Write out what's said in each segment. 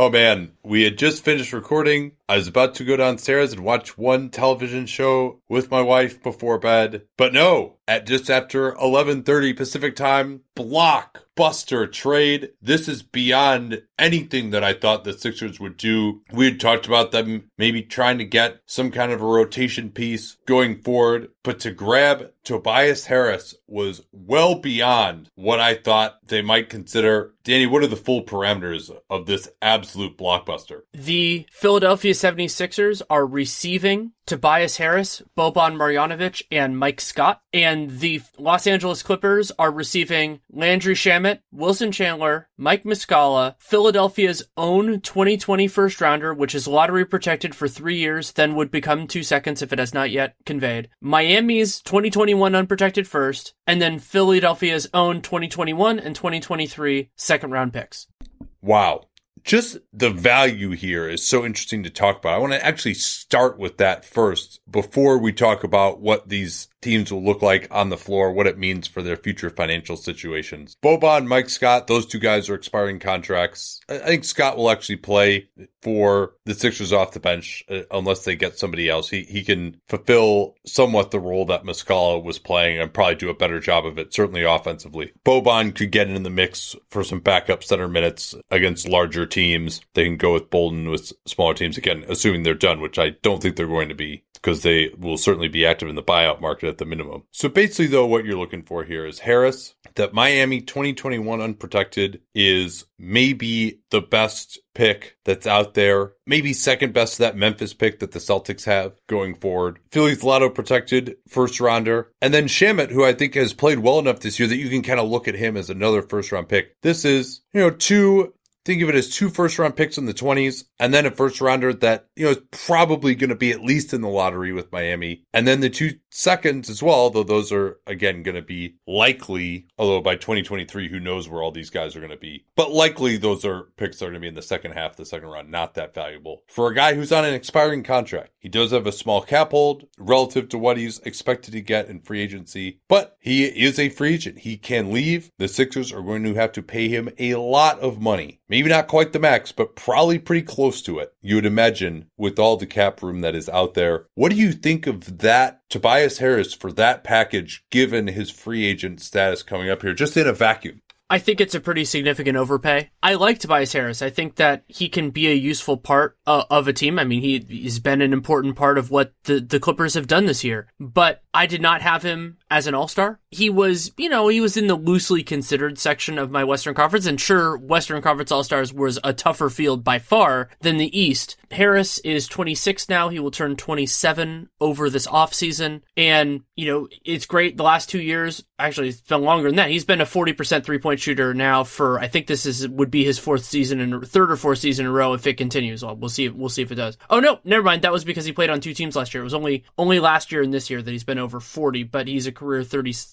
Oh man, we had just finished recording. I was about to go downstairs and watch one television show with my wife before bed. But no, at just after 11:30 Pacific time, blockbuster trade. This is beyond anything that I thought the Sixers would do. We had talked about them maybe trying to get some kind of a rotation piece going forward, but to grab Tobias Harris was well beyond what I thought they might consider. Danny, what are the full parameters of this absolute blockbuster? The Philadelphia 76ers are receiving Tobias Harris, Boban Marjanovic, and Mike Scott. And the Los Angeles Clippers are receiving Landry Shamet, Wilson Chandler, Mike Muscala, Philadelphia's own 2020 first rounder, which is lottery protected for three years, then would become two seconds if it has not yet conveyed, Miami's 2021 unprotected first, and then Philadelphia's own 2021 and 2023 second round picks. Wow just the value here is so interesting to talk about. I want to actually start with that first before we talk about what these teams will look like on the floor, what it means for their future financial situations. Boban, Mike Scott, those two guys are expiring contracts. I think Scott will actually play for the Sixers off the bench uh, unless they get somebody else. He he can fulfill somewhat the role that Muscala was playing and probably do a better job of it, certainly offensively. Boban could get in the mix for some backup center minutes against larger teams. They can go with Bolden with smaller teams again, assuming they're done, which I don't think they're going to be because they will certainly be active in the buyout market at the minimum. So basically, though, what you're looking for here is Harris, that Miami 2021 unprotected is maybe the best pick that's out there. Maybe second best to that Memphis pick that the Celtics have going forward. Philly's lotto protected first rounder. And then Shamet, who I think has played well enough this year that you can kind of look at him as another first round pick. This is, you know, two Think of it as two first round picks in the 20s and then a first rounder that, you know, is probably going to be at least in the lottery with Miami. And then the two seconds as well, though those are again going to be likely, although by 2023, who knows where all these guys are going to be. But likely those are picks that are going to be in the second half the second round, not that valuable. For a guy who's on an expiring contract, he does have a small cap hold relative to what he's expected to get in free agency, but he is a free agent. He can leave. The Sixers are going to have to pay him a lot of money Maybe not quite the max, but probably pretty close to it. You would imagine with all the cap room that is out there. What do you think of that Tobias Harris for that package given his free agent status coming up here just in a vacuum? I think it's a pretty significant overpay. I like Tobias Harris. I think that he can be a useful part uh, of a team. I mean, he, he's been an important part of what the, the Clippers have done this year. But I did not have him as an all-star. He was, you know, he was in the loosely considered section of my Western Conference, and sure, Western Conference All-Stars was a tougher field by far than the East. Harris is 26 now. He will turn 27 over this offseason. And, you know, it's great. The last two years, actually, it's been longer than that. He's been a 40% three-point shooter now for, I think this is, would be his fourth season and third or fourth season in a row if it continues. Well, we'll see. We'll see if it does. Oh, no, never mind. That was because he played on two teams last year. It was only, only last year and this year that he's been over 40, but he's a career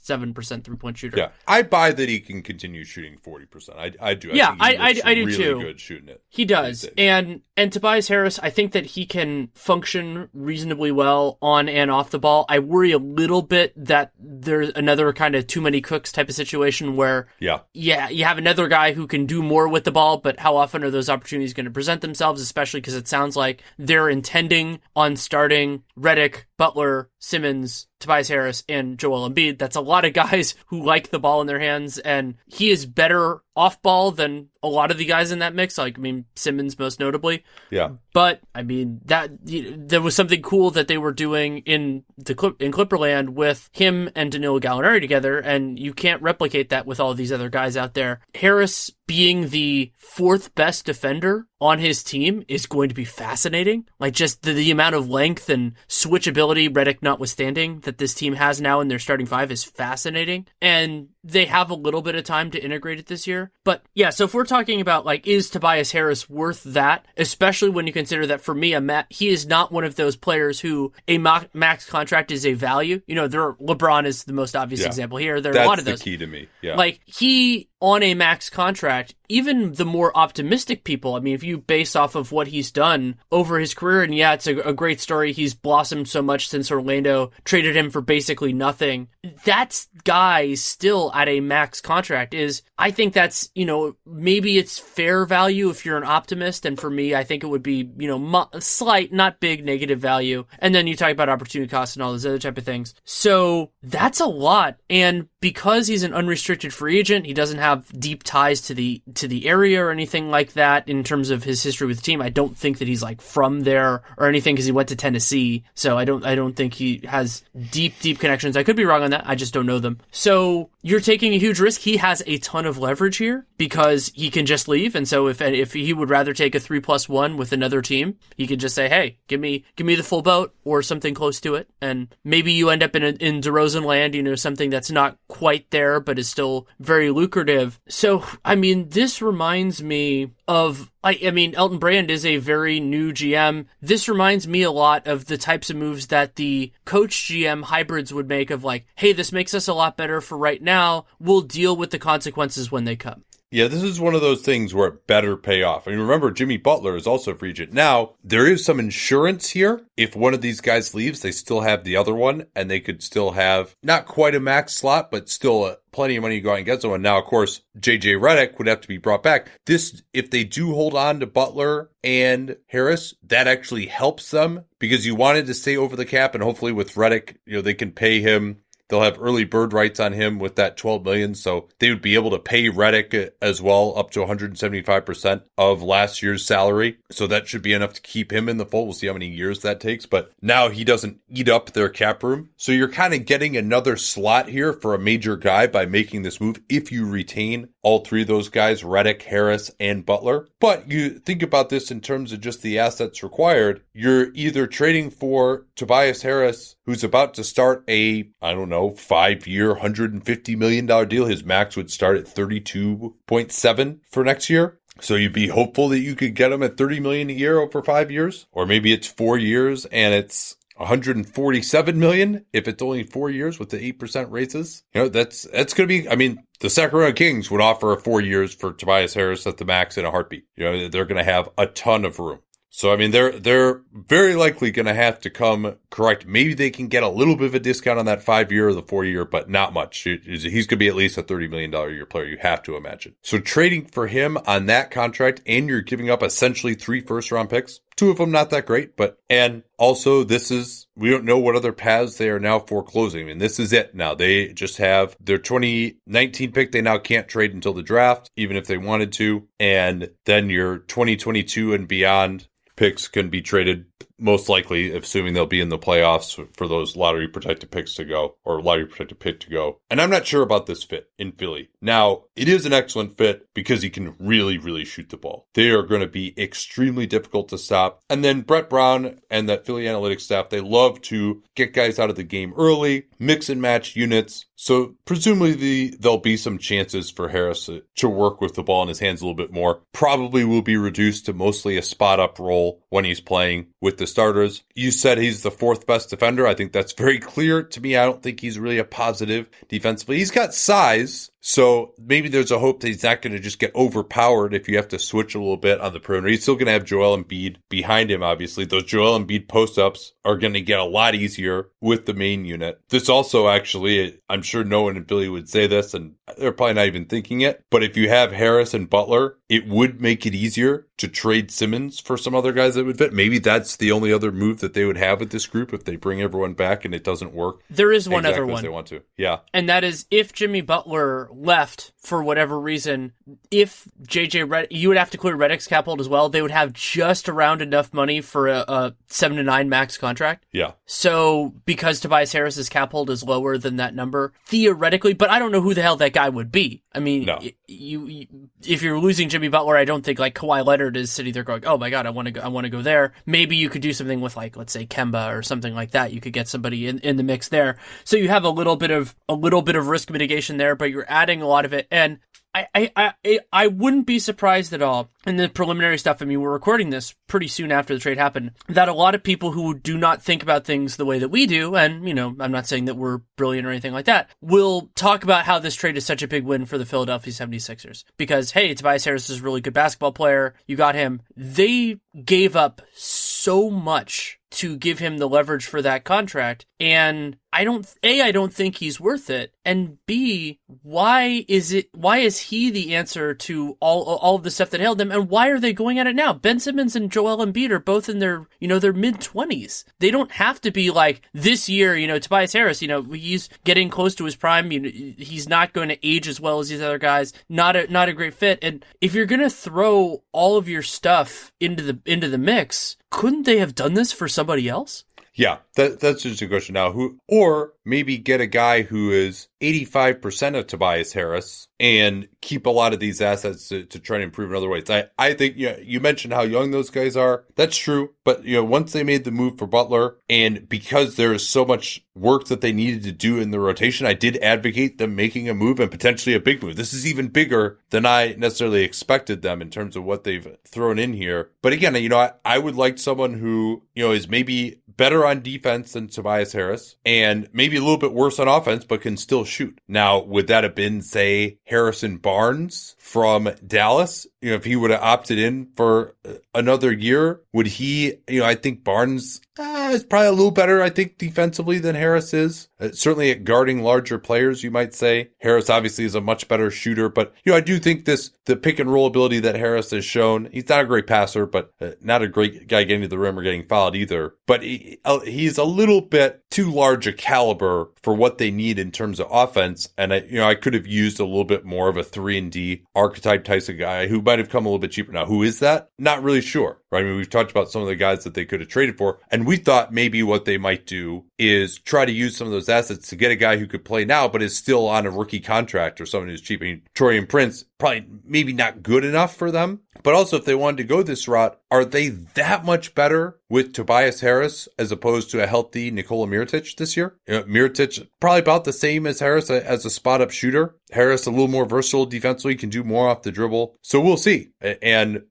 37% three point shooter. Yeah. I buy that he can continue shooting 40%. I, I do. I yeah, I, I, I, do really too. good shooting it. He does. And, and Tobias Harris, I think that he can function reasonably well on and off the ball. I worry a little bit that there's another kind of too many cooks type of situation where, yeah, yeah, you have another guy who can do more with the ball, but how often are those opportunities going to present themselves, especially because it sounds like they're intending on starting Redick, Butler, Simmons, Tobias Harris and Joel Embiid. That's a lot of guys who like the ball in their hands, and he is better off ball than a lot of the guys in that mix. Like, I mean, Simmons most notably. Yeah. But I mean, that there was something cool that they were doing in the Clip, in Clipperland with him and Danilo Gallinari together, and you can't replicate that with all these other guys out there. Harris being the fourth best defender on his team is going to be fascinating. Like just the, the amount of length and switchability, Redick notwithstanding, that this team has now in their starting five is fascinating. And they have a little bit of time to integrate it this year. But yeah, so if we're talking about like, is Tobias Harris worth that? Especially when you consider that for me, a ma- he is not one of those players who a max contract is a value. You know, there LeBron is the most obvious yeah. example here. There are That's a lot of those. key to me. Yeah. Like he on a max contract, even the more optimistic people, I mean, if you base off of what he's done over his career, and yeah, it's a, a, great story. He's blossomed so much since Orlando traded him for basically nothing. That guy still at a max contract is, I think that's, you know, maybe it's fair value if you're an optimist. And for me, I think it would be, you know, mu- slight, not big negative value. And then you talk about opportunity costs and all those other type of things. So that's a lot. And because he's an unrestricted free agent, he doesn't have deep ties to the to the area or anything like that in terms of his history with the team. I don't think that he's like from there or anything because he went to Tennessee. So I don't I don't think he has deep deep connections. I could be wrong on that. I just don't know them. So you're taking a huge risk. He has a ton of leverage here because he can just leave. And so if if he would rather take a three plus one with another team, he could just say, "Hey, give me give me the full boat or something close to it." And maybe you end up in a, in DeRozan land, you know, something that's not quite there but is still very lucrative. So I mean, this reminds me of I, I mean Elton Brand is a very new GM. This reminds me a lot of the types of moves that the coach GM hybrids would make of like, hey, this makes us a lot better for right now. We'll deal with the consequences when they come. Yeah, this is one of those things where it better pay off. I mean, remember, Jimmy Butler is also a free agent. Now, there is some insurance here. If one of these guys leaves, they still have the other one, and they could still have not quite a max slot, but still a, plenty of money to go out and get someone. Now, of course, JJ Redick would have to be brought back. This, if they do hold on to Butler and Harris, that actually helps them because you wanted to stay over the cap, and hopefully with Redick, you know, they can pay him They'll have early bird rights on him with that 12 million. So they would be able to pay Redick uh, as well up to 175% of last year's salary. So that should be enough to keep him in the fold. We'll see how many years that takes, but now he doesn't eat up their cap room. So you're kind of getting another slot here for a major guy by making this move if you retain all three of those guys, Redick, Harris, and Butler. But you think about this in terms of just the assets required. You're either trading for Tobias Harris, who's about to start a, I don't know, five year, $150 million deal. His max would start at 32.7 for next year. So you'd be hopeful that you could get him at 30 million a year over five years, or maybe it's four years and it's 147 million if it's only four years with the 8% raises. You know, that's, that's going to be, I mean, the Sacramento Kings would offer four years for Tobias Harris at the max in a heartbeat. You know, they're going to have a ton of room. So I mean, they're they're very likely going to have to come correct. Maybe they can get a little bit of a discount on that five year or the four year, but not much. He's going to be at least a thirty million dollar year player. You have to imagine. So trading for him on that contract, and you're giving up essentially three first round picks. Two of them not that great, but and also this is we don't know what other paths they are now foreclosing. I mean, this is it now. They just have their 2019 pick. They now can't trade until the draft, even if they wanted to. And then your 2022 and beyond picks can be traded most likely, assuming they'll be in the playoffs for those lottery protected picks to go or lottery protected pick to go. And I'm not sure about this fit in Philly. Now, it is an excellent fit because he can really, really shoot the ball. They are going to be extremely difficult to stop. And then Brett Brown and that Philly analytics staff, they love to get guys out of the game early, mix and match units. So presumably the, there'll be some chances for Harris to work with the ball in his hands a little bit more. Probably will be reduced to mostly a spot up role when he's playing with the starters. You said he's the fourth best defender. I think that's very clear to me. I don't think he's really a positive defensively. He's got size So maybe there's a hope that he's not going to just get overpowered if you have to switch a little bit on the perimeter. He's still going to have Joel Embiid behind him, obviously. Those Joel Embiid post ups are going to get a lot easier with the main unit. This also actually, I'm sure no one in Philly would say this, and they're probably not even thinking it. But if you have Harris and Butler, it would make it easier to trade Simmons for some other guys that would fit. Maybe that's the only other move that they would have with this group if they bring everyone back and it doesn't work. There is one exactly other one. they want to. Yeah. And that is if Jimmy Butler left for whatever reason, if JJ Red, you would have to clear Redick's cap hold as well. They would have just around enough money for a, a seven to nine max contract. Yeah. So because Tobias Harris's cap hold is lower than that number, theoretically, but I don't know who the hell that guy would be. I mean, No. y- you, you if you're losing Jimmy Butler, I don't think like Kawhi Leonard is sitting there going, "Oh my god, I want to go, I want to go there." Maybe you could do something with like let's say Kemba or something like that. You could get somebody in, in the mix there. So you have a little bit of a little bit of risk mitigation there, but you're adding a lot of it and I, I, I, I wouldn't be surprised at all in the preliminary stuff. I mean, we're recording this pretty soon after the trade happened. That a lot of people who do not think about things the way that we do, and you know, I'm not saying that we're brilliant or anything like that, will talk about how this trade is such a big win for the Philadelphia 76ers. Because hey, Tobias Harris is a really good basketball player. You got him. They gave up so much to give him the leverage for that contract. And I don't, A, I don't think he's worth it. And B, why is it, why is he the answer to all, all of the stuff that held them? And why are they going at it now? Ben Simmons and Joel Embiid are both in their, you know, their mid twenties. They don't have to be like this year, you know, Tobias Harris, you know, he's getting close to his prime. You know, he's not going to age as well as these other guys. Not a, not a great fit. And if you're going to throw all of your stuff into the, into the mix, couldn't they have done this for somebody else? Yeah, that, that's just a question now. Who or maybe get a guy who is eighty five percent of Tobias Harris and keep a lot of these assets to, to try to improve in other ways. I, I think you know, you mentioned how young those guys are. That's true, but you know once they made the move for Butler and because there is so much work that they needed to do in the rotation, I did advocate them making a move and potentially a big move. This is even bigger than I necessarily expected them in terms of what they've thrown in here. But again, you know, I, I would like someone who you know is maybe better on defense than Tobias Harris and maybe a little bit worse on offense, but can still shoot. Now, would that have been, say, Harrison Barnes from Dallas? You know, if he would have opted in for uh, another year, would he, you know, I think Barnes uh, probably a little better, I think, defensively than Harris is. Uh, certainly at guarding larger players, you might say. Harris obviously is a much better shooter, but, you know, I do think this, the pick and roll ability that Harris has shown, he's not a great passer, but uh, not a great guy getting to the rim or getting fouled either. But he, uh, he's a little bit too large a caliber for what they need in terms of offense. And I, you know, I could have used a little bit more of a three and D archetype type of guy who might have come a little bit cheaper. Now, who is that? Not really sure. Right? I mean, we've talked about some of the guys that they could have traded for, and we thought maybe what they might do is try to use some of those assets to get a guy who could play now, but is still on a rookie contract or someone who's cheap. I mean, Taurean Prince probably maybe not good enough for them, but also if they wanted to go this route, are they that much better with Tobias Harris as opposed to a healthy Nikola Mirotic this year? You know, Mirotic probably about the same as Harris as a spot up shooter. Harris a little more versatile defensively, can do more off the dribble. So we'll see. And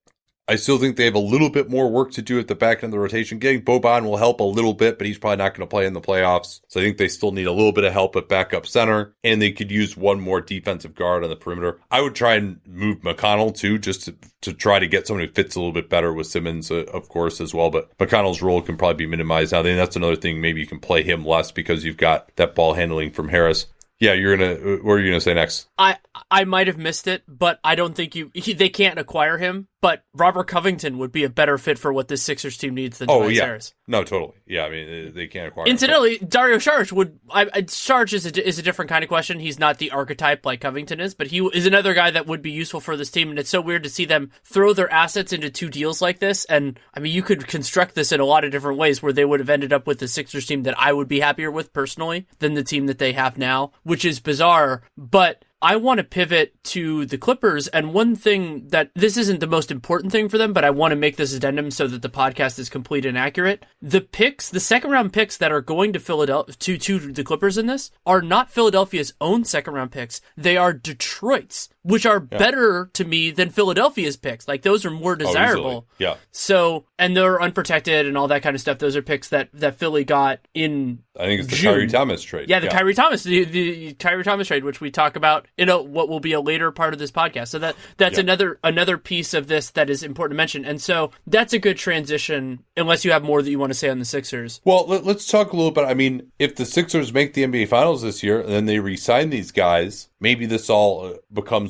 I still think they have a little bit more work to do at the back end of the rotation. Getting Boban will help a little bit, but he's probably not going to play in the playoffs. So I think they still need a little bit of help at backup center, and they could use one more defensive guard on the perimeter. I would try and move McConnell too, just to, to try to get someone who fits a little bit better with Simmons, uh, of course, as well. But McConnell's role can probably be minimized. Now, then that's another thing. Maybe you can play him less because you've got that ball handling from Harris. Yeah, you're gonna. What are you gonna say next? I I might have missed it, but I don't think you. He, they can't acquire him. But Robert Covington would be a better fit for what this Sixers team needs than Oh Tobias yeah, Harris. no, totally. Yeah, I mean they can't acquire. him, Incidentally, Dario Saric would. I, I, Saric is a, is a different kind of question. He's not the archetype like Covington is, but he is another guy that would be useful for this team. And it's so weird to see them throw their assets into two deals like this. And I mean, you could construct this in a lot of different ways where they would have ended up with the Sixers team that I would be happier with personally than the team that they have now, which is bizarre. But I want to pivot to the Clippers. And one thing that this isn't the most important thing for them, but I want to make this addendum so that the podcast is complete and accurate. The picks, the second round picks that are going to Philadelphia to, to the Clippers in this are not Philadelphia's own second round picks. They are Detroit's, which are yeah. better to me than Philadelphia's picks. Like those are more oh, desirable. Oh, yeah. So and they're unprotected and all that kind of stuff. Those are picks that that Philly got in. I think it's the June. Khyri Thomas trade. Yeah, the yeah. Khyri Thomas, the, the Khyri Thomas trade, which we talk about in a, what will be a later part of this podcast. So that that's yeah. another another piece of this that is important to mention. And so that's a good transition, unless you have more that you want to say on the Sixers. Well, let, us talk a little bit. I mean, if the Sixers make the NBA Finals this year and then they re-sign these guys, maybe this all uh,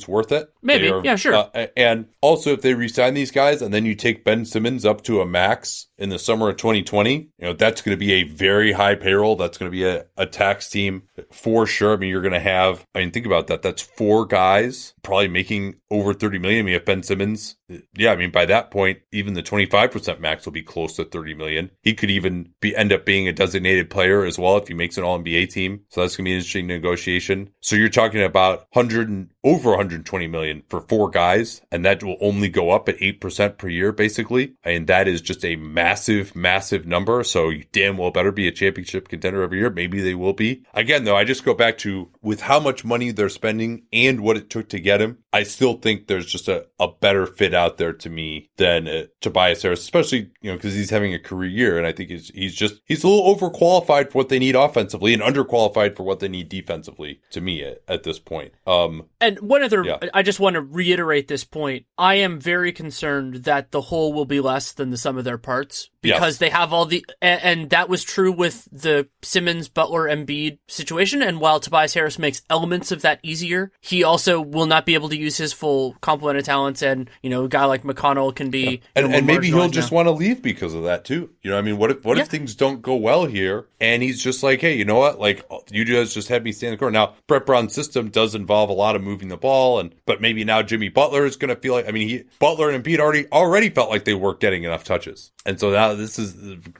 worth it. Maybe, are, yeah, sure. Uh, and also, if they resign these guys and then you take Ben Simmons up to a max in the summer of 2020, you know that's going to be a very high payroll. That's going to be a, a tax team for sure. I mean, you're going to have. I mean, think about that. That's four guys probably making over 30 million. I mean, if Ben Simmons, yeah, I mean, by that point, even the 25% max will be close to 30 million. He could even be end up being a designated player as well if he makes an All NBA team. So that's going to be an interesting negotiation. So you're talking about 100 and over 120 million for four guys, and that will only go up at 8% per year, basically. And that is just a massive, massive number. So you damn well better be a championship contender every year. Maybe they will be. Again, though, I just go back to with how much money they're spending and what it took to get him. I still think there's just a, a better fit out there to me than uh, Tobias Harris, especially, you know, because he's having a career year. And I think he's, he's just, he's a little overqualified for what they need offensively and underqualified for what they need defensively to me at, at this point. Um, and one other, yeah. I just want to reiterate this point. I am very concerned that the whole will be less than the sum of their parts because yes. they have all the, and, and, that was true with the Simmons, Butler, Embiid situation. And while Tobias Harris makes elements of that easier, he also will not be able to use his full complement of talents. And, you know, a guy like McConnell can be, yeah. and, know, and maybe he'll just want to leave because of that too. You know, I mean, what if, what yeah. if things don't go well here and he's just like, hey, you know what? Like, you guys just had me stand in the corner. Now, Brett Brown's system does involve a lot of moving the ball, and but maybe now Jimmy Butler is going to feel like, I mean, he, Butler and Embiid already already felt like they weren't getting enough touches. And so now this is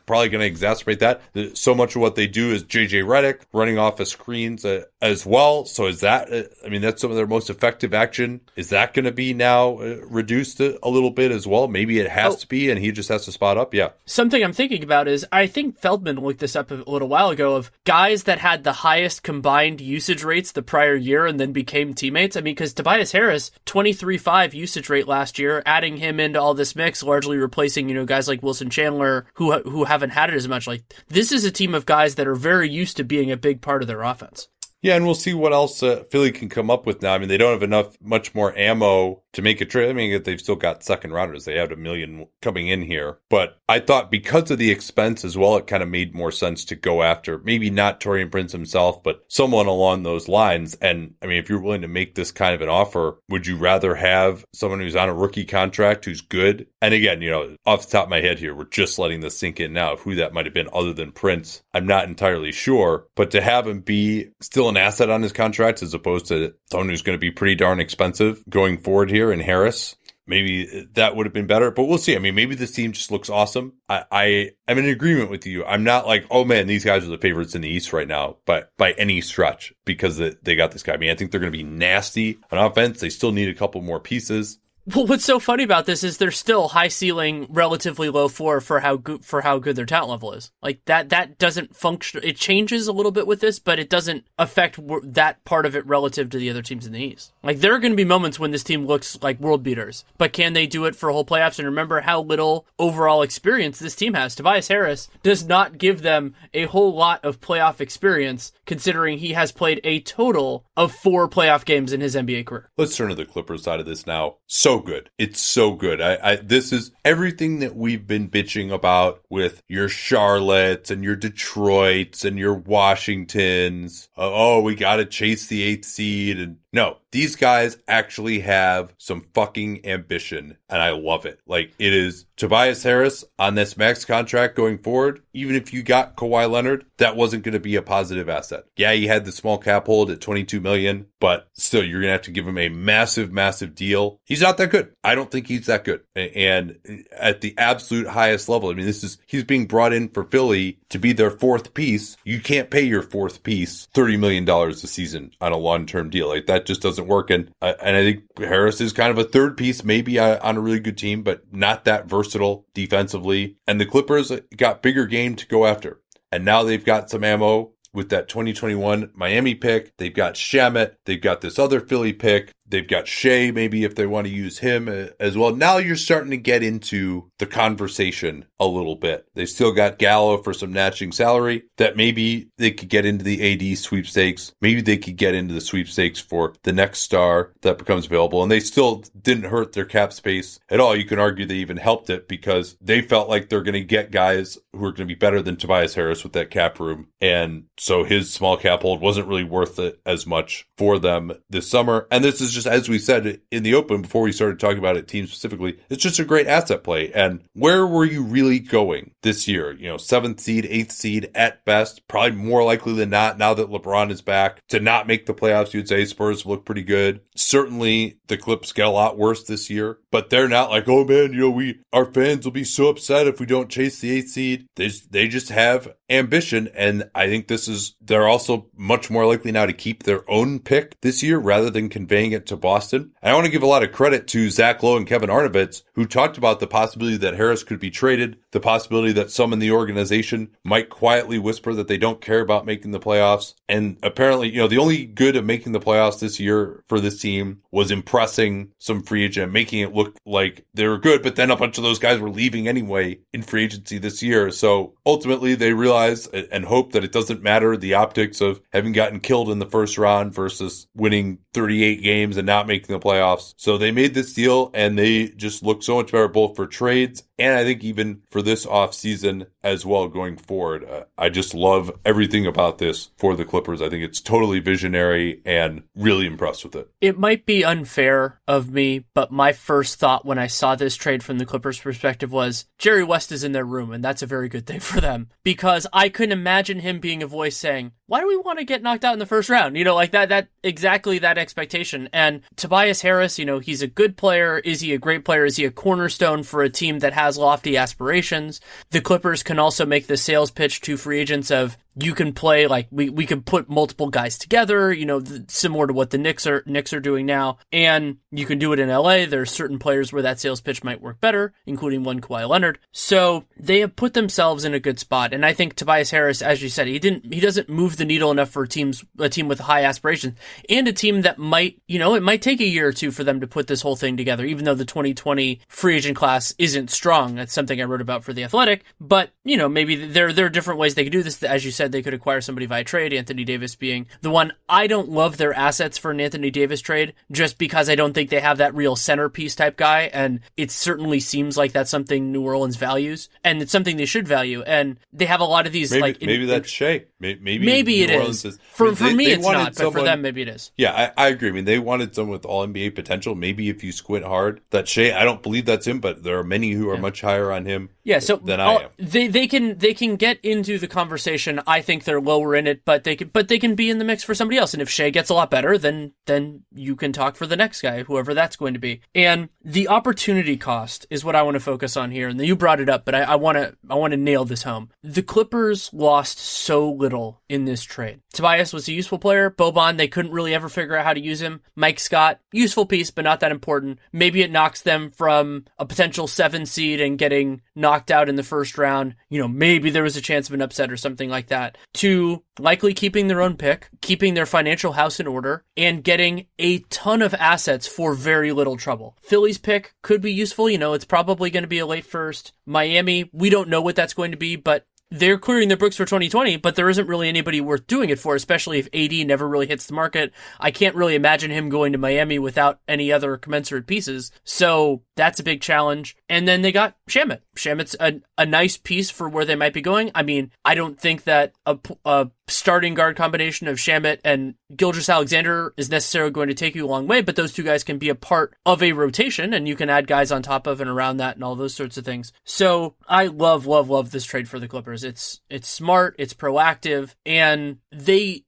probably going to exacerbate that. So much of what they do is JJ Redick running off of screens uh, as well. So is that, uh, I mean, that's some of their most effective action. Is that going to be now uh, reduced a, a, little bit as well? Maybe it has oh. to be, and he just has to spot up. Yeah. Something I'm thinking about is I think Feldman looked this up a little while ago of guys that had the highest combined usage rates the prior year and then became teammates. I mean, because Tobias Harris, 23.5 usage rate last year, adding him into all this mix, largely replacing, you know, guys like Wilson Wilson Chandler who who haven't had it as much. Like this is a team of guys that are very used to being a big part of their offense. Yeah, and we'll see what else uh, Philly can come up with now. I mean, they don't have enough, much more ammo to make a trade. I mean, they've still got second rounders. They have a million coming in here. But I thought because of the expense as well, it kind of made more sense to go after maybe not Taurean Prince himself, but someone along those lines. And I mean, if you're willing to make this kind of an offer, would you rather have someone who's on a rookie contract who's good? And again, you know, off the top of my head here, we're just letting this sink in now of who that might have been other than Prince. I'm not entirely sure. But to have him be still an asset on his contract as opposed to someone who's going to be pretty darn expensive going forward here in Harris. Maybe that would have been better, but we'll see. I mean, maybe this team just looks awesome. I, I am in agreement with you. I'm not like, oh man, these guys are the favorites in the East right now, but by any stretch because they got this guy. I mean, I think they're going to be nasty on offense. They still need a couple more pieces. Well, what's so funny about this is they're still high ceiling, relatively low floor for how good for how good their talent level is. Like that, that doesn't function. It changes a little bit with this, but it doesn't affect that part of it relative to the other teams in the East. Like there are going to be moments when this team looks like world beaters, but can they do it for whole playoffs? And remember how little overall experience this team has. Tobias Harris does not give them a whole lot of playoff experience, considering he has played a total of four playoff games in his NBA career. Let's turn to the Clippers side of this now. So good. It's so good. I, I this is everything that we've been bitching about with your Charlottes and your Detroits and your Washingtons. Uh, oh, we got to chase the eighth seed and no, these guys actually have some fucking ambition and I love it. Like it is Tobias Harris on this max contract going forward. Even if you got Kawhi Leonard, that wasn't going to be a positive asset. Yeah, he had the small cap hold at 22 million, but still you're going to have to give him a massive, massive deal. He's not that good. I don't think he's that good. And at the absolute highest level, I mean, this is, he's being brought in for Philly to be their fourth piece. You can't pay your fourth piece $30 million a season on a long term deal. Like that just doesn't work. And, uh, and I think Harris is kind of a third piece, maybe on a really good team, but not that versatile defensively. And the Clippers got bigger game to go after. And now they've got some ammo with that 2021 Miami pick. They've got Shamet. They've got this other Philly pick. They've got Shai, maybe if they want to use him uh, as well. Now you're starting to get into the conversation a little bit. They still got Gallo for some matching salary that maybe they could get into the AD sweepstakes. Maybe they could get into the sweepstakes for the next star that becomes available. And they still didn't hurt their cap space at all. You can argue they even helped it because they felt like they're going to get guys who are going to be better than Tobias Harris with that cap room. And so his small cap hold wasn't really worth it as much for them this summer. And this is just, as we said in the open before we started talking about it, team specifically, it's just a great asset play. And where were you really going this year? You know, seventh seed, eighth seed at best, probably more likely than not now that LeBron is back to not make the playoffs. You'd say Spurs look pretty good. Certainly the Clips get a lot worse this year, but they're not like, oh man, you know, we, our fans will be so upset if we don't chase the eighth seed. They, they just have ambition. And I think this is, they're also much more likely now to keep their own pick this year rather than conveying it to Boston. And I want to give a lot of credit to Zach Lowe and Kevin Arnovitz, who talked about the possibility that Harris could be traded, the possibility that some in the organization might quietly whisper that they don't care about making the playoffs. And apparently, you know, the only good of making the playoffs this year for this team was impressing some free agent, making it look like they were good. But then a bunch of those guys were leaving anyway in free agency this year. So ultimately, they realize and hope that it doesn't matter the optics of having gotten killed in the first round versus winning 38 games and not making the playoffs. So they made this deal and they just look so much better both for trades and I think even for this off season as well going forward. Uh, I just love everything about this for the Clippers. I think it's totally visionary and really impressed with it. It might be unfair of me, but my first thought when I saw this trade from the Clippers perspective was Jerry West is in their room and that's a very good thing for them because I couldn't imagine him being a voice saying, "Why do we want to get knocked out in the first round?" You know, like that that exactly that expectation. And Tobias Harris, you know, he's a good player. Is he a great player? Is he a cornerstone for a team that has lofty aspirations? The Clippers can also make the sales pitch to free agents of you can play like we, we can put multiple guys together, you know, similar to what the Knicks are Knicks are doing now, and you can do it in LA. There's certain players where that sales pitch might work better, including one Kawhi Leonard. So they have put themselves in a good spot, and I think Tobias Harris, as you said, he didn't he doesn't move the needle enough for teams a team with high aspirations and a team that might you know it might take a year or two for them to put this whole thing together, even though the 2020 free agent class isn't strong. That's something I wrote about for the Athletic, but you know maybe there there are different ways they could do this. As you said said they could acquire somebody via trade, Anthony Davis being the one. I don't love their assets for an Anthony Davis trade just because I don't think they have that real centerpiece type guy. And it certainly seems like that's something New Orleans values and it's something they should value. And they have a lot of these maybe, like. Maybe in, that's Shai. Maybe, maybe, maybe it is. is. For, for they, me, they it's not, someone, but for them, maybe it is. Yeah, I, I, agree. I mean, they wanted someone with all NBA potential. Maybe if you squint hard, that Shai, I don't believe that's him, but there are many who are yeah. much higher on him yeah, so than I am. They, they can, they can get into the conversation. I think they're lower in it, but they can, but they can be in the mix for somebody else. And if Shai gets a lot better, then, then you can talk for the next guy, whoever that's going to be. And the opportunity cost is what I want to focus on here. And you brought it up, but I, I want to, I want to nail this home. The Clippers lost so little in this trade. Tobias was a useful player. Boban, they couldn't really ever figure out how to use him. Mike Scott, useful piece, but not that important. Maybe it knocks them from a potential seven seed and getting knocked out in the first round. You know, maybe there was a chance of an upset or something like that. To likely keeping their own pick, keeping their financial house in order, and getting a ton of assets for very little trouble. Philly's pick could be useful. You know, it's probably going to be a late first. Miami, we don't know what that's going to be, but they're clearing their books for 2020, but there isn't really anybody worth doing it for, especially if AD never really hits the market. I can't really imagine him going to Miami without any other commensurate pieces. So that's a big challenge. And then they got Shamet. Shamet's a, a nice piece for where they might be going. I mean, I don't think that a, a starting guard combination of Shamet and Gilgeous-Alexander is necessarily going to take you a long way, but those two guys can be a part of a rotation and you can add guys on top of and around that and all those sorts of things. So I love, love, love this trade for the Clippers. It's, it's smart, it's proactive, and they,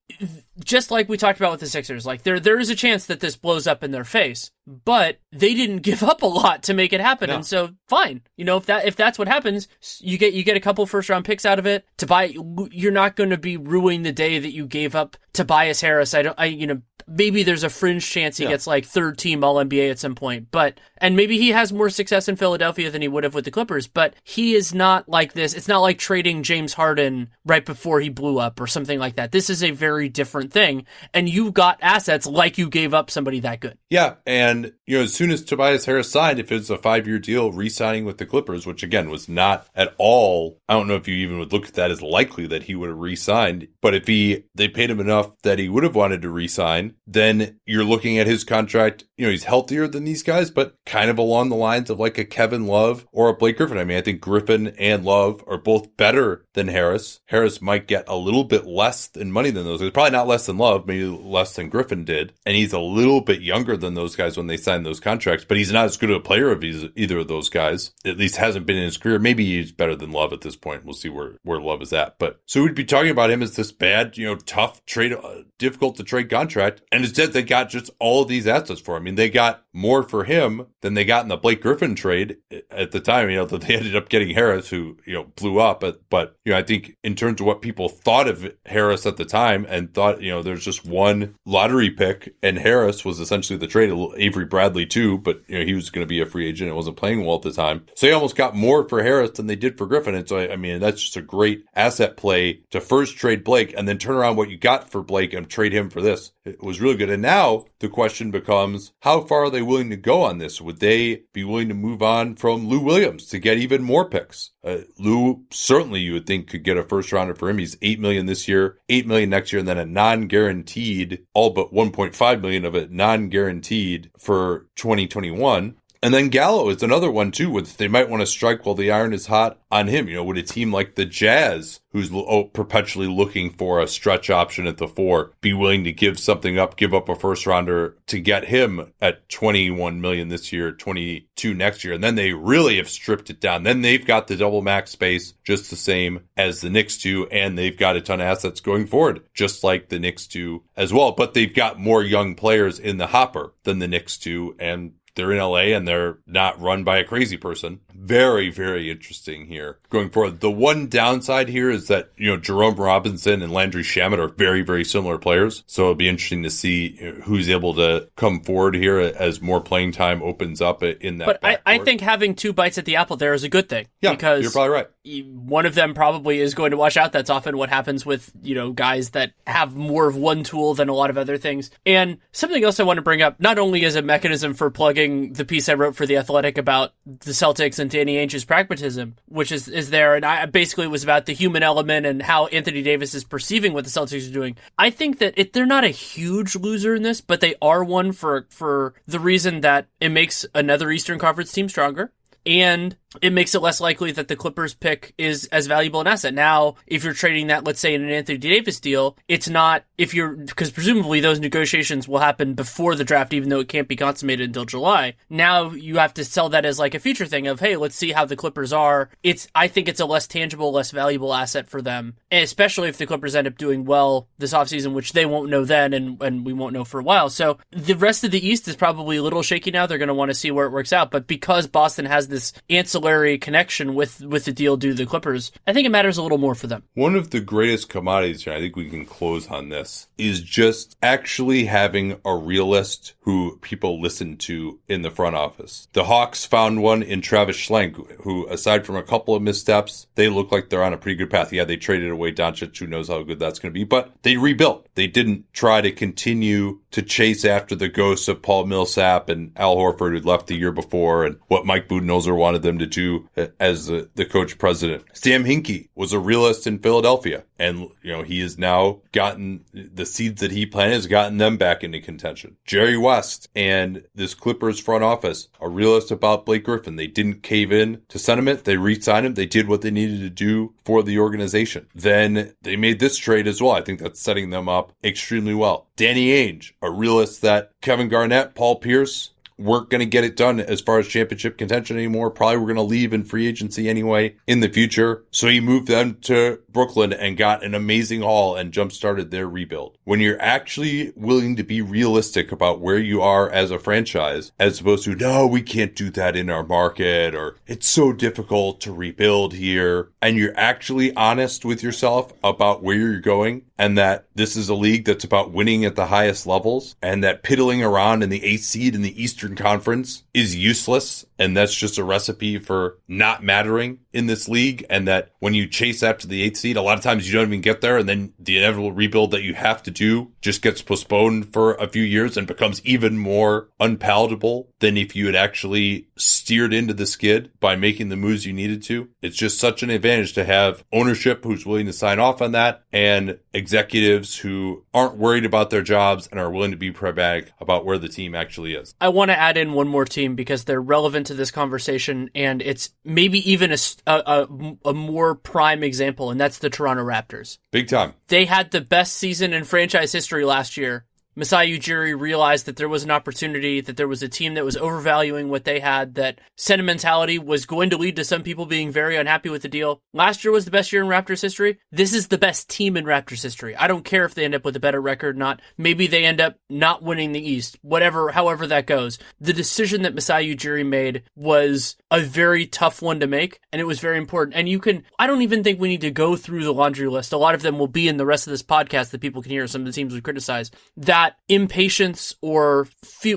just like we talked about with the Sixers, like there, there is a chance that this blows up in their face, but they didn't give up a lot to make it happen. No. And so fine. You know, if that, if that's what happens, you get, you get a couple first round picks out of it to buy, you're not going to be ruining the day that you gave up Tobias Harris. I don't, I, you know, maybe there's a fringe chance he yeah. gets like third team All NBA at some point, but and maybe he has more success in Philadelphia than he would have with the Clippers. But he is not like this. It's not like trading James Harden right before he blew up or something like that. This is a very different thing. And you got assets like you gave up somebody that good. Yeah. And, you know, as soon as Tobias Harris signed, if it's a five year deal, re signing with the Clippers, which again was not at all, I don't know if you even would look at that as likely that he would have re signed. But if he, they paid him enough that he would have wanted to re sign, then you're looking at his contract. You know, he's healthier than these guys, but kind of along the lines of like a Kevin Love or a Blake Griffin. I mean, I think Griffin and Love are both better than Harris. Harris might get a little bit less in money than those Probably not less than Love, maybe less than Griffin did. And he's a little bit younger than those guys when they signed those contracts, but he's not as good a player of either of those guys. At least hasn't been in his career. Maybe he's better than Love at this point. We'll see where, where Love is at. But so we'd be talking about him as this bad, you know, tough trade, uh, difficult to trade contract. And instead they got just all of these assets for him. I mean, they got more for him than they got in the Blake Griffin trade at the time, you know, that they ended up getting Harris, who, you know, blew up. But, but, you know, I think in terms of what people thought of Harris at the time and thought, you know, there's just one lottery pick and Harris was essentially the trade. Avery Bradley too, but, you know, he was going to be a free agent and wasn't playing well at the time. So they almost got more for Harris than they did for Griffin. And so, I mean, that's just a great asset play to first trade Blake and then turn around what you got for Blake and trade him for this. It was really good. And now the question becomes, how far are they willing to go on this? Would they be willing to move on from Lou Williams to get even more picks? Uh, Lou certainly you would think could get a first rounder for him. He's eight million this year, eight million next year, and then a non-guaranteed, all but 1.5 million of it non-guaranteed for 2021. And then Gallo is another one too, With they might want to strike while the iron is hot on him. You know, would a team like the Jazz, who's oh, perpetually looking for a stretch option at the four, be willing to give something up, give up a first rounder to get him at 21 million this year, 22 next year? And then they really have stripped it down. Then they've got the double max space just the same as the Knicks do, and they've got a ton of assets going forward, just like the Knicks do as well. But they've got more young players in the hopper than the Knicks do, and they're in LA and they're not run by a crazy person. Very, very interesting here going forward. The one downside here is that, you know, Jerome Robinson and Landry Shamet are very, very similar players. So it'll be interesting to see who's able to come forward here as more playing time opens up in that. But I, I, think having two bites at the apple there is a good thing. Yeah, because you're probably right. One of them probably is going to wash out. That's often what happens with, you know, guys that have more of one tool than a lot of other things. And something else I want to bring up, not only as a mechanism for plugging the piece I wrote for the Athletic about the Celtics and Danny Ainge's pragmatism, which is is there, and I basically was about the human element and how Anthony Davis is perceiving what the Celtics are doing. I think that it, they're not a huge loser in this, but they are one for for the reason that it makes another Eastern Conference team stronger and it makes it less likely that the Clippers pick is as valuable an asset. Now, if you're trading that, let's say in an Anthony Davis deal, it's not if you're because presumably those negotiations will happen before the draft, even though it can't be consummated until July. Now you have to sell that as like a future thing of hey, let's see how the Clippers are. It's I think it's a less tangible, less valuable asset for them, especially if the Clippers end up doing well this offseason, which they won't know then, and and we won't know for a while. So the rest of the East is probably a little shaky now. They're going to want to see where it works out, but because Boston has this answer ancillary connection with with the deal due to the Clippers, I think it matters a little more for them. One of the greatest commodities, and I think we can close on this, is just actually having a realist who people listen to in the front office. The Hawks found one in Travis Schlenk, who, aside from a couple of missteps, they look like they're on a pretty good path. Yeah, they traded away Doncic, who knows how good that's going to be, but they rebuilt. They didn't try to continue to chase after the ghosts of Paul Millsap and Al Horford, who'd left the year before, and what Mike Budenholzer wanted them to do as the, the coach president. Sam Hinkie was a realist in Philadelphia, and you know he has now gotten the seeds that he planted has gotten them back into contention. Jerry West and this Clippers front office are realist about Blake Griffin. They didn't cave in to sentiment. They re-signed him. They did what they needed to do for the organization. Then they made this trade as well. I think that's setting them up extremely well. Danny Ainge, a realist that Kevin Garnett, Paul Pierce, weren't going to get it done as far as championship contention anymore. Probably we're going to leave in free agency anyway in the future. So he moved them to Brooklyn and got an amazing haul and jump started their rebuild. When you're actually willing to be realistic about where you are as a franchise, as opposed to, no, we can't do that in our market or it's so difficult to rebuild here. And you're actually honest with yourself about where you're going and that this is a league that's about winning at the highest levels and that piddling around in the eighth seed in the Eastern Conference is useless and that's just a recipe for not mattering in this league. And that when you chase after the eighth seed, a lot of times you don't even get there. And then the inevitable rebuild that you have to do just gets postponed for a few years and becomes even more unpalatable than if you had actually steered into the skid by making the moves you needed to. It's just such an advantage to have ownership who's willing to sign off on that and executives who aren't worried about their jobs and are willing to be pragmatic about where the team actually is. I want to add in one more team because they're relevant to this conversation, and it's maybe even a, a, a, more prime example, and that's the Toronto Raptors. Big time. They had the best season in franchise history last year, Masai Ujiri realized that there was an opportunity, that there was a team that was overvaluing what they had, that sentimentality was going to lead to some people being very unhappy with the deal. Last year was the best year in Raptors history. This is the best team in Raptors history. I don't care if they end up with a better record or not. Maybe they end up not winning the East, whatever, however that goes. The decision that Masai Ujiri made was a very tough one to make, and it was very important. And you can, I don't even think we need to go through the laundry list. A lot of them will be in the rest of this podcast that people can hear. Some of the teams we criticize. That that impatience or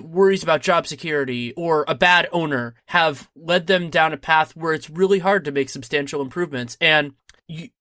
worries about job security or a bad owner have led them down a path where it's really hard to make substantial improvements. And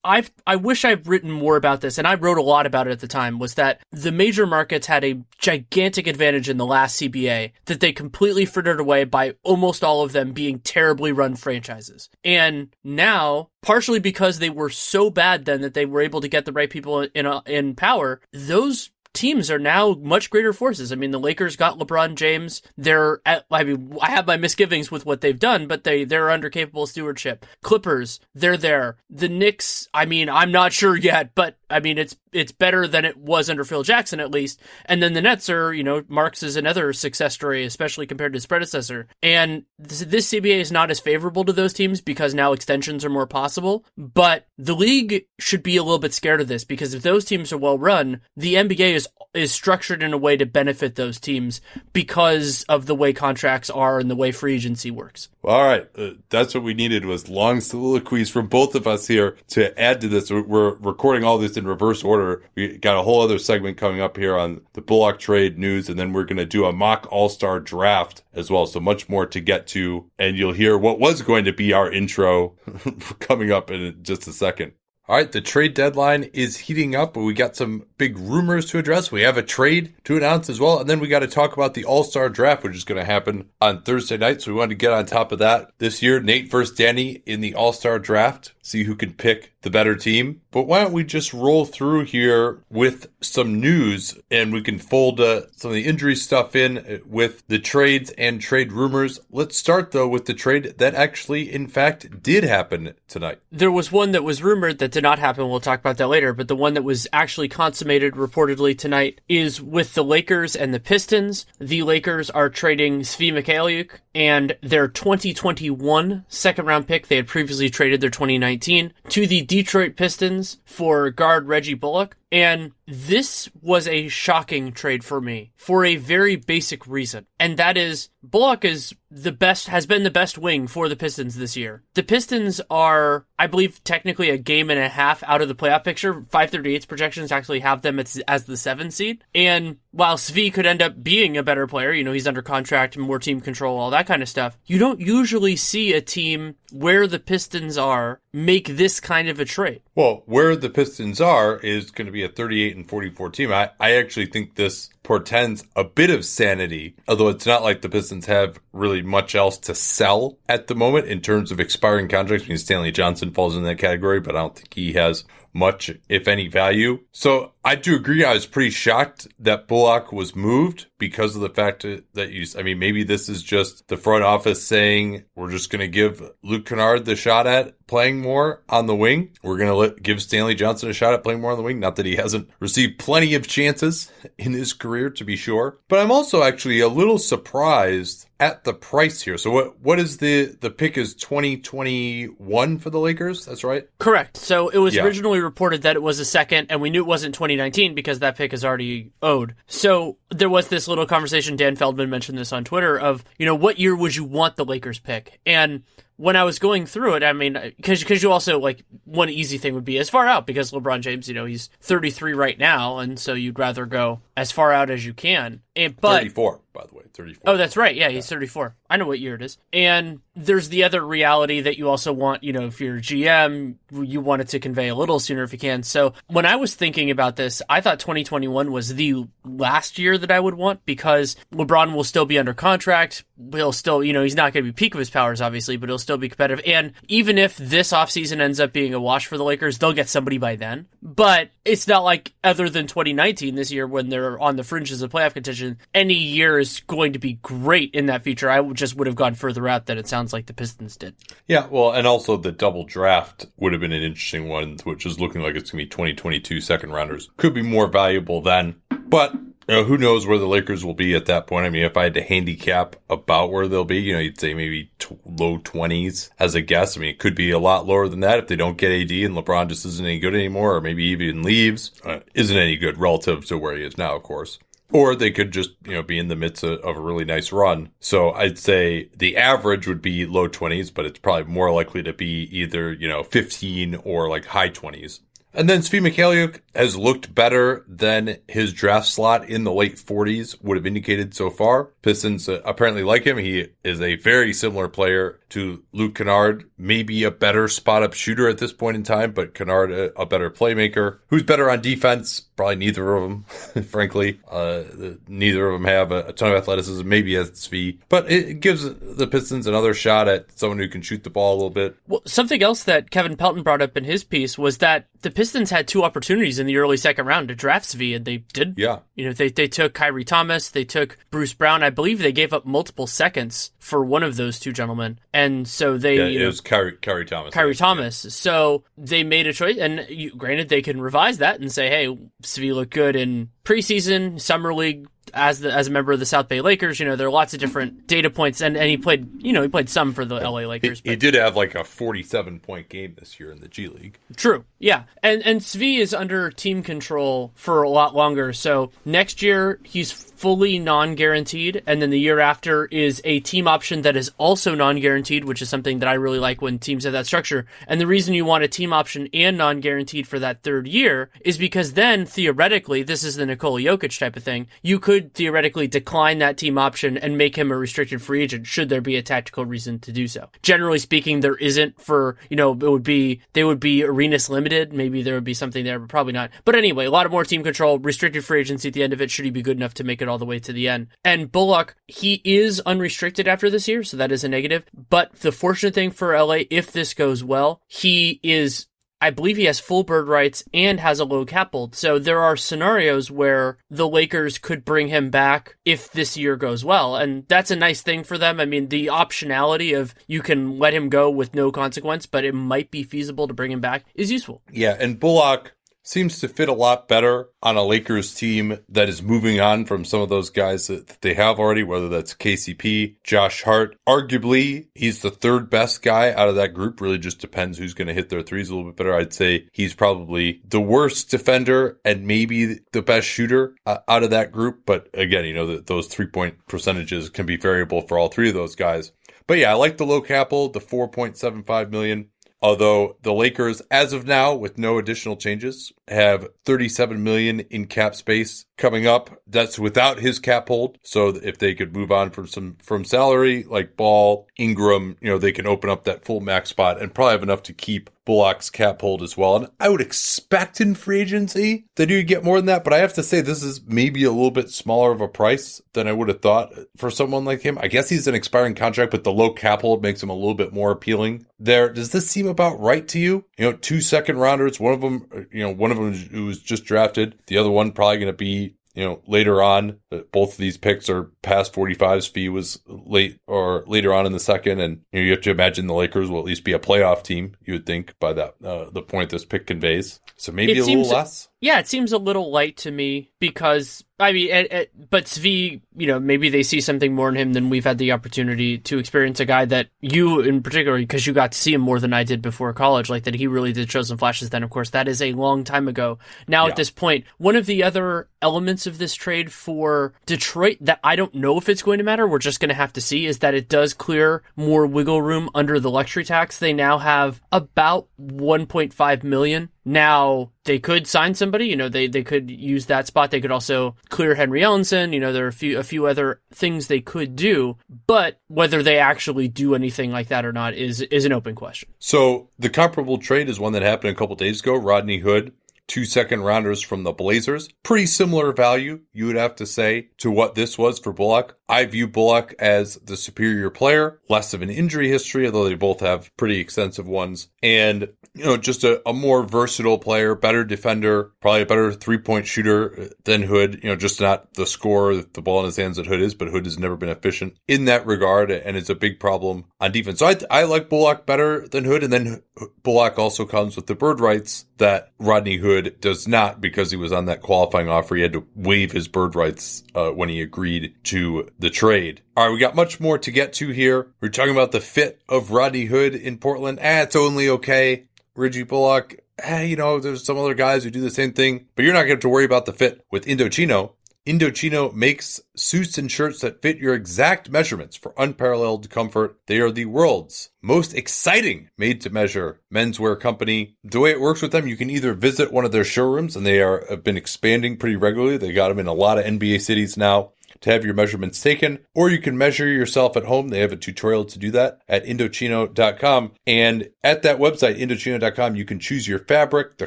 I I wish I've written more about this, and I wrote a lot about it at the time. Was that the major markets had a gigantic advantage in the last CBA that they completely frittered away by almost all of them being terribly run franchises, and now partially because they were so bad then that they were able to get the right people in in power, those teams are now much greater forces. I mean, the Lakers got LeBron James. They're at, I mean, I have my misgivings with what they've done, but they they're under capable stewardship. Clippers, they're there. The Knicks, I mean, I'm not sure yet, but I mean, it's it's better than it was under Phil Jackson at least. And then the Nets are, you know, Marks is another success story, especially compared to his predecessor. And this, this CBA is not as favorable to those teams because now extensions are more possible. But the league should be a little bit scared of this because if those teams are well run, the NBA is is structured in a way to benefit those teams because of the way contracts are and the way free agency works. All right, uh, that's what we needed was long soliloquies from both of us here to add to this. We're recording all this in reverse order. We got a whole other segment coming up here on the Bullock trade news, and then we're going to do a mock All Star draft as well. So much more to get to, and you'll hear what was going to be our intro coming up in just a second. All right, the trade deadline is heating up, but we got some big rumors to address. We have a trade to announce as well, and then we got to talk about the All Star Draft, which is going to happen on Thursday night. So we wanted to get on top of that this year. Nate versus Danny in the All Star Draft see who can pick the better team. But why don't we just roll through here with some news and we can fold uh, some of the injury stuff in with the trades and trade rumors. Let's start though with the trade that actually, in fact, did happen tonight. There was one that was rumored that did not happen. We'll talk about that later. But the one that was actually consummated reportedly tonight is with the Lakers and the Pistons. The Lakers are trading Svi Mykhailiuk and their 2021 second round pick. They had previously traded their 2019 to the Detroit Pistons for guard Reggie Bullock. And this was a shocking trade for me for a very basic reason. And that is Bullock is the best, has been the best wing for the Pistons this year. The Pistons are, I believe, technically a game and a half out of the playoff picture. 538's projections actually have them as, as the seven seed. And while Svi could end up being a better player, you know, he's under contract, more team control, all that kind of stuff, you don't usually see a team where the Pistons are make this kind of a trade. Well, where the Pistons are is going to be a 38 and 44 team. I, I actually think this portends a bit of sanity, although it's not like the Pistons have really much else to sell at the moment in terms of expiring contracts. I mean, Stanley Johnson falls in that category, but I don't think he has much, if any, value. So I do agree. I was pretty shocked that Bullock was moved because of the fact that you, I mean, maybe this is just the front office saying we're just going to give Luke Kennard the shot at playing more on the wing. We're going to give Stanley Johnson a shot at playing more on the wing. Not that he hasn't received plenty of chances in his career, to be sure. But I'm also actually a little surprised at the price here. So what what is the the pick is 2021 for the Lakers? That's right. Correct. So it was yeah. originally reported that it was a second and we knew it wasn't 2019 because that pick is already owed. So there was this little conversation Dan Feldman mentioned this on Twitter of, you know, what year would you want the Lakers pick? And when I was going through it, I mean, uh, because because you also like one easy thing would be as far out because LeBron James, you know, he's 33 right now, and so you'd rather go as far out as you can. And, but 34, by the way, 34. Oh, that's right. Yeah, he's 34. I know what year it is. And there's the other reality that you also want, you know, if you're a GM, you want it to convey a little sooner if you can. So when I was thinking about this, I thought 2021 was the last year that I would want because LeBron will still be under contract. He'll still, you know, he's not going to be peak of his powers, obviously, but he'll still be competitive. And even if this offseason ends up being a wash for the Lakers, they'll get somebody by then. But it's not like other than 2019 this year when they're on the fringes of playoff contention, any year is going to be great in that feature. I just would have gone further out than it sounds like the Pistons did. Yeah, well, and also the double draft would have been an interesting one, which is looking like it's going to be 2022 second rounders. Could be more valuable then, but you know, who knows where the Lakers will be at that point? I mean, if I had to handicap about where they'll be, you know, you'd say maybe t- low 20s as a guess. I mean, it could be a lot lower than that if they don't get AD and LeBron just isn't any good anymore, or maybe even leaves. Uh, isn't any good relative to where he is now, of course or they could just you know be in the midst of, of, a really nice run. So I'd say the average would be low 20s, but it's probably more likely to be either you know 15 or like high 20s. And then Svi Mykhailiuk has looked better than his draft slot in the late 40s would have indicated so far. Pistons uh, apparently like him. He is a very similar player to Luke Kennard, maybe a better spot up shooter at this point in time, but Kennard a, a better playmaker. Who's better on defense? Probably neither of them, frankly. Uh, neither of them have a, a, ton of athleticism, maybe as Svi, but it gives the Pistons another shot at someone who can shoot the ball a little bit. Well, something else that Kevin Pelton brought up in his piece was that the Pistons had two opportunities in the early second round to draft Svi, and they did. Yeah. You know, they, they took Khyri Thomas, they took Bruce Brown. I believe they gave up multiple seconds for one of those two gentlemen. And so they. Yeah, it know, was Khyri Thomas. Khyri Thomas. Yeah. So they made a choice, and you, granted, they can revise that and say, hey, Svi looked good in preseason, summer league, as the as a member of the South Bay Lakers, you know, there are lots of different data points, and, and he played, you know, he played some for the LA Lakers. He, he did have like a forty-seven point game this year in the G League. True, yeah, and and Svi is under team control for a lot longer. So next year he's fully non-guaranteed, and then the year after is a team option that is also non-guaranteed, which is something that I really like when teams have that structure. And the reason you want a team option and non-guaranteed for that third year is because then theoretically, this is the Nikola Jokic type of thing. You could theoretically decline that team option and make him a restricted free agent should there be a tactical reason to do so. Generally speaking, there isn't for, you know, it would be, they would be Arenas limited. Maybe there would be something there, but probably not. But anyway, a lot of more team control, restricted free agency at the end of it, should he be good enough to make it all the way to the end. And Bullock, he is unrestricted after this year, so that is a negative. But the fortunate thing for LA, if this goes well, he is I believe he has full bird rights and has a low cap hold. So there are scenarios where the Lakers could bring him back if this year goes well. And that's a nice thing for them. I mean, the optionality of you can let him go with no consequence, but it might be feasible to bring him back is useful. Yeah. And Bullock, seems to fit a lot better on a Lakers team that is moving on from some of those guys that they have already, whether that's KCP, Josh Hart. Arguably, he's the third best guy out of that group. Really just depends who's going to hit their threes a little bit better. I'd say he's probably the worst defender and maybe the best shooter uh, out of that group. But again, you know, the, those three point percentages can be variable for all three of those guys. But yeah, I like the low cap hold, the 4.75 million. Although the Lakers, as of now, with no additional changes, have 37 million in cap space coming up. That's without his cap hold. So if they could move on from some from salary like Ball, Ingram, you know, they can open up that full max spot and probably have enough to keep Bullock's cap hold as well. And I would expect in free agency that you get more than that, but I have to say this is maybe a little bit smaller of a price than I would have thought for someone like him. I guess he's an expiring contract, but the low cap hold makes him a little bit more appealing. There, does this seem about right to you? You know, two second rounders, one of them, uh, you know, one of who was just drafted, the other one probably going to be you know, later on, both of these picks are past 45's fee was late or later on in the second. And you, know, you have to imagine the Lakers will at least be a playoff team, you would think, by that, uh, the point this pick conveys. So maybe it a seems, little less. Yeah, it seems a little light to me because I mean, it, it, but Svi, you know, maybe they see something more in him than we've had the opportunity to experience. A guy that you, in particular, because you got to see him more than I did before college, like that he really did show some flashes. Then, of course, that is a long time ago. Now, yeah. at this point, one of the other elements of this trade for Detroit that I don't know if it's going to matter, we're just going to have to see, is that it does clear more wiggle room under the luxury tax. They now have about 1.5 million Now they could sign somebody, you know, they, they could use that spot. They could also clear Henry Ellenson. You know, there are a few a few other things they could do, but whether they actually do anything like that or not is is an open question. So the comparable trade is one that happened a couple days ago. Rodney Hood two second rounders from the Blazers. Pretty similar value, you would have to say, to what this was for Bullock. I view Bullock as the superior player, less of an injury history, although they both have pretty extensive ones. And, you know, just a, a more versatile player, better defender, probably a better three point shooter than Hood, you know, just not the scorer, the ball in his hands that Hood is, but Hood has never been efficient in that regard. And it's a big problem on defense. So I, I like Bullock better than Hood. And then Bullock also comes with the bird rights that Rodney Hood does not because he was on that qualifying offer. He had to waive his bird rights uh, when he agreed to the trade. All right, we got much more to get to here. We're talking about the fit of Rodney Hood in Portland. Ah, it's only okay. Reggie Bullock, eh, you know, there's some other guys who do the same thing, but you're not going to have to worry about the fit with Indochino. Indochino makes suits and shirts that fit your exact measurements for unparalleled comfort. They are the world's most exciting made to measure menswear company. The way it works with them, you can either visit one of their showrooms and they are have been expanding pretty regularly. They got them in a lot of NBA cities now to have your measurements taken, or you can measure yourself at home. They have a tutorial to do that at Indochino.com. And at that website, Indochino.com, you can choose your fabric, the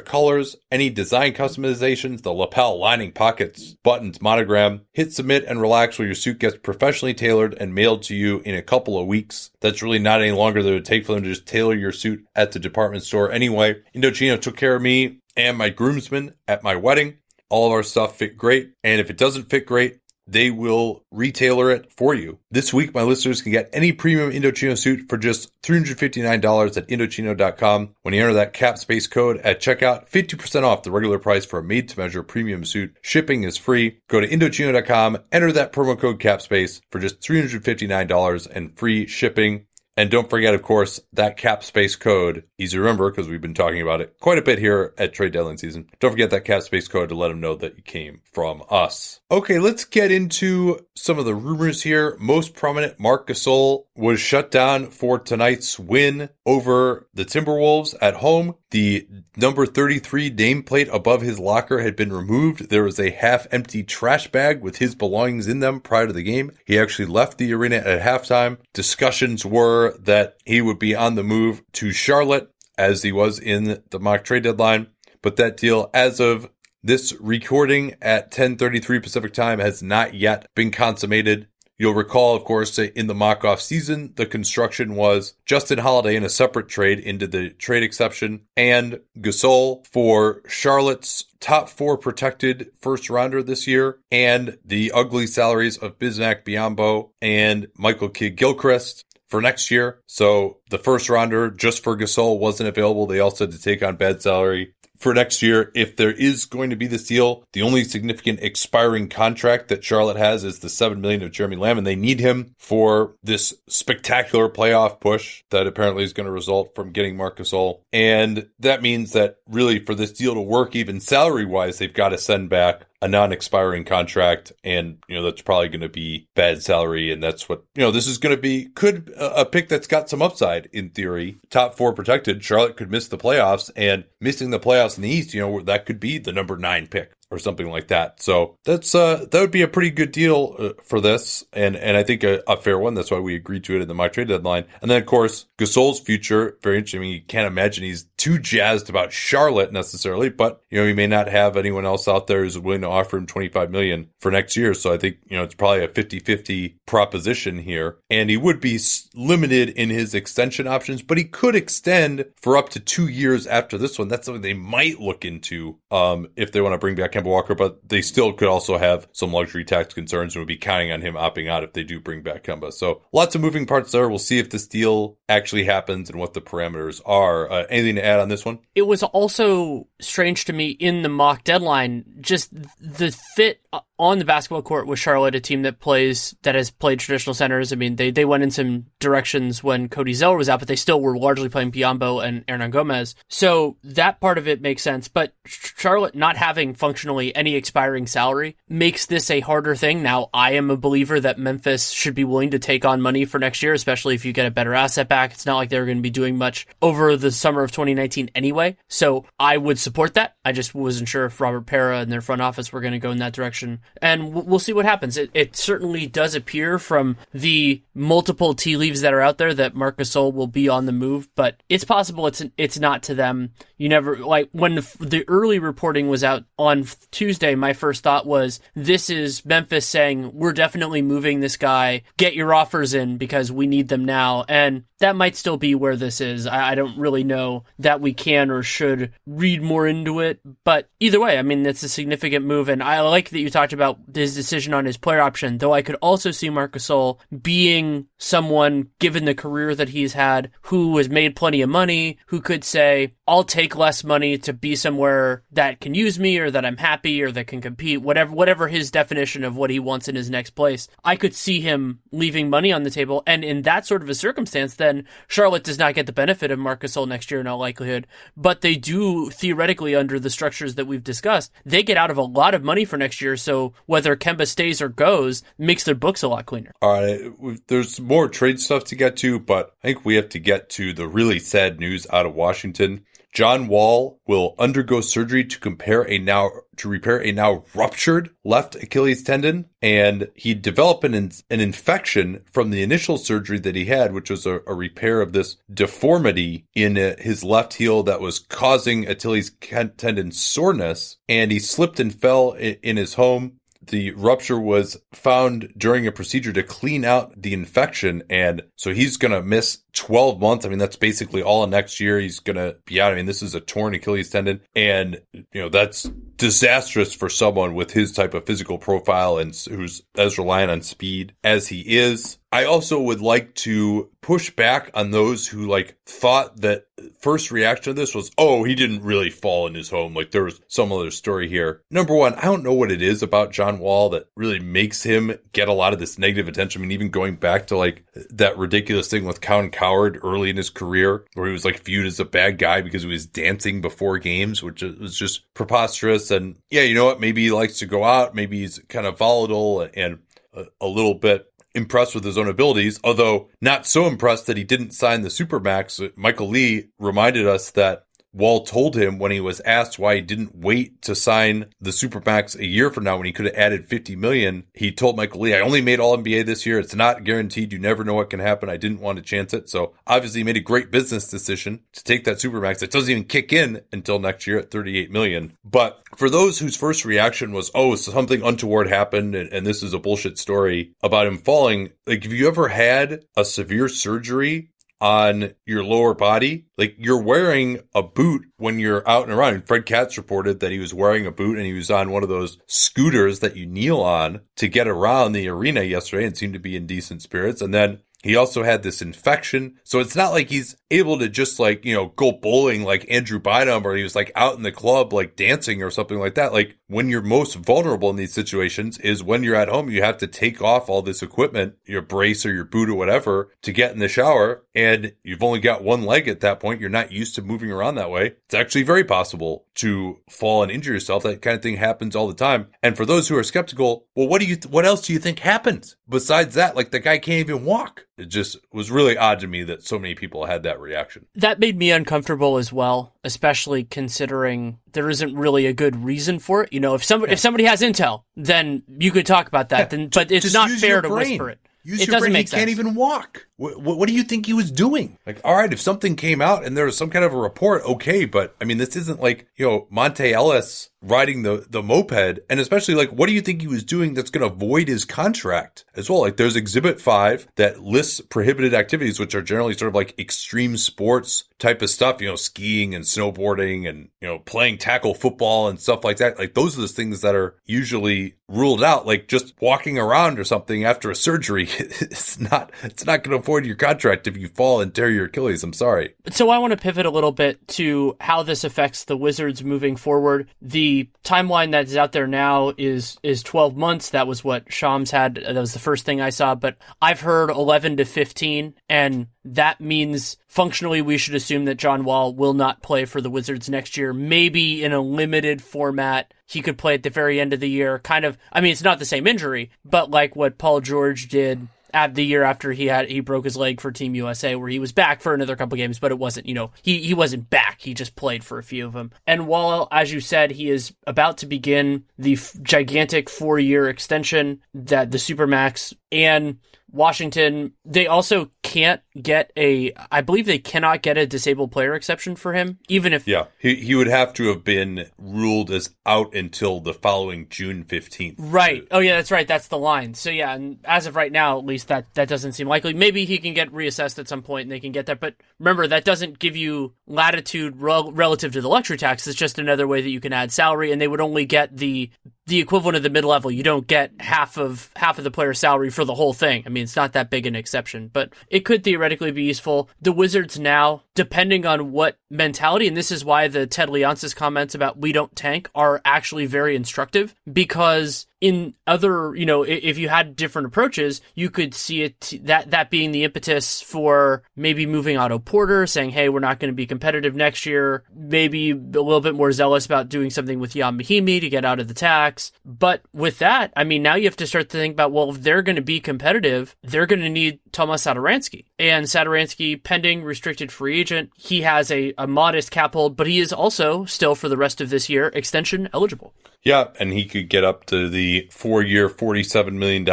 colors, any design customizations, the lapel, lining, pockets, buttons, monogram. Hit submit and relax while your suit gets professionally tailored and mailed to you in a couple of weeks. That's really not any longer than it would take for them to just tailor your suit at the department store anyway. Indochino took care of me and my groomsmen at my wedding. All of our stuff fit great. And if it doesn't fit great, they will retailer it for you. This week, my listeners can get any premium Indochino suit for just $359 at Indochino.com. When you enter that cap space code at checkout, 50% off the regular price for a made to measure premium suit. Shipping is free. Go to Indochino.com, enter that promo code capspace for just $359 and free shipping. And don't forget, of course, that cap space code. Easy to remember because we've been talking about it quite a bit here at trade deadline season. Don't forget that cap space code to let them know that you came from us. Okay, let's get into some of the rumors here. Most prominent, Marc Gasol was shut down for tonight's win over the Timberwolves at home. The number 33 nameplate above his locker had been removed. There was a half empty trash bag with his belongings in them prior to the game. He actually left the arena at halftime. Discussions were that he would be on the move to Charlotte as he was in the mock trade deadline. But that deal, as of this recording at 10:33 Pacific time has not yet been consummated. You'll recall, of course, in the mock off season, the construction was Justin Holiday in a separate trade into the trade exception and Gasol for Charlotte's top four protected first rounder this year and the ugly salaries of Bismack Biyombo and Michael Kidd Gilchrist for next year. So the first rounder just for Gasol wasn't available. They also had to take on bad salary for next year. If there is going to be this deal, the only significant expiring contract that Charlotte has is the seven million of Jeremy Lamb, and they need him for this spectacular playoff push that apparently is going to result from getting Marcus Gasol. And that means that really for this deal to work, even salary wise, they've got to send back a non-expiring contract and you know that's probably going to be bad salary and that's what you know this is going to be could a pick that's got some upside in theory top 4 protected charlotte could miss the playoffs and missing the playoffs in the east you know that could be the number 9 pick or something like that. So that's uh that would be a pretty good deal uh, for this, and and I think a, a, fair one. That's why we agreed to it in the my trade deadline. And then of course Gasol's future, very interesting. I mean, you can't imagine he's too jazzed about Charlotte necessarily, but you know he may not have anyone else out there who's willing to offer him 25 million for next year. So I think you know it's probably a 50-50 proposition here, and he would be limited in his extension options, but he could extend for up to two years after this one. That's something they might look into um if they want to bring back Kemba Walker, but they still could also have some luxury tax concerns and would be counting on him opting out if they do bring back Kemba. So lots of moving parts there. We'll see if this deal actually happens and what the parameters are. Uh, anything to add on this one? It was also strange to me in the mock deadline, just the fit uh, on the basketball court with Charlotte, a team that plays that has played traditional centers. I mean, they they went in some directions when Cody Zeller was out, but they still were largely playing Biyombo and Hernangomez. So that part of it makes sense. But Charlotte not having functionally any expiring salary makes this a harder thing. Now, I am a believer that Memphis should be willing to take on money for next year, especially if you get a better asset back. It's not like they're going to be doing much over the summer of 2019 anyway. So I would support that. I just wasn't sure if Robert Pera and their front office were going to go in that direction. And we'll see what happens. It, it certainly does appear from the multiple tea leaves that are out there that Marc Gasol will be on the move, but it's possible it's it's not to them. You never like when the early reporting was out on Tuesday. My first thought was this is Memphis saying we're definitely moving this guy. Get your offers in because we need them now. And that might still be where this is. I, I, don't really know that we can or should read more into it. But either way, I mean, it's a significant move. And I like that you talked about his decision on his player option, though I could also see Marcus Gasol being someone, given the career that he's had, who has made plenty of money, who could say, I'll take less money to be somewhere that can use me or that I'm happy or that can compete, whatever, whatever his definition of what he wants in his next place. I could see him leaving money on the table. And in that sort of a circumstance, then Charlotte does not get the benefit of Marcus Gasol next year in all likelihood, but they do theoretically under the structures that we've discussed, they get out of a lot of money for next year. So whether Kemba stays or goes makes their books a lot cleaner. All right. There's more trade stuff to get to, but I think we have to get to the really sad news out of Washington. John Wall will undergo surgery to compare a now to repair a now ruptured left Achilles tendon, and he developed an an infection from the initial surgery that he had, which was a, a repair of this deformity in uh, his left heel that was causing Achilles tendon soreness. And he slipped and fell in, in his home the rupture was found during a procedure to clean out the infection. And so he's going to miss 12 months. I mean, that's basically all next year. He's going to be out. I mean, this is a torn Achilles tendon. And, you know, that's disastrous for someone with his type of physical profile and who's as reliant on speed as he is. I also would like to push back on those who like thought that first reaction to this was, oh, he didn't really fall in his home. Like there was some other story here. Number one, I don't know what it is about John Wall that really makes him get a lot of this negative attention. I mean, even going back to like that ridiculous thing with Colin Cowherd early in his career, where he was like viewed as a bad guy because he was dancing before games, which was just preposterous. And yeah, you know what? Maybe he likes to go out. Maybe he's kind of volatile and a, a little bit impressed with his own abilities, although not so impressed that he didn't sign the Supermax. Michael Lee reminded us that Wall told him when he was asked why he didn't wait to sign the Supermax a year from now when he could have added 50 million. He told Michael Lee, I only made all NBA this year. It's not guaranteed. You never know what can happen. I didn't want to chance it. So obviously he made a great business decision to take that Supermax. It doesn't even kick in until next year at 38 million. But for those whose first reaction was, oh, something untoward happened and, and this is a bullshit story about him falling, like, have you ever had a severe surgery on your lower body. Like you're wearing a boot when you're out and around. Fred Katz reported that he was wearing a boot and he was on one of those scooters that you kneel on to get around the arena yesterday and seemed to be in decent spirits. And then he also had this infection. So it's not like he's able to just like, you know, go bowling like Andrew Bynum or he was like out in the club like dancing or something like that. Like when you're most vulnerable in these situations is when you're at home, you have to take off all this equipment, your brace or your boot or whatever to get in the shower. And you've only got one leg at that point. You're not used to moving around that way. It's actually very possible to fall and injure yourself. That kind of thing happens all the time. And for those who are skeptical, well, what do you, what else do you think happens besides that? Like the guy can't even walk. It just was really odd to me that so many people had that reaction. That made me uncomfortable as well, especially considering there isn't really a good reason for it. You know, if somebody yeah. if somebody has intel, then you could talk about that. Yeah. Then, but it's just not fair to whisper it. Use it your doesn't brain. Make he can't even walk. What, what, what, do you think he was doing? Like, all right, if something came out and there was some kind of a report, okay, but I mean, this isn't like you know Monta Ellis riding the the moped, and especially like, what do you think he was doing that's going to void his contract as well? Like, there's Exhibit Five that lists prohibited activities, which are generally sort of like extreme sports type of stuff, you know, skiing and snowboarding and you know playing tackle football and stuff like that. Like, those are the things that are usually ruled out. Like, just walking around or something after a surgery, it's not it's not going to void your contract if you fall and tear your Achilles. I'm sorry. So I want to pivot a little bit to how this affects the Wizards moving forward. The the timeline that's out there now is is 12 months. That was what Shams had. That was the first thing I saw. But I've heard 11 to 15, and that means functionally we should assume that John Wall will not play for the Wizards next year. Maybe in a limited format, he could play at the very end of the year. Kind of. I mean, it's not the same injury, but like what Paul George did at the year after he had he broke his leg for Team USA, where he was back for another couple games, but it wasn't you know he he wasn't back. He just played for a few of them. And while as you said, he is about to begin the f- gigantic four year extension that the Supermax and Washington, they also can't get a, I believe they cannot get a disabled player exception for him, even if. Yeah, he, he would have to have been ruled as out until the following June 15th. Right. Oh, yeah, that's right. That's the line. So, yeah, and as of right now, at least that, that doesn't seem likely. Maybe he can get reassessed at some point and they can get that. But remember, that doesn't give you latitude rel- relative to the luxury tax. It's just another way that you can add salary, and they would only get the the equivalent of the mid level. You don't get half of half of the player's salary for the whole thing. I mean, it's not that big an exception, but it could theoretically be useful. The Wizards now, depending on what mentality, and this is why the Ted Leonsis comments about we don't tank are actually very instructive because in other, you know, if you had different approaches, you could see it that that being the impetus for maybe moving Otto Porter, saying, "Hey, we're not going to be competitive next year." Maybe a little bit more zealous about doing something with Ian Mahinmi to get out of the tax. But with that, I mean, now you have to start to think about, well, if they're going to be competitive, they're going to need Tomas Satoransky. And Satoransky, pending restricted free agent, he has a, a modest cap hold, but he is also still for the rest of this year extension eligible. Yeah, and he could get up to the four year, $47 million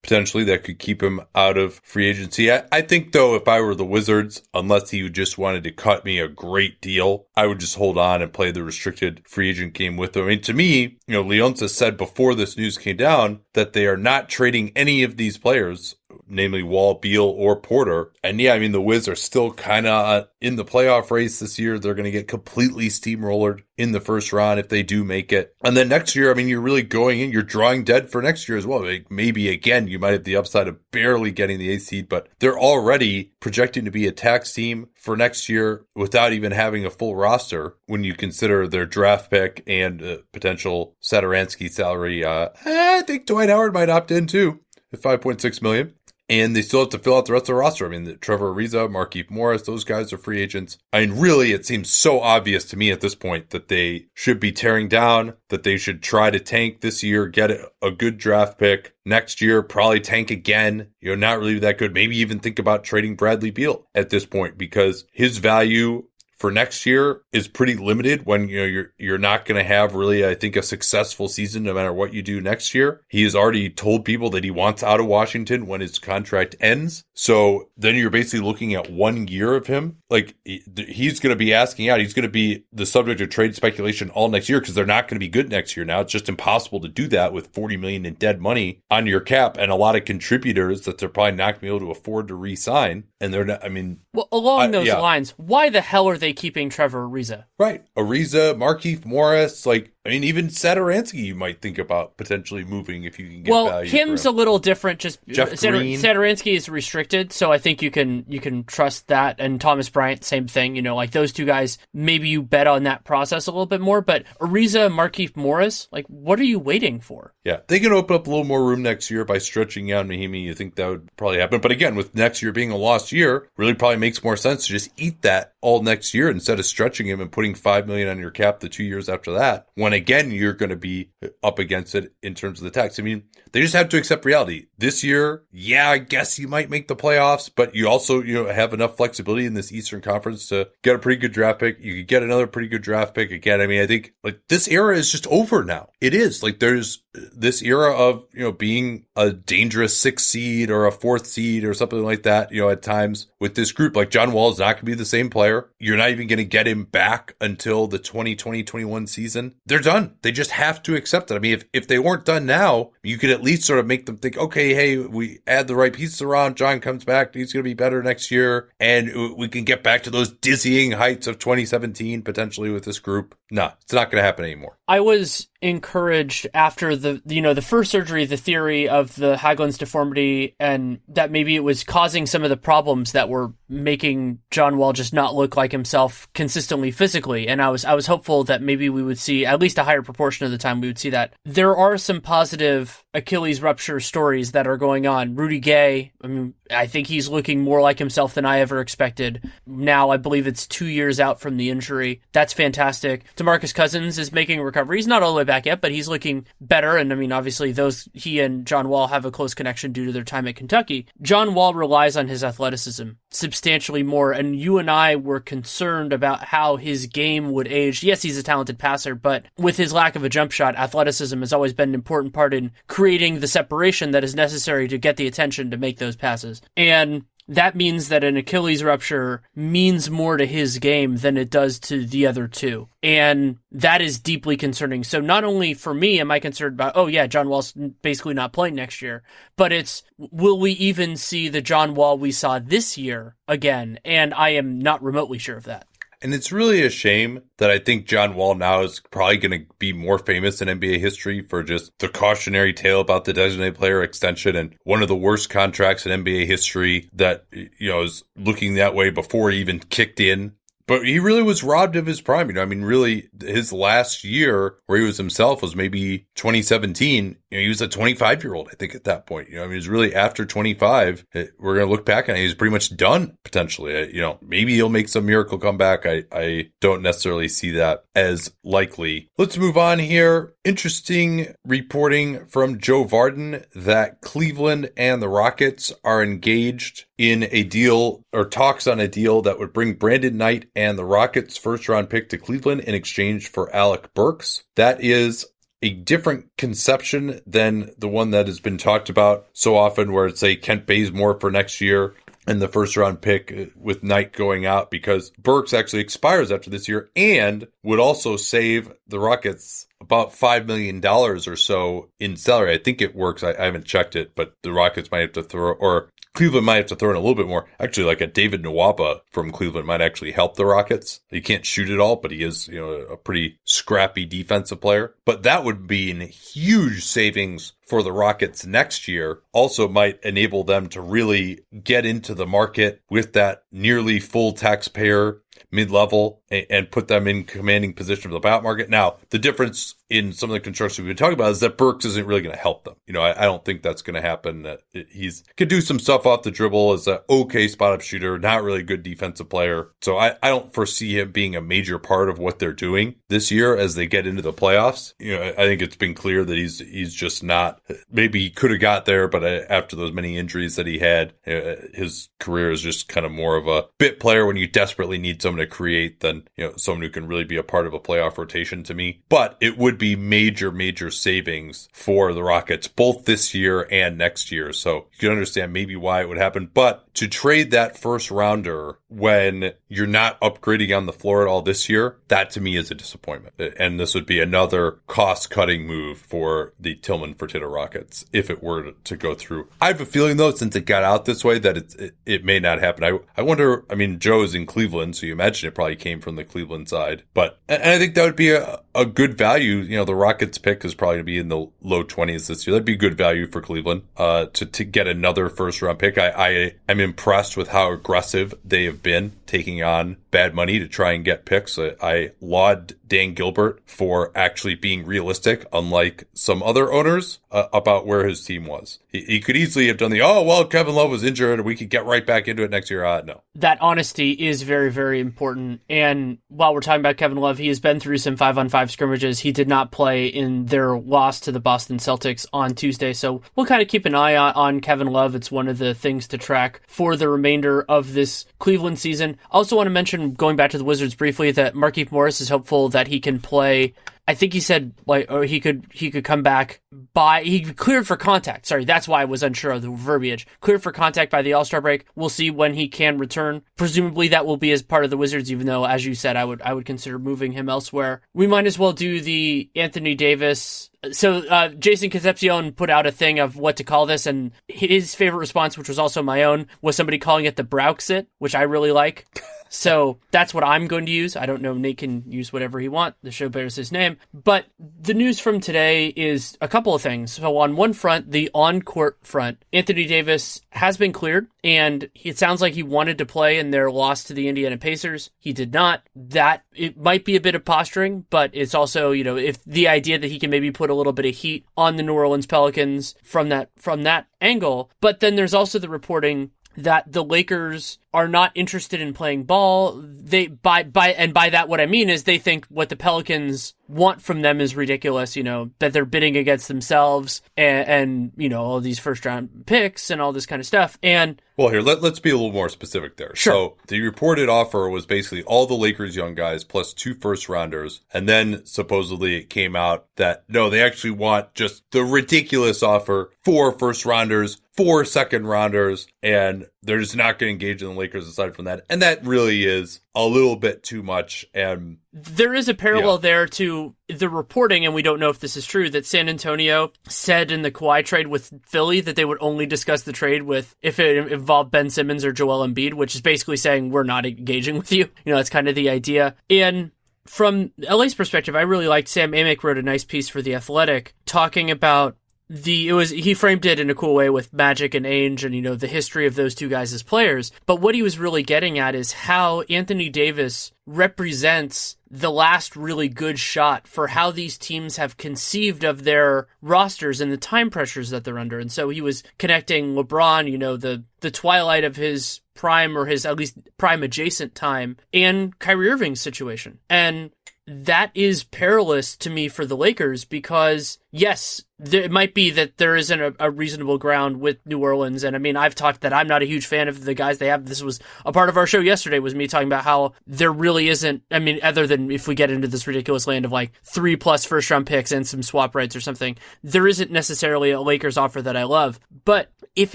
potentially that could keep him out of free agency. I, I, think, though, if I were the Wizards, unless he just wanted to cut me a great deal, I would just hold on and play the restricted free agent game with him. I mean, to me, you know, Leonsis said before this news came down that they are not trading any of these players namely Wall, Beal, or Porter. And yeah, I mean, the Wiz are still kind of in the playoff race this year. They're going to get completely steamrollered in the first round if they do make it. And then next year, I mean, you're really going in, you're drawing dead for next year as well. Like maybe again, you might have the upside of barely getting the A seed, but they're already projecting to be a tax team for next year without even having a full roster when you consider their draft pick and uh, potential Satoransky salary. Uh, I think Dwight Howard might opt in too at 5.6 million and they still have to fill out the rest of the roster. I mean, Trevor Ariza, Markieff Morris, those guys are free agents. I mean, really, it seems so obvious to me at this point that they should be tearing down, that they should try to tank this year, get a good draft pick. Next year, probably tank again. You know, not really that good. Maybe even think about trading Bradley Beal at this point because his value for next year is pretty limited when you know you're you're not going to have really I think a successful season no matter what you do next year. He has already told people that he wants out of Washington when his contract ends. So then you're basically looking at one year of him. Like he's going to be asking out. He's going to be the subject of trade speculation all next year because they're not going to be good next year. Now it's just impossible to do that with 40 million in dead money on your cap and a lot of contributors that they're probably not going to be able to afford to re-sign. And they're not. I mean, well, along I, those yeah. lines, why the hell are they keeping Trevor Ariza? Right, Ariza, Markieff Morris, like I mean, even Satoransky, you might think about potentially moving if you can get well, value. Kim's a little different. Just uh, Jeff Satoransky is restricted, so I think you can you can trust that. And Thomas Bryant, same thing. You know, like those two guys, maybe you bet on that process a little bit more. But Ariza, Markieff Morris, like, what are you waiting for? Yeah, they can open up a little more room next year by stretching out Mahinmi. You think that would probably happen? But again, with next year being a lost year, really probably makes more sense to just eat that all next year instead of stretching him and putting five million on your cap the two years after that. When again, you're going to be up against it in terms of the tax. I mean, they just have to accept reality. This year, yeah, I guess you might make the playoffs, but you also, you know, have enough flexibility in this Eastern Conference to get a pretty good draft pick. You could get another pretty good draft pick again. I mean, I think like this era is just over now. It is like there's this era of, you know, being a dangerous sixth seed or a fourth seed or something like that, you know, at times with this group. Like John Wall is not going to be the same player. You're not even going to get him back until the 2020 21 season. They're done. They just have to accept it. I mean, if, if they weren't done now, you could at least sort of make them think, okay, hey, we add the right pieces around. John comes back. He's going to be better next year. And we can get back to those dizzying heights of 2017 potentially with this group. No, it's not going to happen anymore. I was encouraged after the you know the first surgery, the theory of the Haglund's deformity, and that maybe it was causing some of the problems that were making John Wall just not look like himself consistently physically. And I was I was hopeful that maybe we would see at least a higher proportion of the time we would see that. There are some positive Achilles rupture stories that are going on. Rudy Gay, I mean, I think he's looking more like himself than I ever expected. Now I believe it's two years out from the injury. That's fantastic. Demarcus Cousins is making a recovery. He's not all the way back yet, but he's looking better. And I mean, obviously, those he and John Wall have a close connection due to their time at Kentucky. John Wall relies on his athleticism substantially more. And you and I were concerned about how his game would age. Yes, he's a talented passer, but with his lack of a jump shot, athleticism has always been an important part in creating the separation that is necessary to get the attention to make those passes. And that means that an Achilles rupture means more to his game than it does to the other two. And that is deeply concerning. So not only for me am I concerned about, oh yeah, John Wall's basically not playing next year, but it's will we even see the John Wall we saw this year again? And I am not remotely sure of that. And it's really a shame that I think John Wall now is probably going to be more famous in NBA history for just the cautionary tale about the designated player extension and one of the worst contracts in NBA history that, you know, is looking that way before it even kicked in but he really was robbed of his prime. You know, I mean, really, his last year where he was himself was maybe 2017. You know, he was a 25 year old, I think, at that point. You know, I mean, it was really after 25. Eh, we're going to look back and he's pretty much done potentially. Eh, you know, maybe he'll make some miracle comeback. I, I don't necessarily see that as likely. Let's move on here. Interesting reporting from Joe Vardon that Cleveland and the Rockets are engaged in a deal or talks on a deal that would bring Brandon Knight and the Rockets first round pick to Cleveland in exchange for Alec Burks. That is a different conception than the one that has been talked about so often where it's a Kent Bazemore for next year and the first round pick with Knight going out because Burks actually expires after this year and would also save the Rockets about $5 million or so in salary. I think it works. I, I, haven't checked it, but the Rockets might have to throw, or Cleveland might have to throw in a little bit more. Actually, like a David Nwaba from Cleveland might actually help the Rockets. He can't shoot it all, but he is, you know, a pretty scrappy defensive player. But that would be in huge savings for the Rockets next year. Also might enable them to really get into the market with that nearly full taxpayer mid-level and, put them in commanding position of the buyout market. Now, the difference in some of the construction we've been talking about is that Burks isn't really going to help them. You know, I, I don't think that's going to happen. He's could do some stuff off the dribble as an okay spot up shooter, not really a good defensive player. So I, I don't foresee him being a major part of what they're doing this year as they get into the playoffs. You know, I think it's been clear that he's he's just not. Maybe he could have got there, but uh, after those many injuries that he had, uh, his career is just kind of more of a bit player when you desperately need someone to create than you know someone who can really be a part of a playoff rotation to me. But it would be major, major savings for the Rockets, both this year and next year. So you can understand maybe why it would happen. But to trade that first rounder when you're not upgrading on the floor at all this year, that to me is a disappointment. And this would be another cost cutting move for the Tillman Fertitta Rockets if it were to go through. I have a feeling though, since it got out this way, that it, it, may not happen. I, I wonder, I mean, Joe's in Cleveland, so you imagine it probably came from the Cleveland side, but, and I think that would be a, a good value. You know, the Rockets pick is probably going to be in the low 20s this year. That'd be good value for Cleveland, uh, to, to get another first round pick. I, I am impressed with how aggressive they have been taking on bad money to try and get picks. I, I laud Dan Gilbert for actually being realistic, unlike some other owners, uh, about where his team was. He, he, could easily have done the, oh, well, Kevin Love was injured. We could get right back into it next year. Uh, no. That honesty is very, very important. And while we're talking about Kevin Love, he has been through some five on five scrimmages. He did not play in their loss to the Boston Celtics on Tuesday. So we'll kind of keep an eye on, on Kevin Love. It's one of the things to track for the remainder of this Cleveland season. I also want to mention, going back to the Wizards briefly, that Markieff Morris is hopeful that he can play I think he said like or he could he could come back by he cleared for contact. Sorry, that's why I was unsure of the verbiage. Cleared for contact by the All Star break. We'll see when he can return. Presumably that will be as part of the Wizards, even though as you said, I would I would consider moving him elsewhere. We might as well do the Anthony Davis so uh, Jason Concepcion put out a thing of what to call this, and his favorite response, which was also my own, was somebody calling it the Browxit, which I really like. So that's what I'm going to use. I don't know. Nate can use whatever he wants. The show bears his name. But the news from today is a couple of things. So on one front, the on-court front, Anthony Davis has been cleared, and it sounds like he wanted to play in their loss to the Indiana Pacers. He did not. That it might be a bit of posturing, but it's also you know if the idea that he can maybe put a little bit of heat on the New Orleans Pelicans from that from that angle. But then there's also the reporting that the Lakers are not interested in playing ball. They by by and by that what I mean is they think what the Pelicans want from them is ridiculous. You know that they're bidding against themselves and, and you know all these first round picks and all this kind of stuff. And well, here let, let's be a little more specific there. Sure. So the reported offer was basically all the Lakers young guys plus two first rounders, and then supposedly it came out that no, they actually want just the ridiculous offer: four first rounders, four second rounders, and they're just not going to engage in the Lakers aside from that. And that really is a little bit too much. And there is a parallel yeah. there to the reporting, and we don't know if this is true, that San Antonio said in the Kawhi trade with Philly that they would only discuss the trade with if it involved Ben Simmons or Joel Embiid, which is basically saying we're not engaging with you. You know, that's kind of the idea. And from LA's perspective, I really liked Sam Amick wrote a nice piece for The Athletic talking about the it was he framed it in a cool way with Magic and Ainge and you know the history of those two guys as players. But what he was really getting at is how Anthony Davis represents the last really good shot for how these teams have conceived of their rosters and the time pressures that they're under. And so he was connecting LeBron, you know, the the twilight of his prime or his at least prime adjacent time and Kyrie Irving's situation. And that is perilous to me for the Lakers because yes, there, it might be that there isn't a, a, reasonable ground with New Orleans. And I mean, I've talked that I'm not a huge fan of the guys they have. This was a part of our show yesterday was me talking about how there really isn't, I mean, other than if we get into this ridiculous land of like three plus first round picks and some swap rights or something, there isn't necessarily a Lakers offer that I love. But if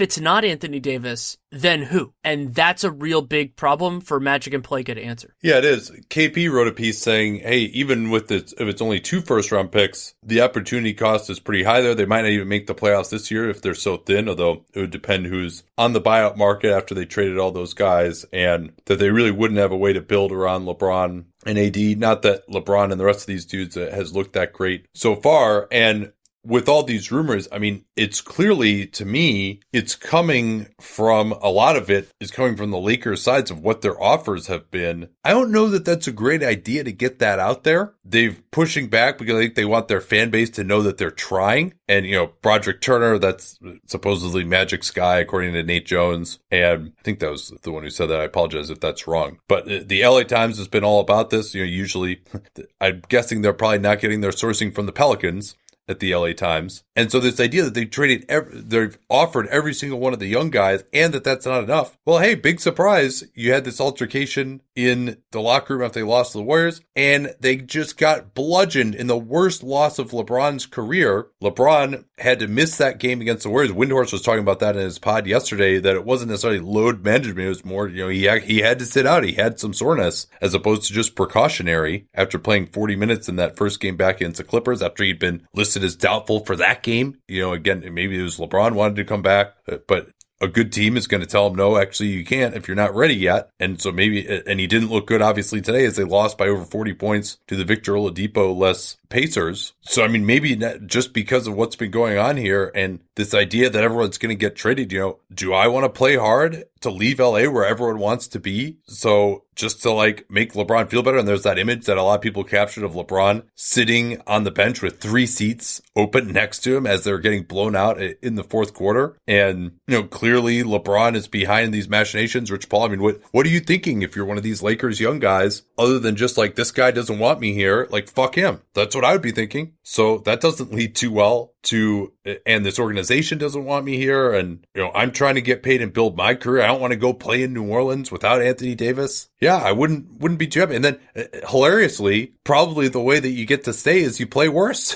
it's not Anthony Davis, then who? And that's a real big problem for Magic and Pelinka to answer. Yeah, it is. KP wrote a piece saying, hey, even with it, if it's only two first round picks, the opportunity cost is pretty high there. They might not even make the playoffs this year if they're so thin, although it would depend who's on the buyout market after they traded all those guys and that they really wouldn't have a way to build around LeBron and AD. Not that LeBron and the rest of these dudes has looked that great so far. And with all these rumors, I mean, it's clearly to me, it's coming from a lot of it is coming from the Lakers sides of what their offers have been. I don't know that that's a great idea to get that out there. They've pushing back because I think they want their fan base to know that they're trying. And, you know, Broderick Turner, that's supposedly Magic Sky, according to Nate Jones. And I think that was the one who said that. I apologize if that's wrong. But the LA Times has been all about this. You know, usually I'm guessing they're probably not getting their sourcing from the Pelicans at the LA Times. And so this idea that they traded, every, they've offered every single one of the young guys and that that's not enough. Well, hey, big surprise. You had this altercation in the locker room after they lost to the Warriors and they just got bludgeoned in the worst loss of LeBron's career. LeBron had to miss that game against the Warriors. Windhorst was talking about that in his pod yesterday that it wasn't necessarily load management. It was more, you know, he, he had to sit out. He had some soreness as opposed to just precautionary after playing 40 minutes in that first game back against the Clippers after he'd been listed as doubtful for that game. You know, again, maybe it was LeBron wanted to come back, but a good team is going to tell him, no, actually, you can't if you're not ready yet. And so maybe, and he didn't look good, obviously, today as they lost by over 40 points to the Victor Oladipo less Pacers. So, I mean, maybe just because of what's been going on here and this idea that everyone's going to get traded, you know, do I want to play hard to leave LA where everyone wants to be? So just to like make LeBron feel better. And there's that image that a lot of people captured of LeBron sitting on the bench with three seats open next to him as they're getting blown out in the fourth quarter. And, you know, clearly LeBron is behind these machinations. Rich Paul, I mean, what, what are you thinking if you're one of these Lakers young guys other than just like, this guy doesn't want me here? Like, fuck him. That's what I would be thinking. So that doesn't lead too well to, and this organization doesn't want me here. And, you know, I'm trying to get paid and build my career. I don't want to go play in New Orleans without Anthony Davis. Yeah, I wouldn't, wouldn't be too happy. And then uh, hilariously, probably the way that you get to stay is you play worse.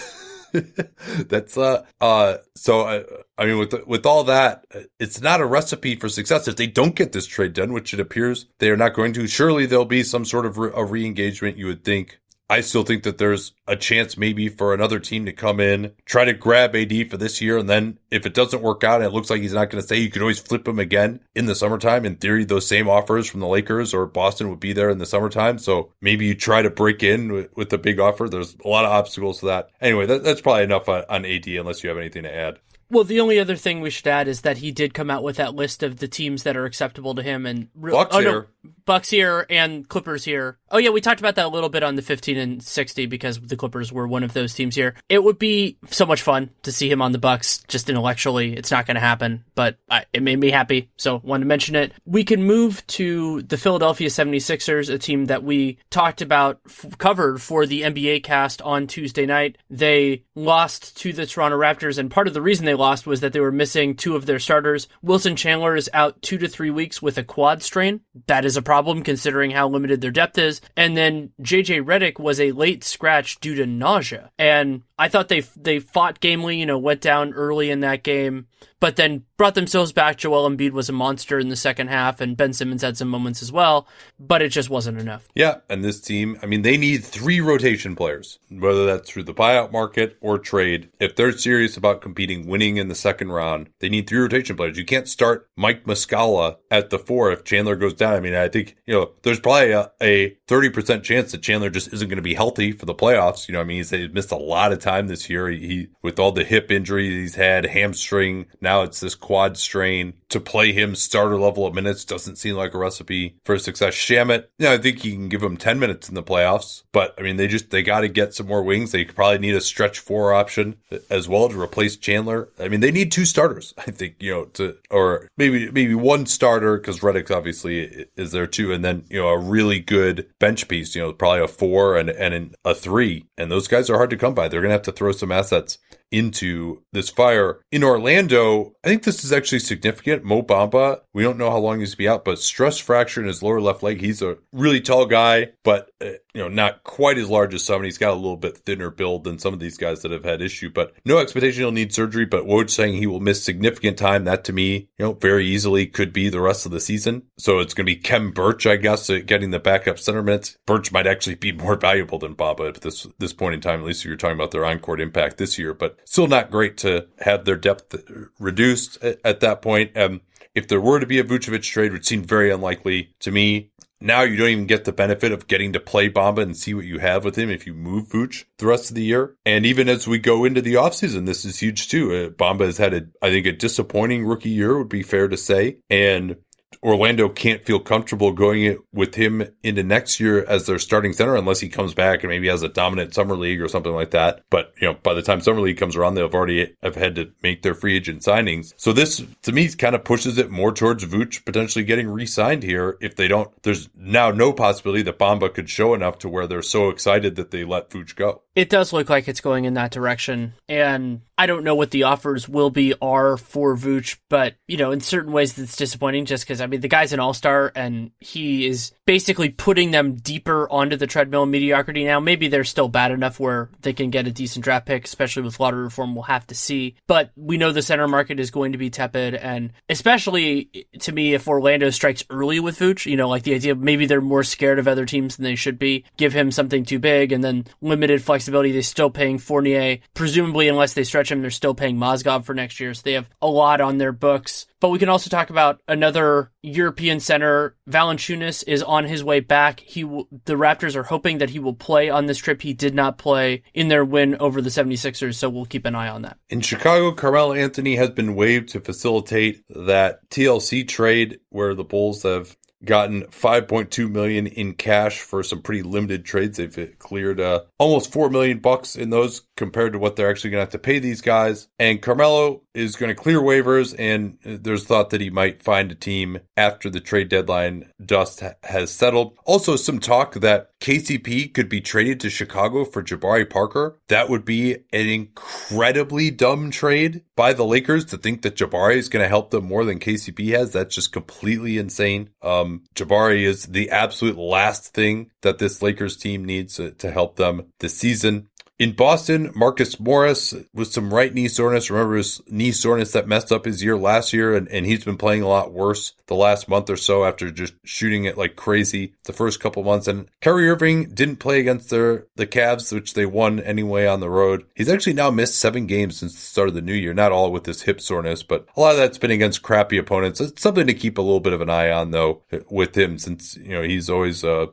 That's uh uh so I I mean with with all that it's not a recipe for success if they don't get this trade done which it appears they are not going to surely there'll be some sort of re- a re-engagement you would think I still think that there's a chance maybe for another team to come in, try to grab AD for this year. And then if it doesn't work out and it looks like he's not going to stay, you could always flip him again in the summertime. In theory, those same offers from the Lakers or Boston would be there in the summertime. So maybe you try to break in with, with the big offer. There's a lot of obstacles to that. Anyway, that, that's probably enough on, on AD unless you have anything to add. Well, the only other thing we should add is that he did come out with that list of the teams that are acceptable to him, and Bucks oh, here. Bucks here and Clippers here. Oh yeah, we talked about that a little bit on the 15 and 60 because the Clippers were one of those teams here. It would be so much fun to see him on the Bucks. Just intellectually, it's not going to happen, but I, it made me happy, so wanted to mention it. We can move to the Philadelphia 76ers, a team that we talked about, f- covered for the NBA cast on Tuesday night. They lost to the Toronto Raptors, and part of the reason they lost was that they were missing two of their starters. Wilson Chandler is out two to three weeks with a quad strain. That is a problem considering how limited their depth is. And then JJ Redick was a late scratch due to nausea. And I thought they they fought gamely, you know, went down early in that game, but then brought themselves back. Joel Embiid was a monster in the second half, and Ben Simmons had some moments as well, but it just wasn't enough. Yeah, and this team, I mean, they need three rotation players, whether that's through the buyout market or trade. If they're serious about competing, winning in the second round, they need three rotation players. You can't start Mike Muscala at the four if Chandler goes down. I mean, I think, you know, there's probably a, a 30% chance that Chandler just isn't going to be healthy for the playoffs. You know, I mean, he's, he's missed a lot of time time this year. He, he, with all the hip injuries he's had, hamstring, now it's this quad strain. To play him starter level of minutes doesn't seem like a recipe for success. Shamet, yeah, I think you can give him 10 minutes in the playoffs, but I mean, they just, they got to get some more wings. They probably need a stretch four option as well to replace Chandler. I mean, they need two starters, I think, you know, to, or maybe, maybe one starter because Redick obviously is there too. And then, you know, a really good bench piece, you know, probably a four and, and a three. And those guys are hard to come by. They're going to have to throw some assets into this fire. In Orlando, I think this is actually significant. Mo Bamba, we don't know how long he's to be out, but stress fracture in his lower left leg. He's a really tall guy, but uh, you know, not quite as large as some. He's got a little bit thinner build than some of these guys that have had issue, but no expectation he'll need surgery. But Woj saying he will miss significant time. That to me, you know, very easily could be the rest of the season. So it's going to be Khem Birch, I guess, getting the backup center minutes. Birch might actually be more valuable than Bamba at this this point in time. At least if you're talking about their on court impact this year, but still not great to have their depth reduced at, at that point. Um, if there were to be a Vucevic trade, which seemed very unlikely to me, now you don't even get the benefit of getting to play Bamba and see what you have with him if you move Vooch the rest of the year. And even as we go into the offseason, this is huge too. Uh, Bamba has had a, I think, a disappointing rookie year would be fair to say. And Orlando can't feel comfortable going with him into next year as their starting center unless he comes back and maybe has a dominant summer league or something like that. But you know, by the time summer league comes around, they've already have had to make their free agent signings. So this to me kind of pushes it more towards Vooch potentially getting re-signed here if they don't. There's now no possibility that Bamba could show enough to where they're so excited that they let Vooch go. It does look like it's going in that direction, and I don't know what the offers will be are for Vooch, but you know, in certain ways, it's disappointing just because I mean the guy's an all star and he is basically putting them deeper onto the treadmill of mediocrity now. Maybe they're still bad enough where they can get a decent draft pick, especially with lottery reform. We'll have to see, but we know the center market is going to be tepid, and especially to me, if Orlando strikes early with Vooch, you know, like the idea of maybe they're more scared of other teams than they should be. Give him something too big, and then limited flexibility. They're still paying Fournier, presumably unless they stretch him, they're still paying Mozgov for next year. So they have a lot on their books. But we can also talk about another European center. Valanciunas is on his way back. He w- the Raptors are hoping that he will play on this trip. He did not play in their win over the 76ers, so we'll keep an eye on that. In Chicago, Carmelo Anthony has been waived to facilitate that TLC trade where the Bulls have gotten 5.2 million in cash for some pretty limited trades. They've cleared uh, almost 4 million bucks in those compared to what they're actually going to have to pay these guys. And Carmelo is going to clear waivers and there's thought that he might find a team after the trade deadline dust has settled. Also some talk that KCP could be traded to Chicago for Jabari Parker. That would be an incredibly dumb trade by the Lakers to think that Jabari is going to help them more than KCP has. That's just completely insane. Um, Jabari is the absolute last thing that this Lakers team needs to, to help them this season. In Boston, Marcus Morris with some right knee soreness. Remember his knee soreness that messed up his year last year, and, and he's been playing a lot worse the last month or so after just shooting it like crazy the first couple months. And Kyrie Irving didn't play against their the Cavs, which they won anyway on the road. He's actually now missed seven games since the start of the new year. Not all with this hip soreness, but a lot of that's been against crappy opponents. It's something to keep a little bit of an eye on though with him, since you know he's always uh,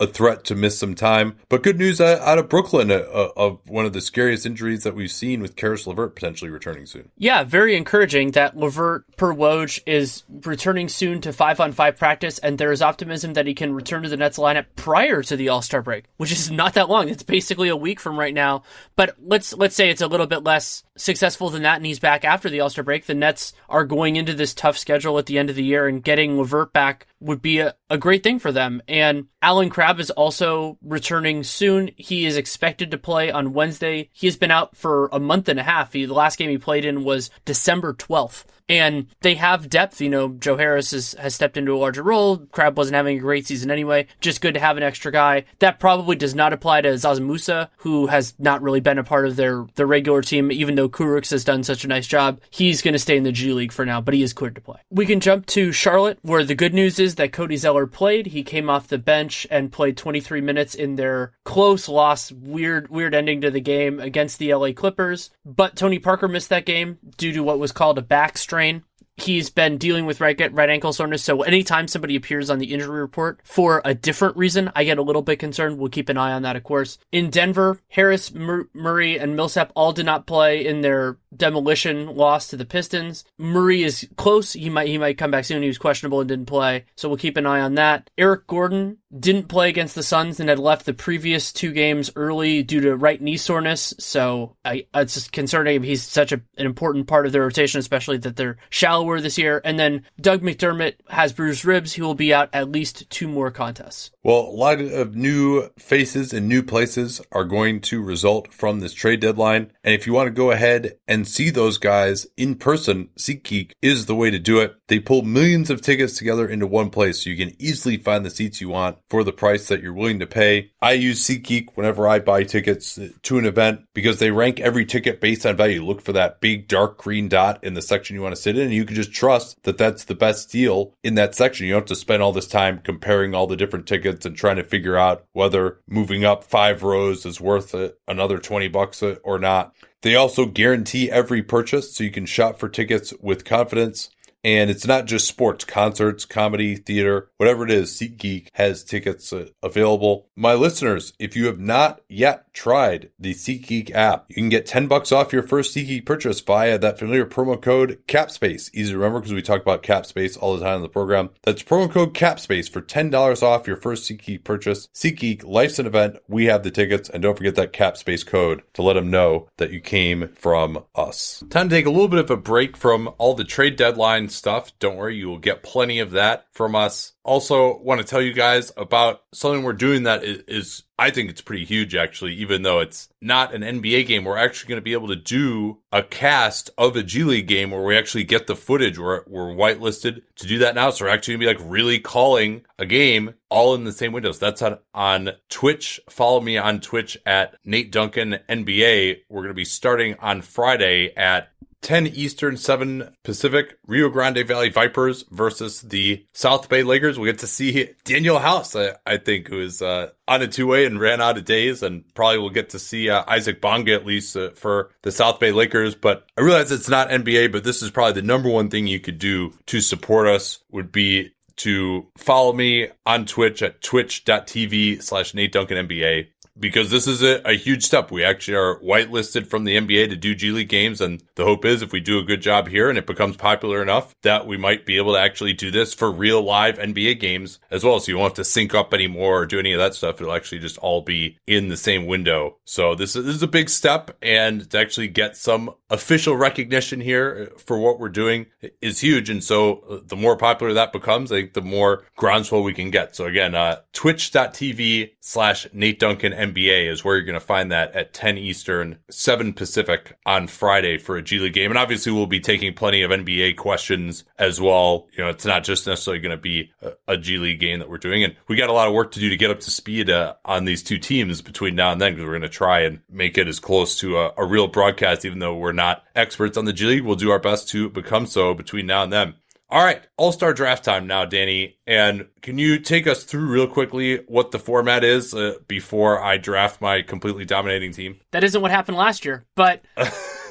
a threat to miss some time. But good news out of Brooklyn uh, uh, of one of the scariest injuries that we've seen with Caris LeVert potentially returning soon. Yeah, very encouraging that LeVert per Woj is returning soon soon to five on five practice, and there is optimism that he can return to the Nets lineup prior to the All Star break, which is not that long. It's basically a week from right now. But let's let's say it's a little bit less successful than that, and he's back after the All Star break. The Nets are going into this tough schedule at the end of the year, and getting LeVert back would be a, a great thing for them. And Allen Crabbe is also returning soon. He is expected to play on Wednesday. He has been out for a month and a half. He, the last game he played in was December 12th. And they have depth. You know, Joe Harris is, has stepped into a larger role. Crabbe wasn't having a great season anyway. Just good to have an extra guy. That probably does not apply to Dzanan Musa, who has not really been a part of their, their regular team, even though Kurucs has done such a nice job. He's going to stay in the G League for now, but he is cleared to play. We can jump to Charlotte, where the good news is that Cody Zeller played. He came off the bench and played 23 minutes in their close loss, weird, weird ending to the game against the LA Clippers. But Tony Parker missed that game due to what was called a back strain he's been dealing with right right ankle soreness. So anytime somebody appears on the injury report for a different reason, I get a little bit concerned. We'll keep an eye on that, of course. In Denver, Harris, Mur- Murray, and Millsap all did not play in their demolition loss to the Pistons. Murray is close. He might he might come back soon. He was questionable and didn't play, so we'll keep an eye on that. Eric Gordon didn't play against the Suns and had left the previous two games early due to right knee soreness. So I, it's concerning. He's such a, an important part of their rotation, especially that they're shallower this year. And then Doug McDermott has bruised ribs. He will be out at least two more contests. Well, a lot of new faces and new places are going to result from this trade deadline. And if you want to go ahead and see those guys in person, SeatGeek is the way to do it. They pull millions of tickets together into one place so you can easily find the seats you want for the price that you're willing to pay. I use SeatGeek whenever I buy tickets to an event because they rank every ticket based on value. Look for that big dark green dot in the section you want to sit in and you can just trust that that's the best deal in that section. You don't have to spend all this time comparing all the different tickets and trying to figure out whether moving up five rows is worth it, another 20 bucks uh, or not. They also guarantee every purchase so you can shop for tickets with confidence. And it's not just sports, concerts, comedy, theater, whatever it is, SeatGeek has tickets uh, available. My listeners, if you have not yet tried the SeatGeek app, you can get 10 bucks off your first SeatGeek purchase via that familiar promo code CAPSPACE. Easy to remember because we talk about CAPSPACE all the time in the program. That's promo code CAPSPACE for $10 off your first SeatGeek purchase. SeatGeek, life's an event. We have the tickets. And don't forget that CAPSPACE code to let them know that you came from us. Time to take a little bit of a break from all the trade deadlines stuff. Don't worry, you will get plenty of that from us. Also, want to tell you guys about something we're doing that is, is, I think it's pretty huge actually, even though it's not an NBA game. We're actually going to be able to do a cast of a G League game where we actually get the footage. We're, we're whitelisted to do that now. So we're actually going to be like really calling a game all in the same windows. That's on, on Twitch. Follow me on Twitch at Nate Duncan NBA. We're going to be starting on Friday at 10 Eastern, 7 Pacific, Rio Grande Valley Vipers versus the South Bay Lakers. We get to see Danuel House, I, I think, who is uh, on a two way and ran out of days, and probably we'll get to see uh, Isaac Bonga at least uh, for the South Bay Lakers. But I realize it's not NBA, but this is probably the number one thing you could do to support us would be to follow me on Twitch at twitch.tv slash Nate Duncan NBA because this is a, a, huge step. We actually are whitelisted from the NBA to do G League games. And the hope is if we do a good job here and it becomes popular enough that we might be able to actually do this for real live NBA games as well. So you won't have to sync up anymore or do any of that stuff. It'll actually just all be in the same window. So this is, this is a big step and to actually get some official recognition here for what we're doing is huge. And so uh, the more popular that becomes, I think the more groundswell we can get. So again, uh, twitch.tv slash Nate Duncan NBA is where you're going to find that at 10 Eastern, 7 Pacific on Friday for a G League game. And obviously we'll be taking plenty of NBA questions as well. You know, it's not just necessarily going to be a, a G League game that we're doing. And we got a lot of work to do to get up to speed uh, on these two teams between now and then because we're going to try and make it as close to a, a real broadcast, even though we're not experts on the G League. We'll do our best to become so between now and then. All right, All Star draft time now, Danny. And can you take us through real quickly what the format is uh, before I draft my completely dominating team? That isn't what happened last year, but.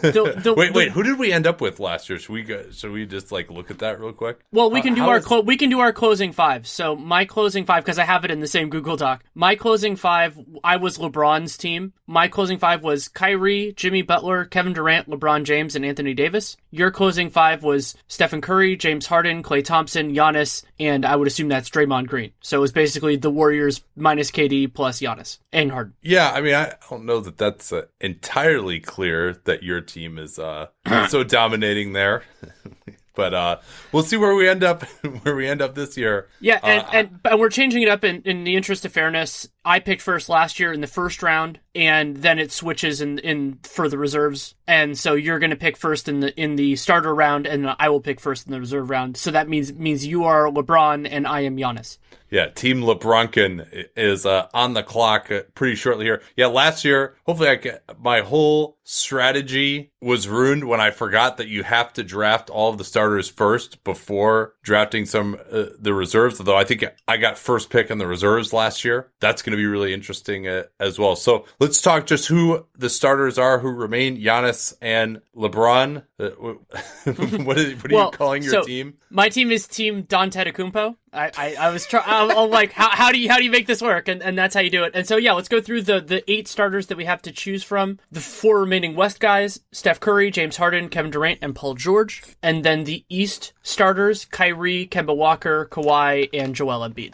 The, the, wait, wait. Who did we end up with last year? Should we go, should we just like look at that real quick? Well, we can uh, do our is... clo- we can do our closing five. So my closing five because I have it in the same Google Doc. My closing five, I was LeBron's team. My closing five was Kyrie, Jimmy Butler, Kevin Durant, LeBron James, and Anthony Davis. Your closing five was Stephen Curry, James Harden, Klay Thompson, Giannis, and I would assume that's Draymond Green. So it was basically the Warriors minus KD plus Giannis and Harden. Yeah, I mean, I don't know that that's uh, entirely clear that your team is uh, so dominating there. but uh, we'll see where we end up where we end up this year. Yeah, and, uh, and, and we're changing it up in, in the interest of fairness. I picked first last year in the first round, and then it switches in in for the reserves. And so you're going to pick first in the in the starter round, and I will pick first in the reserve round. So that means means you are LeBron and I am Giannis. Yeah, Team LeBronkin is uh, on the clock pretty shortly here. Yeah, last year, hopefully, I get my whole strategy was ruined when I forgot that you have to draft all of the starters first before drafting some uh, the reserves. Although I think I got first pick in the reserves last year. That's going to be really interesting uh, as well. So let's talk just who the starters are who remain: Giannis and LeBron. Uh, what, is, what are well, you calling your so team? My team is Team Don Antetokounmpo. I, I, I was trying. I'm like, how, how do you how do you make this work? And and that's how you do it. And so yeah, let's go through the the eight starters that we have to choose from. The four remaining West guys: Steph Curry, James Harden, Kevin Durant, and Paul George. And then the East starters: Kyrie, Kemba Walker, Kawhi, and Joel Embiid.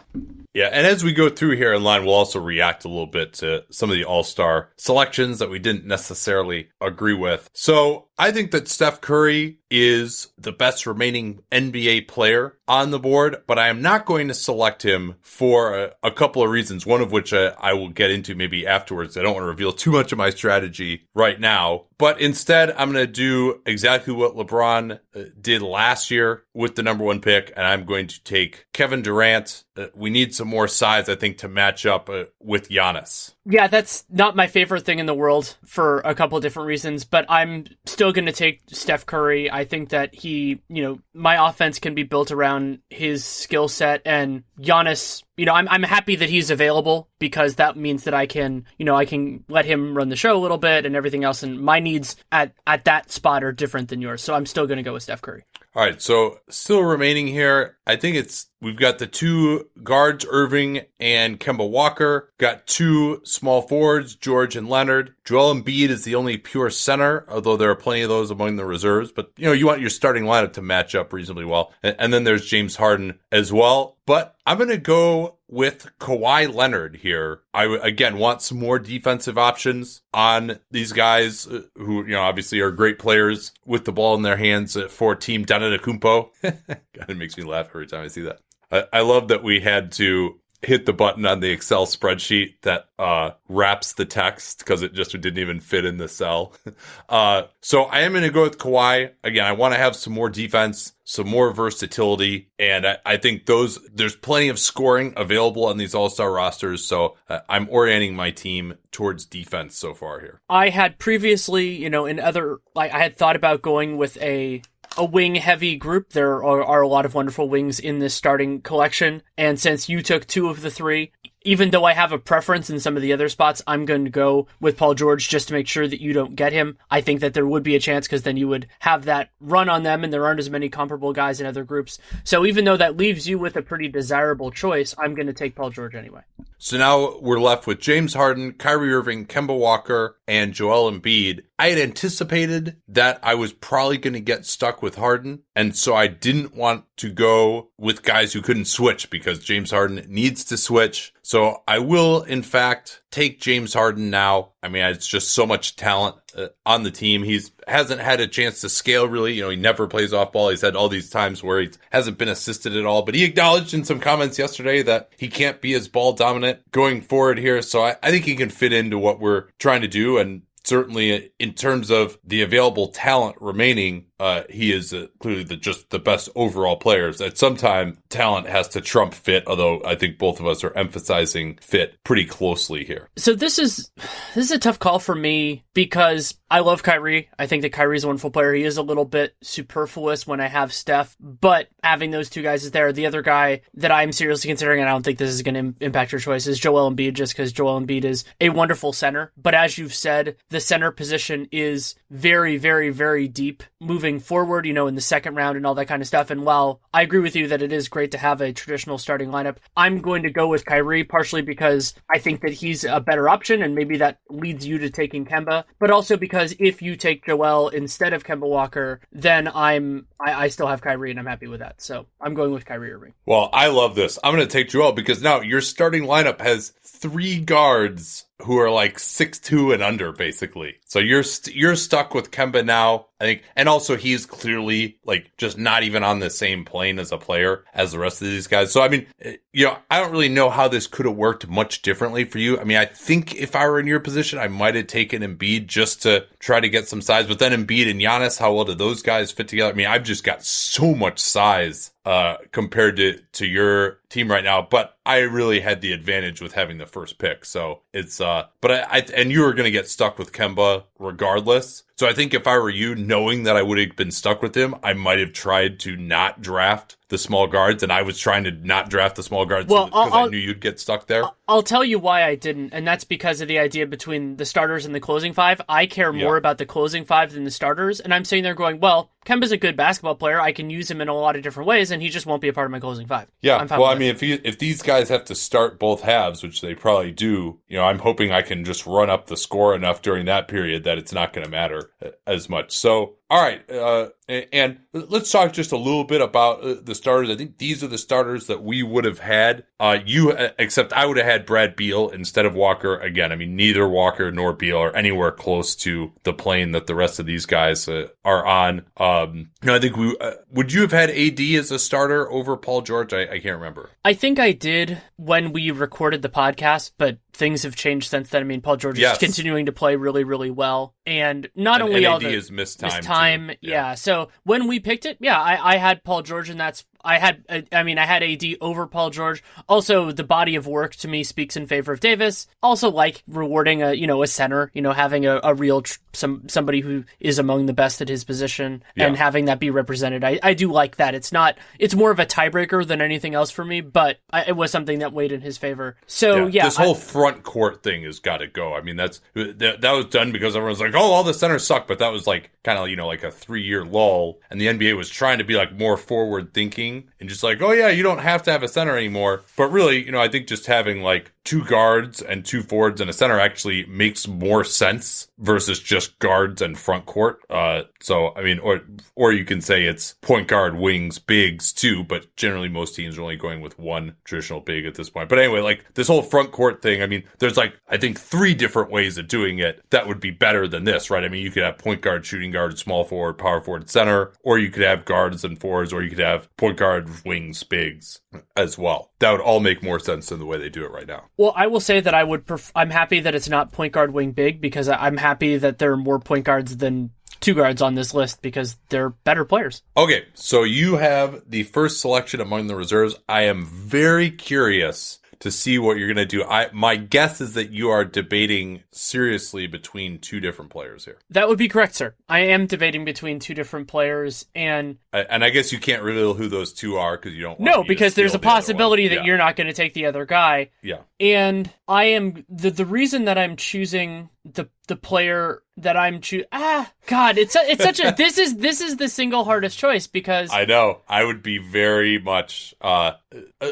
Yeah, and as we go through here in line, we'll also react a little bit to some of the All Star selections that we didn't necessarily agree with. So I think that Steph Curry is the best remaining NBA player on the board, but I am not going to select him for a, a couple of reasons. One of which uh, I will get into maybe afterwards. I don't want to reveal too much of my strategy right now, but instead I'm going to do exactly what LeBron uh, did last year with the number one pick, and I'm going to take Kevin Durant. Uh, we need some more size, I think, to match up uh, with Giannis. Yeah, that's not my favorite thing in the world for a couple different reasons, but I'm still going to take Steph Curry. I think that he, you know, my offense can be built around his skill set and Giannis, you know, I'm I'm happy that he's available because that means that I can, you know, I can let him run the show a little bit and everything else and my needs at at that spot are different than yours. So I'm still going to go with Steph Curry. All right, so still remaining here, I think it's we've got the two guards, Irving and Kemba Walker. Got two small forwards, George and Leonard. Joel Embiid is the only pure center, although there are plenty of those among the reserves. But you know, you want your starting lineup to match up reasonably well. And, and then there's James Harden as well. But I'm going to go with Kawhi Leonard here. I again want some more defensive options on these guys uh, who, you know, obviously are great players with the ball in their hands for Team Antetokounmpo. God, it makes me laugh every time I see that. I, I love that we had to hit the button on the Excel spreadsheet that uh, wraps the text because it just didn't even fit in the cell. Uh, so I am going to go with Kawhi. Again, I want to have some more defense, some more versatility, and I, I think those there's plenty of scoring available on these All Star rosters. So uh, I'm orienting my team towards defense so far here. I had previously, you know, in other like I had thought about going with a a wing heavy group. There are, are, a lot of wonderful wings in this starting collection. And since you took two of the three, even though I have a preference in some of the other spots, I'm going to go with Paul George just to make sure that you don't get him. I think that there would be a chance because then you would have that run on them and there aren't as many comparable guys in other groups. So even though that leaves you with a pretty desirable choice, I'm going to take Paul George anyway. So now we're left with James Harden, Kyrie Irving, Kemba Walker, and Joel Embiid. I had anticipated that I was probably going to get stuck with Harden. And so I didn't want to go with guys who couldn't switch because James Harden needs to switch. So I will, in fact, take James Harden now. I mean, it's just so much talent uh, on the team. He's hasn't had a chance to scale really. You know, he never plays off ball. He's had all these times where he hasn't been assisted at all, but he acknowledged in some comments yesterday that he can't be as ball dominant going forward here. So I, I think he can fit into what we're trying to do. And certainly in terms of the available talent remaining, uh, he is uh, clearly the just the best overall players. At some time, talent has to trump fit. Although I think both of us are emphasizing fit pretty closely here. So this is this is a tough call for me because I love Kyrie. I think that Kyrie's a wonderful player. He is a little bit superfluous when I have Steph, but having those two guys is there. The other guy that I'm seriously considering, and I don't think this is going to Im- impact your choice, is Joel Embiid, just because Joel Embiid is a wonderful center. But as you've said, the center position is very, very, very deep moving forward, you know, in the second round and all that kind of stuff. And while I agree with you that it is great to have a traditional starting lineup, I'm going to go with Kyrie partially because I think that he's a better option and maybe that leads you to taking Kemba, but also because if you take Joel instead of Kemba Walker, then I'm I, I still have Kyrie and I'm happy with that. So I'm going with Kyrie Irving. Well, I love this. I'm going to take Joel because now your starting lineup has three guards who are like six two and under, basically. So you're st- you're stuck with Kemba now. I think, and also he's clearly like just not even on the same plane as a player as the rest of these guys. So I mean, eh, you know, I don't really know how this could have worked much differently for you. I mean, I think if I were in your position, I might have taken Embiid just to try to get some size. But then Embiid and Giannis, how well do those guys fit together? I mean, I've just got so much size uh, compared to to your team right now. But I really had the advantage with having the first pick. So it's uh, but I, I and you were going to get stuck with Kemba regardless. So I think if I were you, knowing that I would have been stuck with him, I might have tried to not draft the small guards, and I was trying to not draft the small guards Well, because I knew you'd get stuck there. I'll tell you why I didn't, and that's because of the idea between the starters and the closing five. I care more Yeah. about the closing five than the starters, and I'm sitting there going, well, Kemba's a good basketball player. I can use him in a lot of different ways, and he just won't be a part of my closing five. Yeah, well, I mean, it. if he, if these guys have to start both halves, which they probably do, you know, I'm hoping I can just run up the score enough during that period that it's not going to matter uh, as much. So, all right, uh, and let's talk just a little bit about uh, the starters. I think these are the starters that we would have had. Uh, you, uh, except I would have had Brad Beal instead of Walker. Again, I mean, neither Walker nor Beal are anywhere close to the plane that the rest of these guys uh, are on. Um, no, I think we uh, would you have had AD as a starter over Paul George? I, I can't remember. I think I did when we recorded the podcast, but things have changed since then. I mean, Paul George Yes. is continuing to play really, really well, and not And- only and all AD the is missed time, missed too. Time, yeah. So when we picked it, yeah, I, I had Paul George, and that's I had. I mean, I had AD over Paul George. Also, the body of work to me speaks in favor of Davis. Also, like rewarding a you know a center, you know, having a, a real tr- some somebody who is among the best at his position and having that be represented. I, I do like that. It's not. It's more of a tiebreaker than anything else for me, but I, it was something that weighed in his favor. So yeah, this I- whole front court thing has got to go. I mean, that's that, that was done because everyone's like, "Oh, all the centers suck," but that was like kind of you know like a three year lull, and the NBA was trying to be like more forward thinking and just like, "Oh yeah, you don't have to have a center anymore." But really, you know, I think just having like two guards and two forwards and a center actually makes more sense versus just guards and front court. Uh, so I mean, or or you can say it's point guard, wings, bigs too, but generally most teams are only going with one traditional big at this point. But anyway, like this whole front court thing, I mean, there's like I think three different ways of doing it that would be better than this, right? I mean, you could have point guard, shooting guard, small forward, power forward, center, or you could have guards and forwards, or you could have point guard, wings, bigs as well. That would all make more sense than the way they do it right now. Well, I will say that I would. Pref- I'm happy that it's not point guard wing big because I'm happy that there are more point guards than two guards on this list because they're better players. Okay, so you have the first selection among the reserves. I am very curious to see what you're going to do. I my guess is that you are debating seriously between two different players here. That would be correct, sir. I am debating between two different players, and And I guess you can't reveal who those two are because you don't. want no, because there's a the possibility that Yeah, you're not going to take the other guy. Yeah. And I am the the reason that I'm choosing the the player that I'm choosing. Ah, God, it's it's such a this is this is the single hardest choice because I know I would be very much. Uh,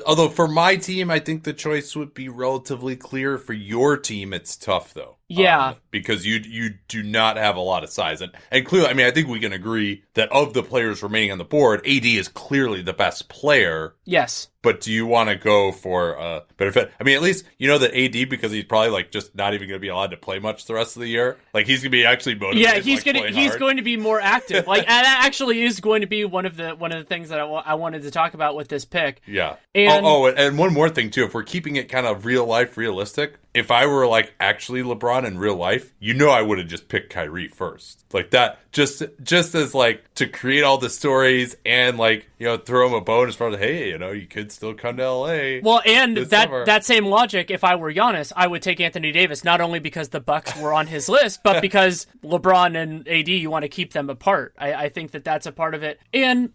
although for my team, I think the choice would be relatively clear. For your team, it's tough though. Yeah. Um, because you you do not have a lot of size, and and clearly, I mean, I think we can agree that of the players remaining on the board, AD is clearly the best player. yes, But do you want to go for a better fit? I mean, at least you know that AD because he's probably like just not even going to be allowed to play much the rest of the year. Like he's going to be actually motivated. yeah, he's like, gonna he's hard. going to be more active. Like and that actually is going to be one of the one of the things that I wanted to talk about with this pick. Yeah. And- oh, oh, and one more thing too. If we're keeping it kind of real life, realistic, if I were like actually LeBron in real life, you know, I would have just picked Kyrie first, like that. Just, just as like to create all the stories and like you know throw him a bone as far as hey, you know, you could still come to L.A. Well, and that summer. that same logic, if I were Giannis, I would take Anthony Davis not only because the Bucks were on his list, but because LeBron and AD, you want to keep them apart. I, I think that that's a part of it. And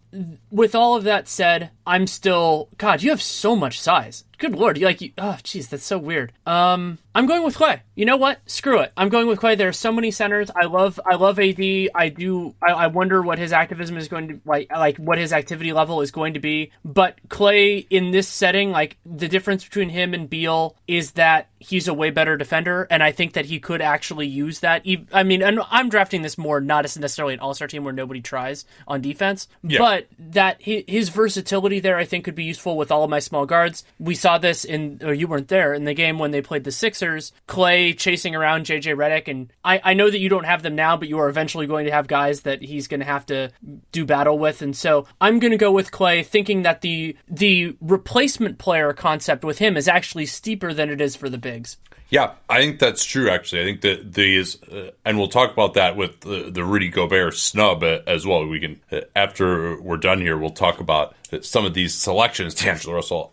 with all of that said, I'm still God. You have so much size. Good lord, you like you. Oh, jeez, that's so weird. Um, I'm going with Klay. You know what? Screw it. I'm going with Klay. There are so many centers. I love. I love AD. I do. I, I wonder what his activism is going to like. Like what his activity level is going to be. But Klay in this setting, like the difference between him and Beal is that he's a way better defender, and I think that he could actually use that. I mean, and I'm drafting this more not as necessarily an All Star team where nobody tries on defense, Yeah. but that his versatility there, I think, could be useful with all of my small guards. We saw this in, or you weren't there in the game when they played the Sixers. Klay chasing around JJ Redick, and I, I know that you don't have them now, but you are eventually going to have guys that he's going to have to do battle with, and so I'm going to go with Klay, thinking that the the replacement player concept with him is actually steeper than it is for the bigs. Yeah, I think that's true. Actually, I think that these, uh, and we'll talk about that with the, the Rudy Gobert snub uh, as well. We can uh, after we're done here, we'll talk about uh, some of these selections, D'Angelo Russell.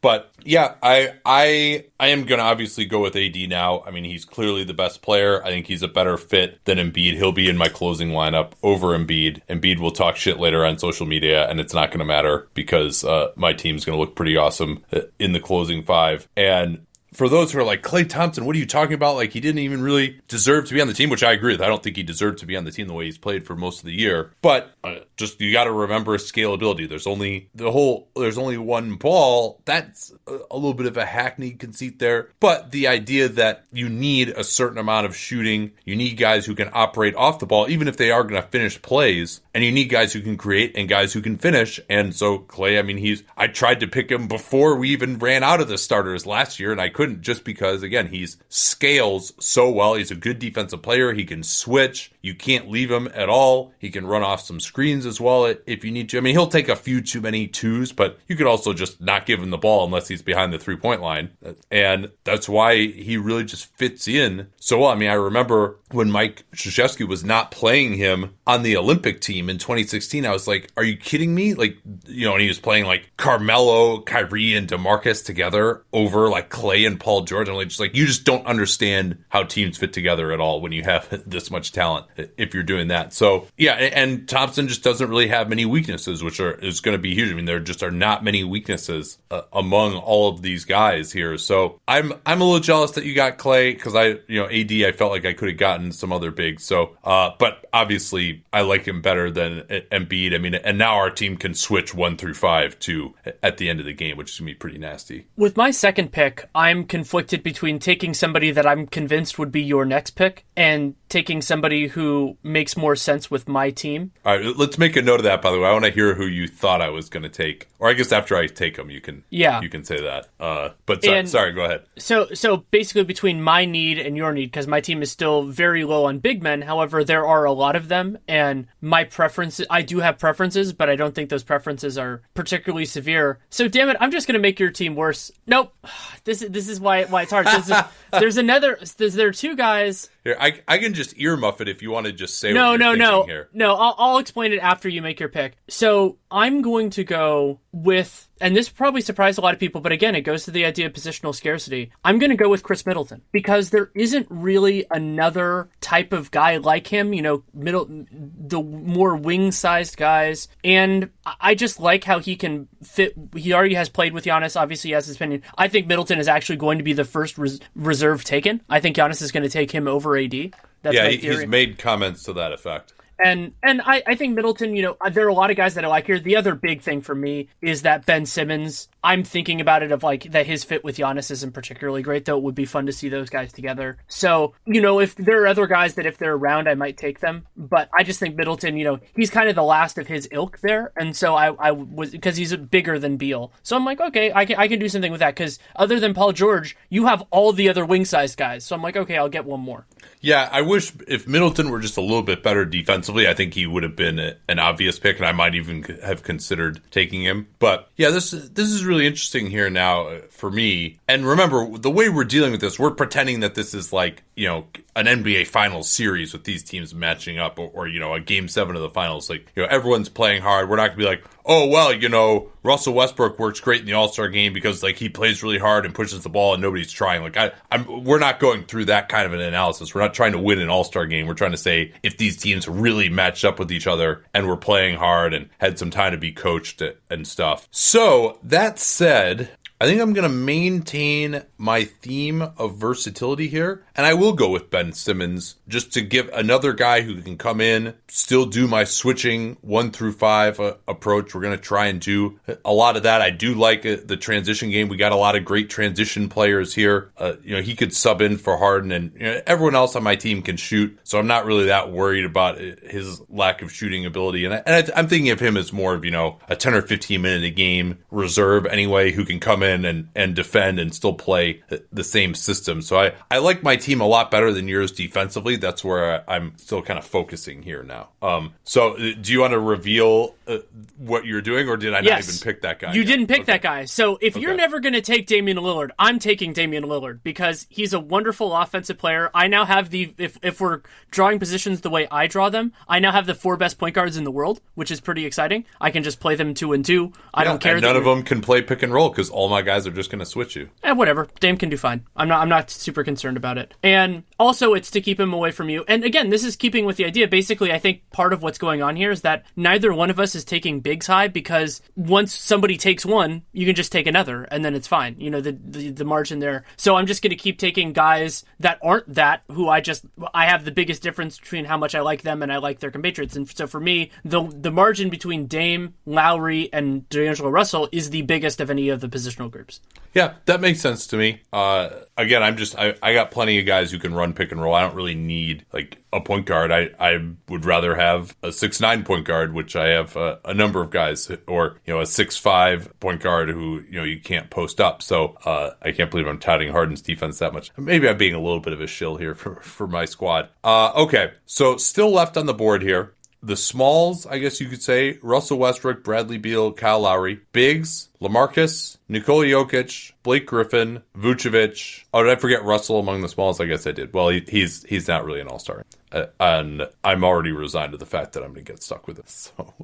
But yeah, I I I am gonna obviously go with AD now. I mean, he's clearly the best player. I think he's a better fit than Embiid. He'll be in my closing lineup over Embiid. Embiid will talk shit later on social media, and it's not gonna matter because my team's gonna look pretty awesome in the closing five. And for those who are like Klay Thompson, what are you talking about? Like he didn't even really deserve to be on the team, which I agree with. I don't think he deserved to be on the team the way he's played for most of the year. But uh, just you got to remember scalability. There's only the whole. There's only one ball. That's a, little bit of a hackneyed conceit there. But the idea that you need a certain amount of shooting, you need guys who can operate off the ball, even if they are going to finish plays, and you need guys who can create and guys who can finish. And so Klay, I mean, he's. I tried to pick him before we even ran out of the starters last year, and I couldn't just because again he's scales so well. He's a good defensive player. He can switch. You can't leave him at all. He can run off some screens as well if you need to. I mean, he'll take a few too many twos, but you could also just not give him the ball unless he's behind the three point line. And that's why he really just fits in so well. I mean, I remember when Mike Krzyzewski was not playing him on the Olympic team in 2016. I was like, are you kidding me? Like, you know, and he was playing like Carmelo, Kyrie, and DeMarcus together over like Klay and Paul George. I'm like, just like, you just don't understand how teams fit together at all when you have this much talent if you're doing that. So yeah, and, and Thompson just doesn't really have many weaknesses, which are is going to be huge. I mean, there just are not many weaknesses uh, among all of these guys here. So I'm I'm a little jealous that you got Klay because I you know AD I felt like I could have gotten some other bigs. So uh, but obviously I like him better than Embiid. I mean, and now our team can switch one through five to at the end of the game, which is gonna be pretty nasty. With my second pick, I'm conflicted between taking somebody that I'm convinced would be your next pick and taking somebody who makes more sense with my team. All right, let's make a note of that. By the way, I want to hear who you thought I was going to take, or I guess after I take them, you can Yeah. you can say that. Uh, but sorry, And- sorry, go ahead. So, so basically, between my need and your need, because my team is still very low on big men. However, there are a lot of them, and my preferences. I do have preferences, but I don't think those preferences are particularly severe. So, damn it, I'm just going to make your team worse. Nope. This is this is why why it's hard. There's, there's another. There's there are two guys. Here, I I can just earmuff it if you want to just say. No, no, no, Here. no. I'll, I'll explain it after you make your pick. So I'm going to go with, and this probably surprised a lot of people, but again, it goes to the idea of positional scarcity. I'm going to go with Khris Middleton because there isn't really another type of guy like him. You know, middle, the more wing-sized guys, and I- I just like how he can fit. He already has played with Giannis. Obviously, he has his opinion. I think Middleton is actually going to be the first res- reserve taken. I think Giannis is going to take him over AD. That's yeah, he's made comments to that effect. And and I, I think Middleton, you know, there are a lot of guys that I like here. The other big thing for me is that Ben Simmons. I'm thinking about it of like that his fit with Giannis isn't particularly great, though it would be fun to see those guys together. So, you know, if there are other guys that if they're around, I might take them. But I just think Middleton, you know, he's kind of the last of his ilk there. And so I, I was because he's bigger than Beal. So I'm like, okay, I can I can do something with that because other than Paul George, you have all the other wing size guys. So I'm like, okay, I'll get one more. Yeah, I wish if Middleton were just a little bit better defensively, I think he would have been a, an obvious pick, and I might even have considered taking him. But yeah, this this is really interesting here now uh, for me. And remember, the way we're dealing with this, we're pretending that this is like you know an NBA Finals series with these teams matching up, or, or you know a Game Seven of the Finals. Like you know everyone's playing hard. We're not gonna be like, oh well, you know Russell Westbrook works great in the All Star game because like he plays really hard and pushes the ball and nobody's trying. Like I, I'm, we're not going through that kind of an analysis. We're not trying to win an All Star game. We're trying to say if these teams really matched up with each other and were playing hard and had some time to be coached and stuff. So that said, I think I'm going to maintain my theme of versatility here, and I will go with Ben Simmons just to give another guy who can come in, still do my switching one through five uh, approach. We're going to try and do a lot of that. I do like uh, the transition game. We got a lot of great transition players here. Uh, you know, he could sub in for Harden, and you know, everyone else on my team can shoot, so I'm not really that worried about uh, his lack of shooting ability. And, I, I'm thinking of him as more of you know a 10 or 15 minute a game reserve anyway, who can come in and and defend and still play the same system. So I I like my team a lot better than yours defensively. That's where I, I'm still kind of focusing here now. Um, so uh, do you want to reveal uh, what you're doing, or did I Yes. not even pick that guy? You yet? didn't pick Okay. that guy. So if you're never going to take Damian Lillard, I'm taking Damian Lillard because he's a wonderful offensive player. I now have the if if we're drawing positions the way I draw them, I now have the four best point guards in the world, which is pretty exciting. I can just play them two and two. I don't care. None of them can play pick and roll because all my guys are just going to switch you. Eh, whatever. Dame can do fine. I'm not. I'm not super concerned about it. And also, it's to keep him away from you. And again, this is keeping with the idea. Basically, I think part of what's going on here is that neither one of us is taking bigs high because once somebody takes one, you can just take another, and then it's fine. You know the the, the margin there. So I'm just going to keep taking guys that aren't that who I just I have the biggest difference between how much I like them and I like their compatriots. And so for me, the the margin between Dame, Lowry, and D'Angelo Russell is the biggest of any of the positional groups. Yeah, that makes sense to me. Uh, again, I'm just I, I got plenty of guys who can run pick and roll. I don't really need like a point guard. I, I would rather have a six nine point guard, which I have a, a number of guys, or you know a six five point guard who you know you can't post up. So uh, I can't believe I'm touting Harden's defense that much. Maybe I'm being a little bit of a shill here for for my squad. Uh, okay, so still left on the board here. The smalls, I guess you could say, Russell Westbrook, Bradley Beal, Kyle Lowry. Bigs, LaMarcus, Nikola Jokic, Blake Griffin, Vucevic. Oh, did I forget Russell among the smalls? I guess I did. Well, he, he's he's not really an all star. Uh, and I'm already resigned to the fact that I'm going to get stuck with it. So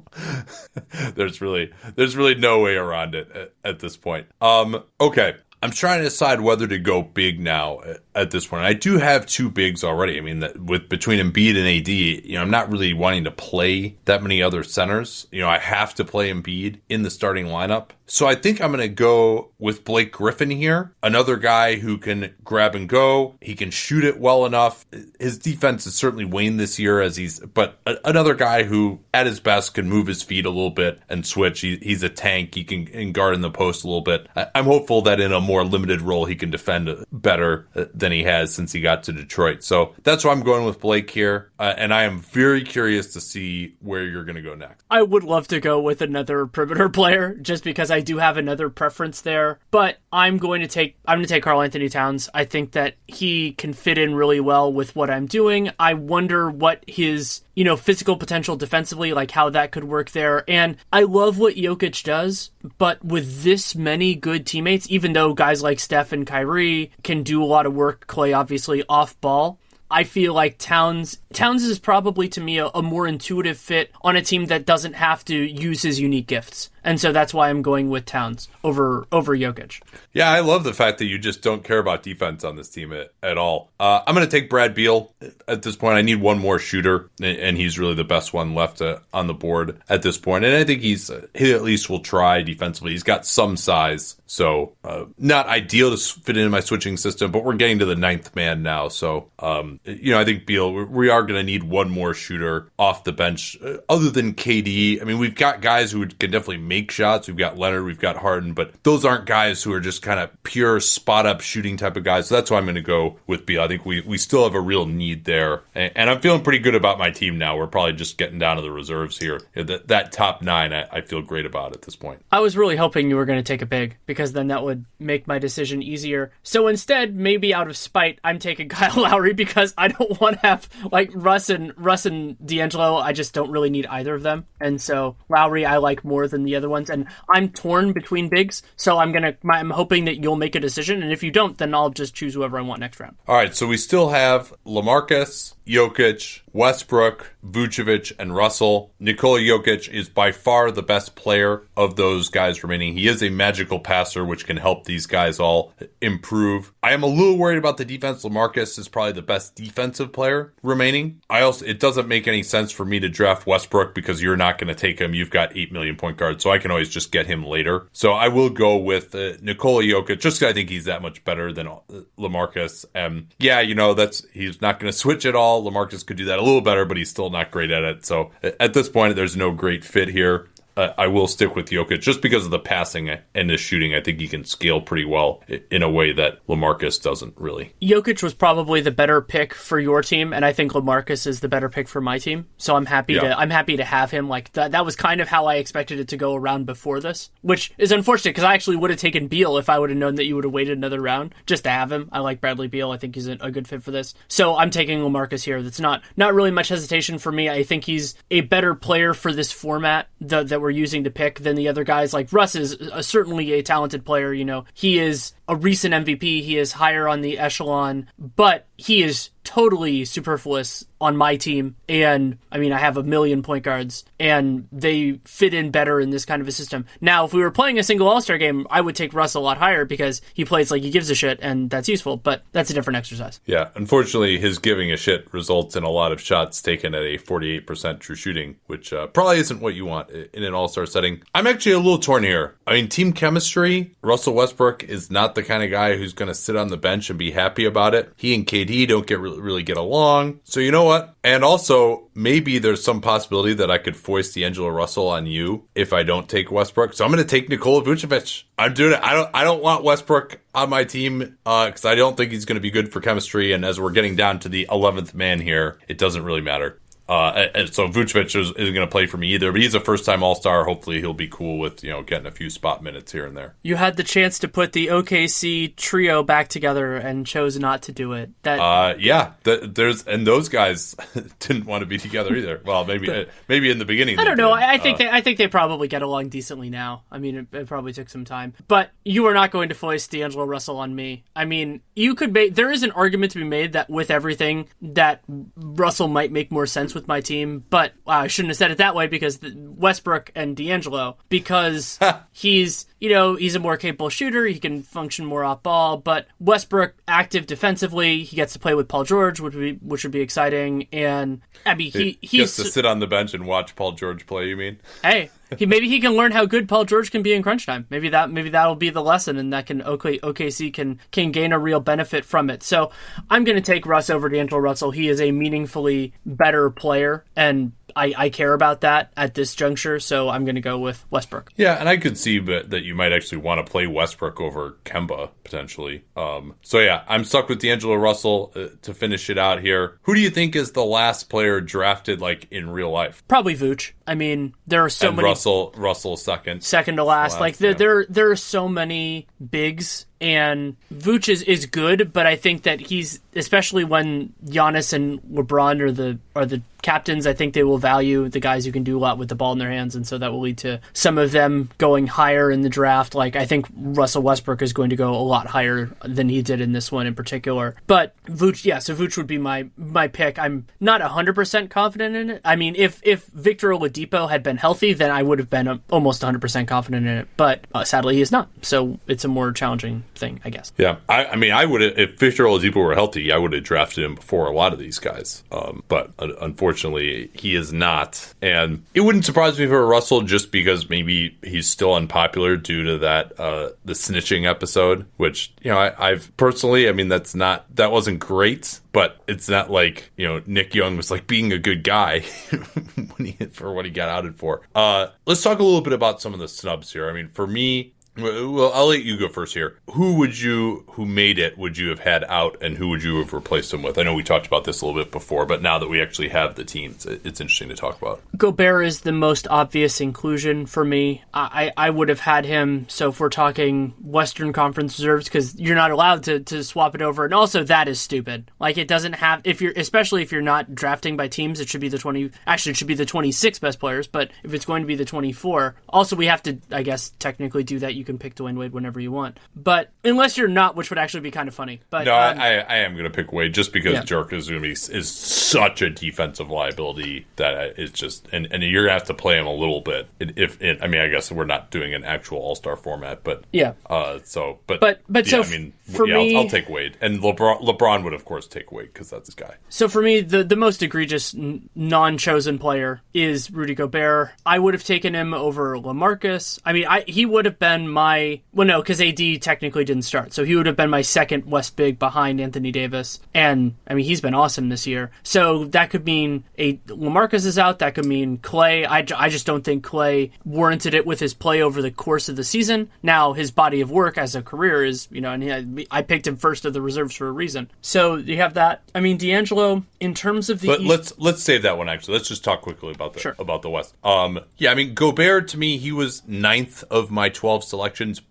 there's really there's really no way around it at, at this point. Um, okay. I'm trying to decide whether to go big now at, this point. I do have two bigs already. I mean, that with between Embiid and AD, you know, I'm not really wanting to play that many other centers. You know, I have to play Embiid in the starting lineup. So I think I'm going to go with Blake Griffin here, another guy who can grab and go. He can shoot it well enough. His defense has certainly waned this year as he's, but a, another guy who at his best can move his feet a little bit and switch. He, he's a tank. He can, can guard in the post a little bit. I, I'm hopeful that in a more limited role, he can defend better uh, than he has since he got to Detroit. So that's why I'm going with Blake here. Uh, and I am very curious to see where you're going to go next. I would love to go with another perimeter player just because I do have another preference there. But I'm going to take I'm going to take Karl-Anthony Towns. I think that he can fit in really well with what I'm doing. I wonder what his you know physical potential defensively, like how that could work there. And I love what Jokic does, but with this many good teammates, even though guys like Steph and Kyrie can do a lot of work, Klay obviously off ball. I feel like Towns Towns is probably to me a, a more intuitive fit on a team that doesn't have to use his unique gifts. And so that's why I'm going with Towns over over Jokic. Yeah, I love the fact that you just don't care about defense on this team at, at all. Uh, I'm going to take Brad Beal at this point. I need one more shooter, and he's really the best one left uh, on the board at this point. And I think he's he at least will try defensively. He's got some size, so uh, not ideal to fit into my switching system. But we're getting to the ninth man now, so um, you know I think Beal we are going to need one more shooter off the bench, uh, other than KD. I mean, we've got guys who can definitely make shots. We've got Leonard, we've got Harden, but those aren't guys who are just kind of pure spot up shooting type of guys. So that's why I'm going to go with Beal. I think we we still have a real need there, and, and, I'm feeling pretty good about my team now. We're probably just getting down to the reserves here. That, that top nine, I, I feel great about at this point. I was really hoping you were going to take a big because then that would make my decision easier. So instead, maybe out of spite, I'm taking Kyle Lowry because I don't want to have like Russ and Russ and D'Angelo. I just don't really need either of them, and so Lowry I like more than the other ones. And I'm torn between bigs, so I'm gonna I'm hoping that you'll make a decision, and if you don't, then I'll just choose whoever I want next round. All right, so we still have LaMarcus, Jokic, Westbrook, Vucevic, and Russell. Nikola Jokic is by far the best player of those guys remaining. He is a magical passer, which can help these guys all improve. I am a little worried about the defense. LaMarcus is probably the best defensive player remaining. I also it doesn't make any sense for me to draft Westbrook because you're not going to take him. You've got eight million point guards, so I can always just get him later. So I will go with uh, Nikola Jokic just I think he's that much better than uh, LaMarcus. And yeah, you know that's he's not going to switch at all. LaMarcus could do that a little better, but he's still not great at it. So at this point, there's no great fit here uh, I will stick with Jokic just because of the passing and the shooting. I think he can scale pretty well in a way that LaMarcus doesn't really. Jokic was probably the better pick for your team, and I think LaMarcus is the better pick for my team. So I'm happy yeah. to I'm happy to have him. Like that that was kind of how I expected it to go around before this, which is unfortunate because I actually would have taken Beal if I would have known that you would have waited another round just to have him. I like Bradley Beal. I think he's a, a good fit for this. So I'm taking LaMarcus here. That's not not really much hesitation for me. I think he's a better player for this format that, that we're we're using to pick than the other guys. Like Russ is certainly a talented player. You know, he is a recent MVP. He is higher on the echelon, but he is totally superfluous on my team. And I mean, I have a million point guards and they fit in better in this kind of a system. Now, if we were playing a single All Star game, I would take Russ a lot higher because he plays like he gives a shit and that's useful, but that's a different exercise. Yeah. Unfortunately, his giving a shit results in a lot of shots taken at a 48% true shooting, which uh, probably isn't what you want in an All Star setting. I'm actually a little torn here. I mean, team chemistry, Russell Westbrook is not the kind of guy who's going to sit on the bench and be happy about it. He and KD don't get really get along. So you know what? And also, maybe there's some possibility that I could foist D'Angelo Russell on you if I don't take Westbrook. So I'm going to take Nikola Vucevic. I'm doing it. I don't. I don't want Westbrook on my team because uh, I don't think he's going to be good for chemistry. And as we're getting down to the 11th man here, it doesn't really matter. Uh, and so Vucevic is, not going to play for me either, but he's a first time All Star. Hopefully, he'll be cool with you know getting a few spot minutes here and there. You had the chance to put the OKC trio back together and chose not to do it. That uh, yeah, the, there's and those guys didn't want to be together either. Well, maybe uh, maybe in the beginning. I don't know. I, I think uh, they, I think they probably get along decently now. I mean, it, it, probably took some time, but you are not going to foist D'Angelo Russell on me. I mean, you could make there is an argument to be made that with everything that Russell might make more sense with my team, but but I shouldn't have said it that way because Westbrook and D'Angelo, because he's you know he's a more capable shooter, he can function more off ball. But Westbrook active defensively, he gets to play with Paul George, which would be which would be exciting. And I mean he he gets to sit on the bench and watch Paul George play. You mean? Hey, he maybe he can learn how good Paul George can be in crunch time. Maybe that maybe that'll be the lesson, and that can OK, OKC can can gain a real benefit from it. So I'm going to take Russ over D'Angelo Russell. He is a meaningfully better player, and I, I care about that at this juncture, so I'm going to go with Westbrook. Yeah, and I could see that you might actually want to play Westbrook over Kemba potentially. Um, so yeah, I'm stuck with D'Angelo Russell uh, to finish it out here. Who do you think is the last player drafted like in real life? Probably Vooch. I mean, there are so and many. Russell, Russell second, second to last. last like there, yeah. there, there are so many bigs and Vooch is, is good, but I think that he's especially when Giannis and LeBron are the are the captains, I think they will value the guys who can do a lot with the ball in their hands, and so that will lead to some of them going higher in the draft. Like I think Russell Westbrook is going to go a lot higher than he did in this one in particular. But Vooch, yeah, so Vooch would be my my pick. I'm not hundred percent confident in it. I mean, if if Victor Oladipo had been healthy, then I would have been almost hundred percent confident in it. But uh, sadly, he is not. So it's a more challenging thing, I guess. Yeah, I, I mean, I would if Victor Oladipo were healthy, I would have drafted him before a lot of these guys. Um, but uh, unfortunately, he is not, and it wouldn't surprise me for Russell just because maybe he's still unpopular due to that uh, the snitching episode, which you know I, I've personally, I mean, that's not that wasn't great, but it's not like you know Nick Young was like being a good guy he for what he got outed for. Uh, let's talk a little bit about some of the snubs here. I mean, for me, well, I'll let you go first here. Who would you, who made it, would you have had out, and who would you have replaced him with? I know we talked about this a little bit before, but now that we actually have the teams, it's interesting to talk about. Gobert is the most obvious inclusion for me. I, I would have had him. So if we're talking Western Conference reserves, because you're not allowed to, to swap it over, and also that is stupid. Like it doesn't have if you're, especially if you're not drafting by teams, it should be the twenty. Actually, it should be the twenty six best players. But if it's going to be the twenty four, also we have to, I guess, technically do that. You can pick Dwyane Wade whenever you want. But unless you're not, which would actually be kind of funny. But no, um, I, I am going to pick Wade just because yeah. Dirk is going to be is such a defensive liability that it's just and, and you're going to have to play him a little bit. If I mean, I guess we're not doing an actual All Star format, but yeah. Uh, so but but but yeah, so I mean, for yeah, me, I'll, I'll, take Wade, and LeBron LeBron would of course take Wade because that's his guy. So for me, the the most egregious non chosen player is Rudy Gobert. I would have taken him over LaMarcus. I mean, I he would have been my well, no, because AD technically didn't start, so he would have been my second West big behind Anthony Davis. And I mean, he's been awesome this year. So that could mean a LaMarcus is out. That could mean Klay. I, I just don't think Klay warranted it with his play over the course of the season. Now his body of work as a career is, you know, and he, I picked him first of the reserves for a reason. So you have that. I mean, D'Angelo in terms of the. But East- let's let's save that one. Actually, let's just talk quickly about the sure. about the West. Um, yeah, I mean Gobert to me he was ninth of my twelve selections,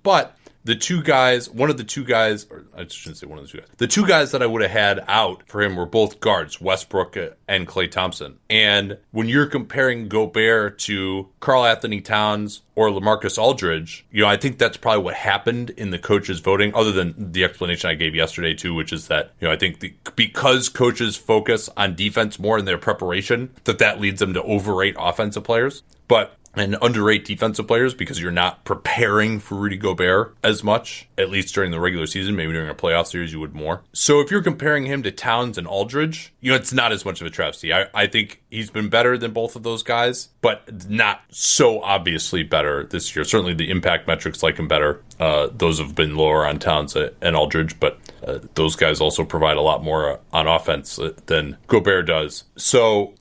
but the two guys, one of the two guys, or I shouldn't say one of the two guys, the two guys that I would have had out for him were both guards, Westbrook and Klay Thompson. And when you're comparing Gobert to Karl-Anthony Towns or LaMarcus Aldridge, you know, I think that's probably what happened in the coaches voting, other than the explanation I gave yesterday, too, which is that, you know, I think the, because coaches focus on defense more in their preparation, that that leads them to overrate offensive players. But and underrate defensive players because you're not preparing for Rudy Gobert as much, at least during the regular season. Maybe during a playoff series, you would more. So if you're comparing him to Towns and Aldridge, you know, it's not as much of a travesty. I, I think he's been better than both of those guys, but not so obviously better this year. Certainly the impact metrics like him better. Uh, those have been lower on Towns and Aldridge, but uh, those guys also provide a lot more on offense than Gobert does. So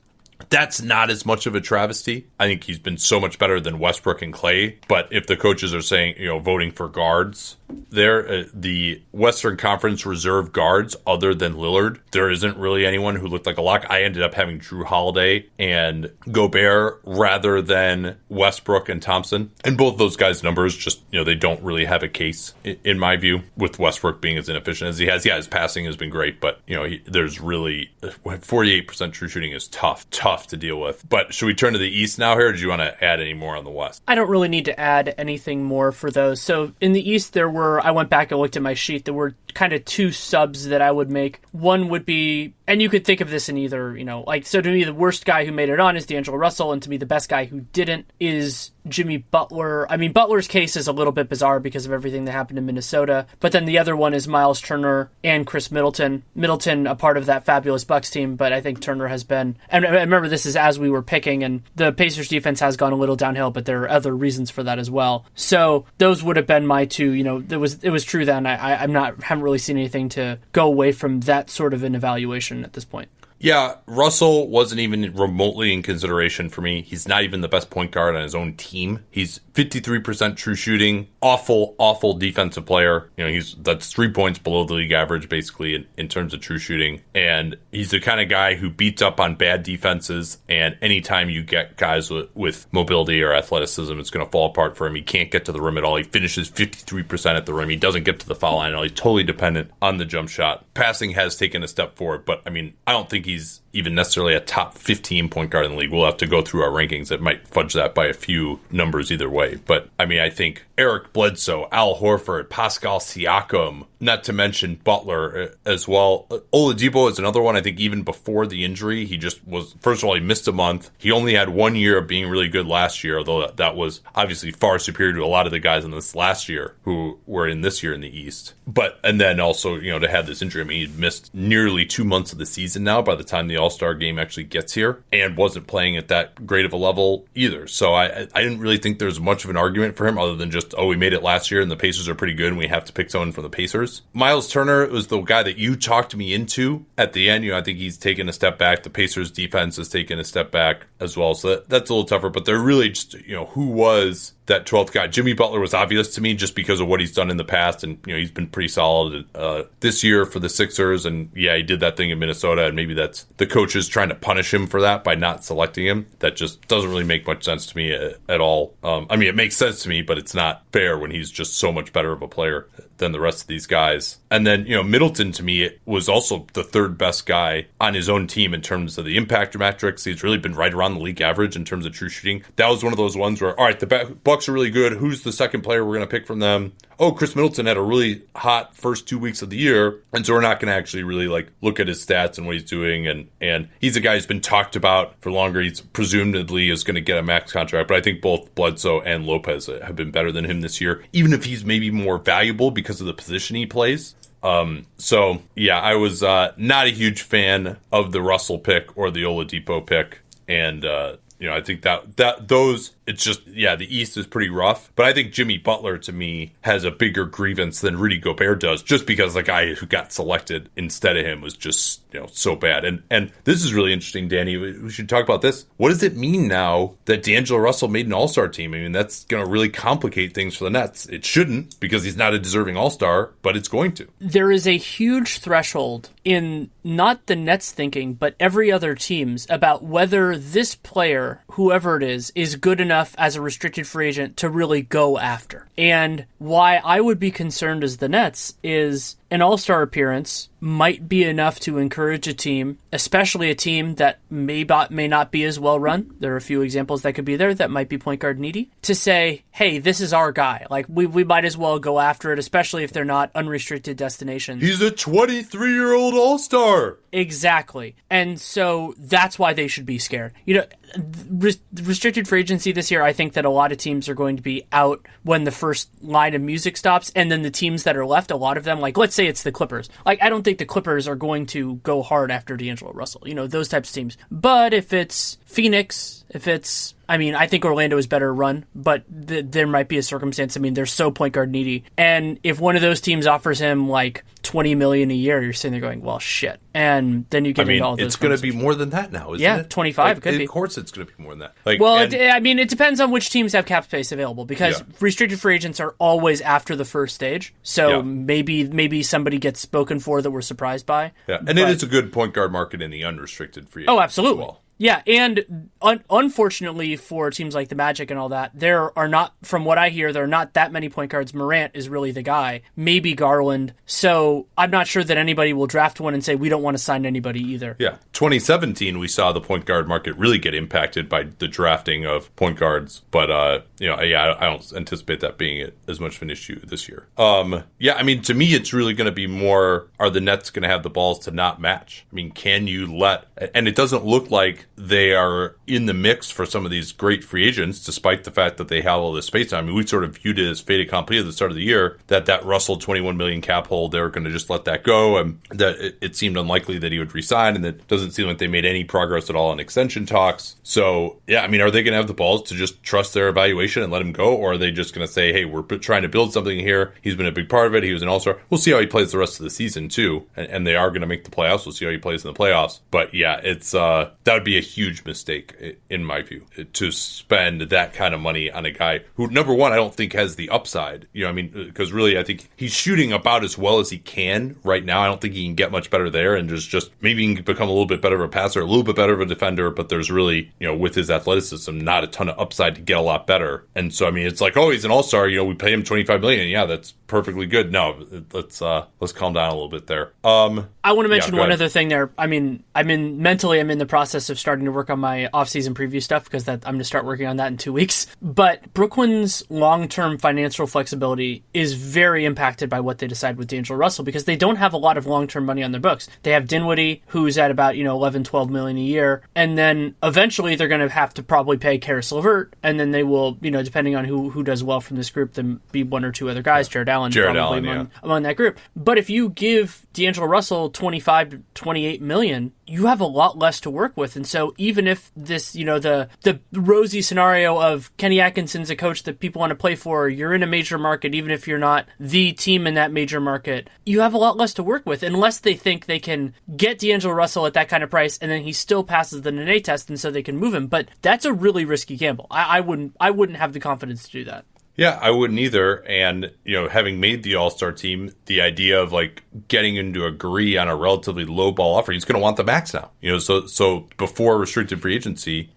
that's not as much of a travesty. I think he's been so much better than Westbrook and Klay. But if the coaches are saying, you know, voting for guards, there, uh, the Western Conference reserve guards, other than Lillard, there isn't really anyone who looked like a lock. I ended up having Jrue Holiday and Gobert rather than Westbrook and Thompson. And both those guys' numbers just, you know, they don't really have a case, in, in my view, with Westbrook being as inefficient as he has. Yeah, his passing has been great, but, you know, he, there's really 48% true shooting is tough, tough to deal with. But should we turn to the East now here, do you want to add any more on the West? I don't really need to add anything more for those. So in the East, there were, I went back and looked at my sheet, there were kind of two subs that I would make. One would be, and you could think of this in either, you know, like, so to me, the worst guy who made it on is D'Angelo Russell, and to me, the best guy who didn't is Jimmy Butler. I mean, Butler's case is a little bit bizarre because of everything that happened in Minnesota, but then the other one is Miles Turner and Khris Middleton. Middleton, a part of that fabulous Bucks team, but I think Turner has been, and remember this is as we were picking, and the Pacers defense has gone a little downhill, but there are other reasons for that as well. So those would have been my two, you know, it was, it was true then. I, I'm not, haven't really seen anything to go away from that sort of an evaluation at this point. Yeah, Russell wasn't even remotely in consideration for me. He's not even the best point guard on his own team. He's 53% true shooting, awful, awful defensive player. You know, he's that's three points below the league average, basically, in, in terms of true shooting. And he's the kind of guy who beats up on bad defenses. And anytime you get guys with, with mobility or athleticism, it's going to fall apart for him. He can't get to the rim at all. He finishes 53% at the rim. He doesn't get to the foul line at all. He's totally dependent on the jump shot. Passing has taken a step forward, but I mean, I don't think he's even necessarily a top 15 point guard in the league. We'll have to go through our rankings that might fudge that by a few numbers either way. But I mean, I think Eric Bledsoe, Al Horford, Pascal Siakam, not to mention Butler uh, as well. Uh, Oladipo is another one. I think even before the injury, he just was. First of all, he missed a month. He only had one year of being really good last year, although that was obviously far superior to a lot of the guys in this last year who were in this year in the East. But and then also, you know, to have this injury, I mean, he'd missed nearly two months of the season now by the time the All Star game actually gets here, and wasn't playing at that great of a level either. So I I didn't really think there's much of an argument for him other than just oh we made it last year and the Pacers are pretty good and we have to pick someone from the Pacers. Miles Turner was the guy that you talked me into at the end. You know, I think he's taken a step back. The Pacers defense has taken a step back as well. So that, that's a little tougher, but they're really just, you know, who was that 12th guy. Jimmy Butler was obvious to me just because of what he's done in the past. And, you know, he's been pretty solid uh, this year for the Sixers. And yeah, he did that thing in Minnesota. And maybe that's the coaches trying to punish him for that by not selecting him. That just doesn't really make much sense to me at, at all. Um, I mean, it makes sense to me, but it's not fair when he's just so much better of a player than the rest of these guys. And then, you know, Middleton to me was also the third best guy on his own team in terms of the impact metrics. He's really been right around the league average in terms of true shooting. That was one of those ones where, all right, the Bucks are really good. Who's the second player we're going to pick from them? Oh, Khris Middleton had a really hot first two weeks of the year, and so we're not going to actually really like look at his stats and what he's doing. And and he's a guy who's been talked about for longer. He's presumably is going to get a max contract, but I think both Bledsoe and Lopez have been better than him this year, even if he's maybe more valuable because of the position he plays. Um, so yeah, I was uh, not a huge fan of the Russell pick or the Oladipo pick, and uh, you know I think that that those it's just yeah, the East is pretty rough. But I think Jimmy Butler to me has a bigger grievance than Rudy Gobert does, just because the guy who got selected instead of him was just you know so bad. And and this is really interesting, Danny. We should talk about this. What does it mean now that D'Angelo Russell made an All Star team? I mean, that's going to really complicate things for the Nets. It shouldn't because he's not a deserving All Star, but it's going to. There is a huge threshold in not the Nets thinking, but every other team's about whether this player, whoever it is, is good enough enough as a restricted free agent to really go after. And why I would be concerned as the Nets is an all star appearance might be enough to encourage a team, especially a team that may, not, may not be as well run. There are a few examples that could be there that might be point guard needy, to say, hey, this is our guy. Like, we, we might as well go after it, especially if they're not unrestricted destinations. He's a 23 year old all star. Exactly. And so that's why they should be scared. You know, restricted free agency this year, I think that a lot of teams are going to be out when the first line of music stops. And then the teams that are left, a lot of them, like, let's say it's the Clippers. Like, I don't think the Clippers are going to go hard after D'Angelo Russell, you know, those types of teams. But if it's Phoenix, if it's I mean, I think Orlando is better run, but th- there might be a circumstance. I mean, they're so point guard needy, and if one of those teams offers him like twenty million a year, you're sitting there going, "Well, shit." And then you get I mean, into all those. It's going to be more than that now, isn't yeah, it? twenty five. Like, could of be. Of course, it's going to be more than that. Like, well, and, it, I mean, it depends on which teams have cap space available because Yeah. restricted free agents are always after the first stage. So Yeah. maybe maybe somebody gets spoken for that we're surprised by. yeah, and it is a good point guard market in the unrestricted free. Oh, absolutely. well. Yeah, and un- unfortunately for teams like the Magic and all that, there are not, from what I hear, there are not that many point guards. Morant is really the guy, maybe Garland. So I'm not sure that anybody will draft one and say we don't want to sign anybody either. Yeah, 2017 we saw the point guard market really get impacted by the drafting of point guards, but uh, you know, yeah, I don't anticipate that being as much of an issue this year. Um, yeah, I mean, to me, it's really going to be more: Are the Nets going to have the balls to not match? I mean, can you let? And it doesn't look like they are in the mix for some of these great free agents, despite the fact that they have all this space. I mean, we sort of viewed it as fait accompli at the start of the year that that Russell 21 million cap hold, they were going to just let that go, and that it, it seemed unlikely that he would resign, and it doesn't seem like they made any progress at all in extension talks. So, yeah, I mean, are they going to have the balls to just trust their evaluation and let him go, or are they just going to say, hey, we're trying to build something here? He's been a big part of it. He was an all star. We'll see how he plays the rest of the season, too, and, and they are going to make the playoffs. We'll see how he plays in the playoffs. But yeah, it's uh, that would be a huge mistake in my view to spend that kind of money on a guy who, number one, I don't think has the upside. You know, I mean, because really, I think he's shooting about as well as he can right now. I don't think he can get much better there, and just just maybe he can become a little bit better of a passer, a little bit better of a defender. But there's really, you know, with his athleticism, not a ton of upside to get a lot better. And so, I mean, it's like, oh, he's an all star. You know, we pay him 25 million. Yeah, that's perfectly good. No, let's uh let's calm down a little bit there. Um, I want to mention yeah, one ahead. other thing there. I mean, I'm in mentally, I'm in the process of starting to work on my off-season preview stuff because that I'm going to start working on that in two weeks. But Brooklyn's long-term financial flexibility is very impacted by what they decide with D'Angelo Russell because they don't have a lot of long-term money on their books. They have Dinwiddie, who's at about you know 11, 12 million a year, and then eventually they're going to have to probably pay Caris LeVert, and then they will, you know, depending on who who does well from this group, then be one or two other guys, Jared Allen, Jarrett Allen, among, yeah. among that group. But if you give D'Angelo Russell 25 to 28 million, you have a lot less to work with. And so even if this, you know, the the rosy scenario of Kenny Atkinson's a coach that people want to play for, you're in a major market, even if you're not the team in that major market, you have a lot less to work with unless they think they can get D'Angelo Russell at that kind of price and then he still passes the Nene test and so they can move him. But that's a really risky gamble. I, I wouldn't I wouldn't have the confidence to do that. Yeah, I wouldn't either. And, you know, having made the All Star team, the idea of like getting him to agree on a relatively low ball offer, he's going to want the max now. You know, so so before restricted free agency,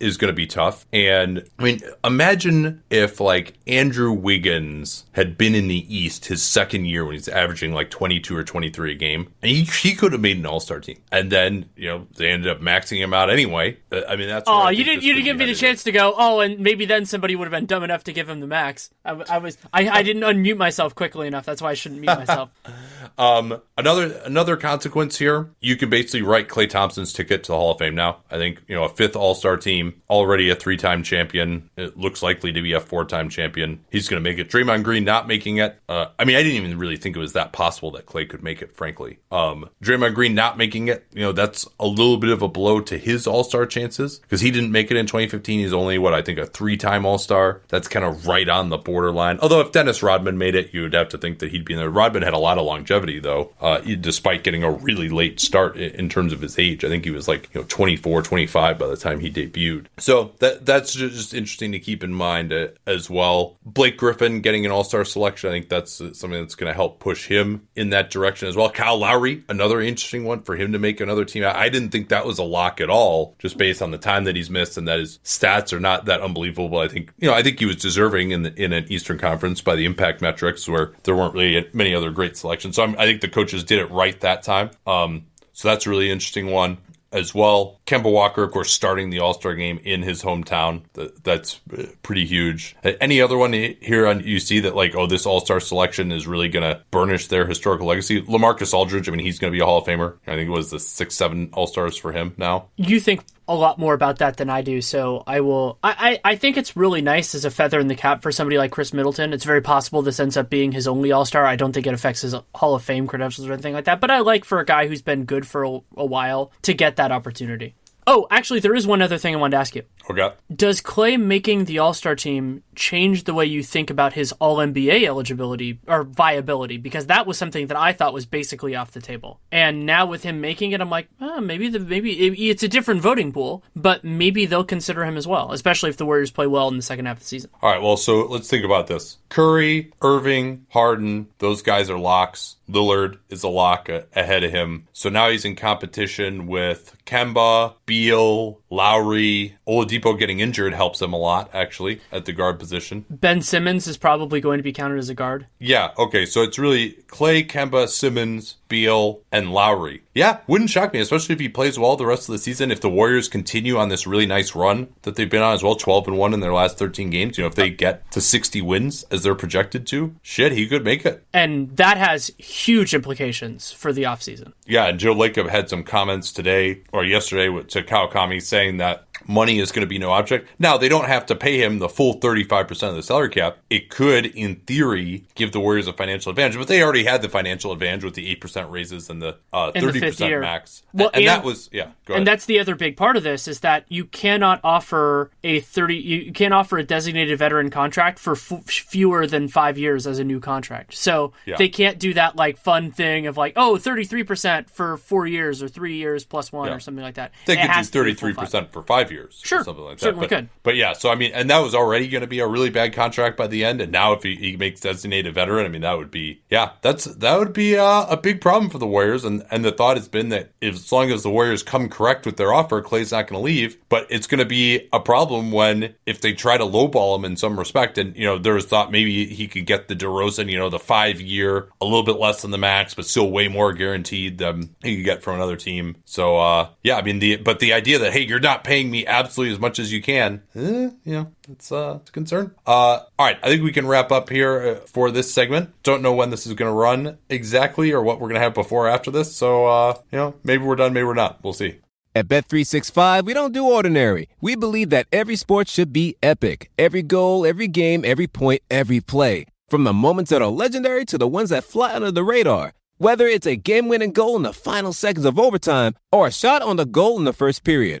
is going to be tough. And I mean, imagine if like Andrew Wiggins had been in the East his second year when he's averaging like 22 or 23 a game, and he, he could have made an All Star team. And then you know they ended up maxing him out anyway. Uh, I mean, that's oh, you didn't you didn't give me the chance to go. Oh, and maybe then somebody would have been dumb enough to give him the max. I, I was I, I didn't unmute myself quickly enough. That's why I shouldn't mute myself. um, another another consequence here, you can basically write Klay Thompson's ticket to the Hall of Fame now. I think you know a fifth All Star team, already a three time champion. It looks likely to be a four time champion. He's going to make it. Draymond Green not making it. Uh, I mean, I didn't even really think it was that possible that Klay could make it, frankly. Um, Draymond Green not making it, you know, that's a little bit of a blow to his All Star chances because he didn't make it in 2015. He's only, what, I think a three time All Star. That's kind of right on the borderline. Although if Dennis Rodman made it, you would have to think that he'd be in there. Rodman had a lot of longevity, though, uh, despite getting a really late start in terms of his age. I think he was like, you know, 24, 25 by the time he debuted. So that that's just interesting to keep in mind uh, as well. Blake Griffin getting an All Star selection, I think that's uh, something that's going to help push him in that direction as well. Kyle Lowry, another interesting one for him to make another team. I didn't think that was a lock at all, just based on the time that he's missed and that his stats are not that unbelievable. I think you know I think he was deserving in the, in an Eastern Conference by the impact metrics where there weren't really many other great selections. So I'm, i think the coaches did it right that time. Um, so that's a really interesting one as well. Kemba Walker, of course, starting the All Star game in his hometown. That's pretty huge. Any other one here on you see that like, oh, this All Star selection is really going to burnish their historical legacy? LaMarcus Aldridge, I mean, he's going to be a Hall of Famer. I think it was the six, seven All Stars for him now. You think a lot more about that than I do, so I will. I, I, I think it's really nice as a feather in the cap for somebody like Khris Middleton. It's very possible this ends up being his only All Star. I don't think it affects his Hall of Fame credentials or anything like that, but I like for a guy who's been good for a, a while to get that opportunity. Oh, actually, there is one other thing I wanted to ask you. Okay. Does Klay making the All Star team change the way you think about his All NBA eligibility or viability? Because that was something that I thought was basically off the table. And now with him making it, I'm like, oh, maybe the maybe it's a different voting pool, but maybe they'll consider him as well, especially if the Warriors play well in the second half of the season. All right. Well, so let's think about this: Curry, Irving, Harden, those guys are locks. Lillard is a lock ahead of him. So now he's in competition with Kemba, Beal, Lowry, Oladipo getting injured helps him a lot, actually, at the guard position. Ben Simmons is probably going to be counted as a guard. Yeah, okay. So it's really Klay, Kemba, Simmons, Beal, and Lowry. Yeah, wouldn't shock me, especially if he plays well the rest of the season. If the Warriors continue on this really nice run that they've been on as well, 12 and 1 in their last 13 games, you know, if they get to 60 wins as they're projected to, shit, he could make it. And that has huge implications for the offseason. Yeah, and Joe Lacob had some comments today or yesterday to Kawakami saying that money is going to be no object. Now, they don't have to pay him the full 35% of the salary cap. It could, in theory, give the Warriors a financial advantage, but they already had the financial advantage with the 8% raises and the uh, 30% the max. Well, and, and, that was, yeah, And that's the other big part of this is that you cannot offer a 30, you can't offer a designated veteran contract for f- fewer than five years as a new contract. So yeah. they can't do that like fun thing of like, oh, 33% for four years or three years plus one yeah. or something like that. They it could do 33% for five years. Sure. something like that. Certainly but, could. But yeah, so I mean, and that was already going to be a really bad contract by the end. And now if he, he makes designated veteran, I mean, that would be, yeah, that's, that would be uh, a big problem for the Warriors. And, and the thought has been that if, as long as the Warriors come correct with their offer, Klay's not going to leave. But it's going to be a problem when, if they try to lowball him in some respect, and, you know, there was thought maybe he could get the DeRozan, you know, the five year, a little bit less than the max, but still way more guaranteed than he could get from another team. So, uh, yeah, I mean, the, but the idea that, hey, you're not paying me absolutely as much as you can, eh, you know, it's, uh, it's a concern. Uh, all right. I think we can wrap up here uh, for this segment. Don't know when this is going to run exactly or what we're going to have before or after this. So, uh, you know, maybe we're done, maybe we're not. We'll see. At Bet365, we don't do ordinary. We believe that every sport should be epic. Every goal, every game, every point, every play. From the moments that are legendary to the ones that fly under the radar. Whether it's a game-winning goal in the final seconds of overtime or a shot on the goal in the first period.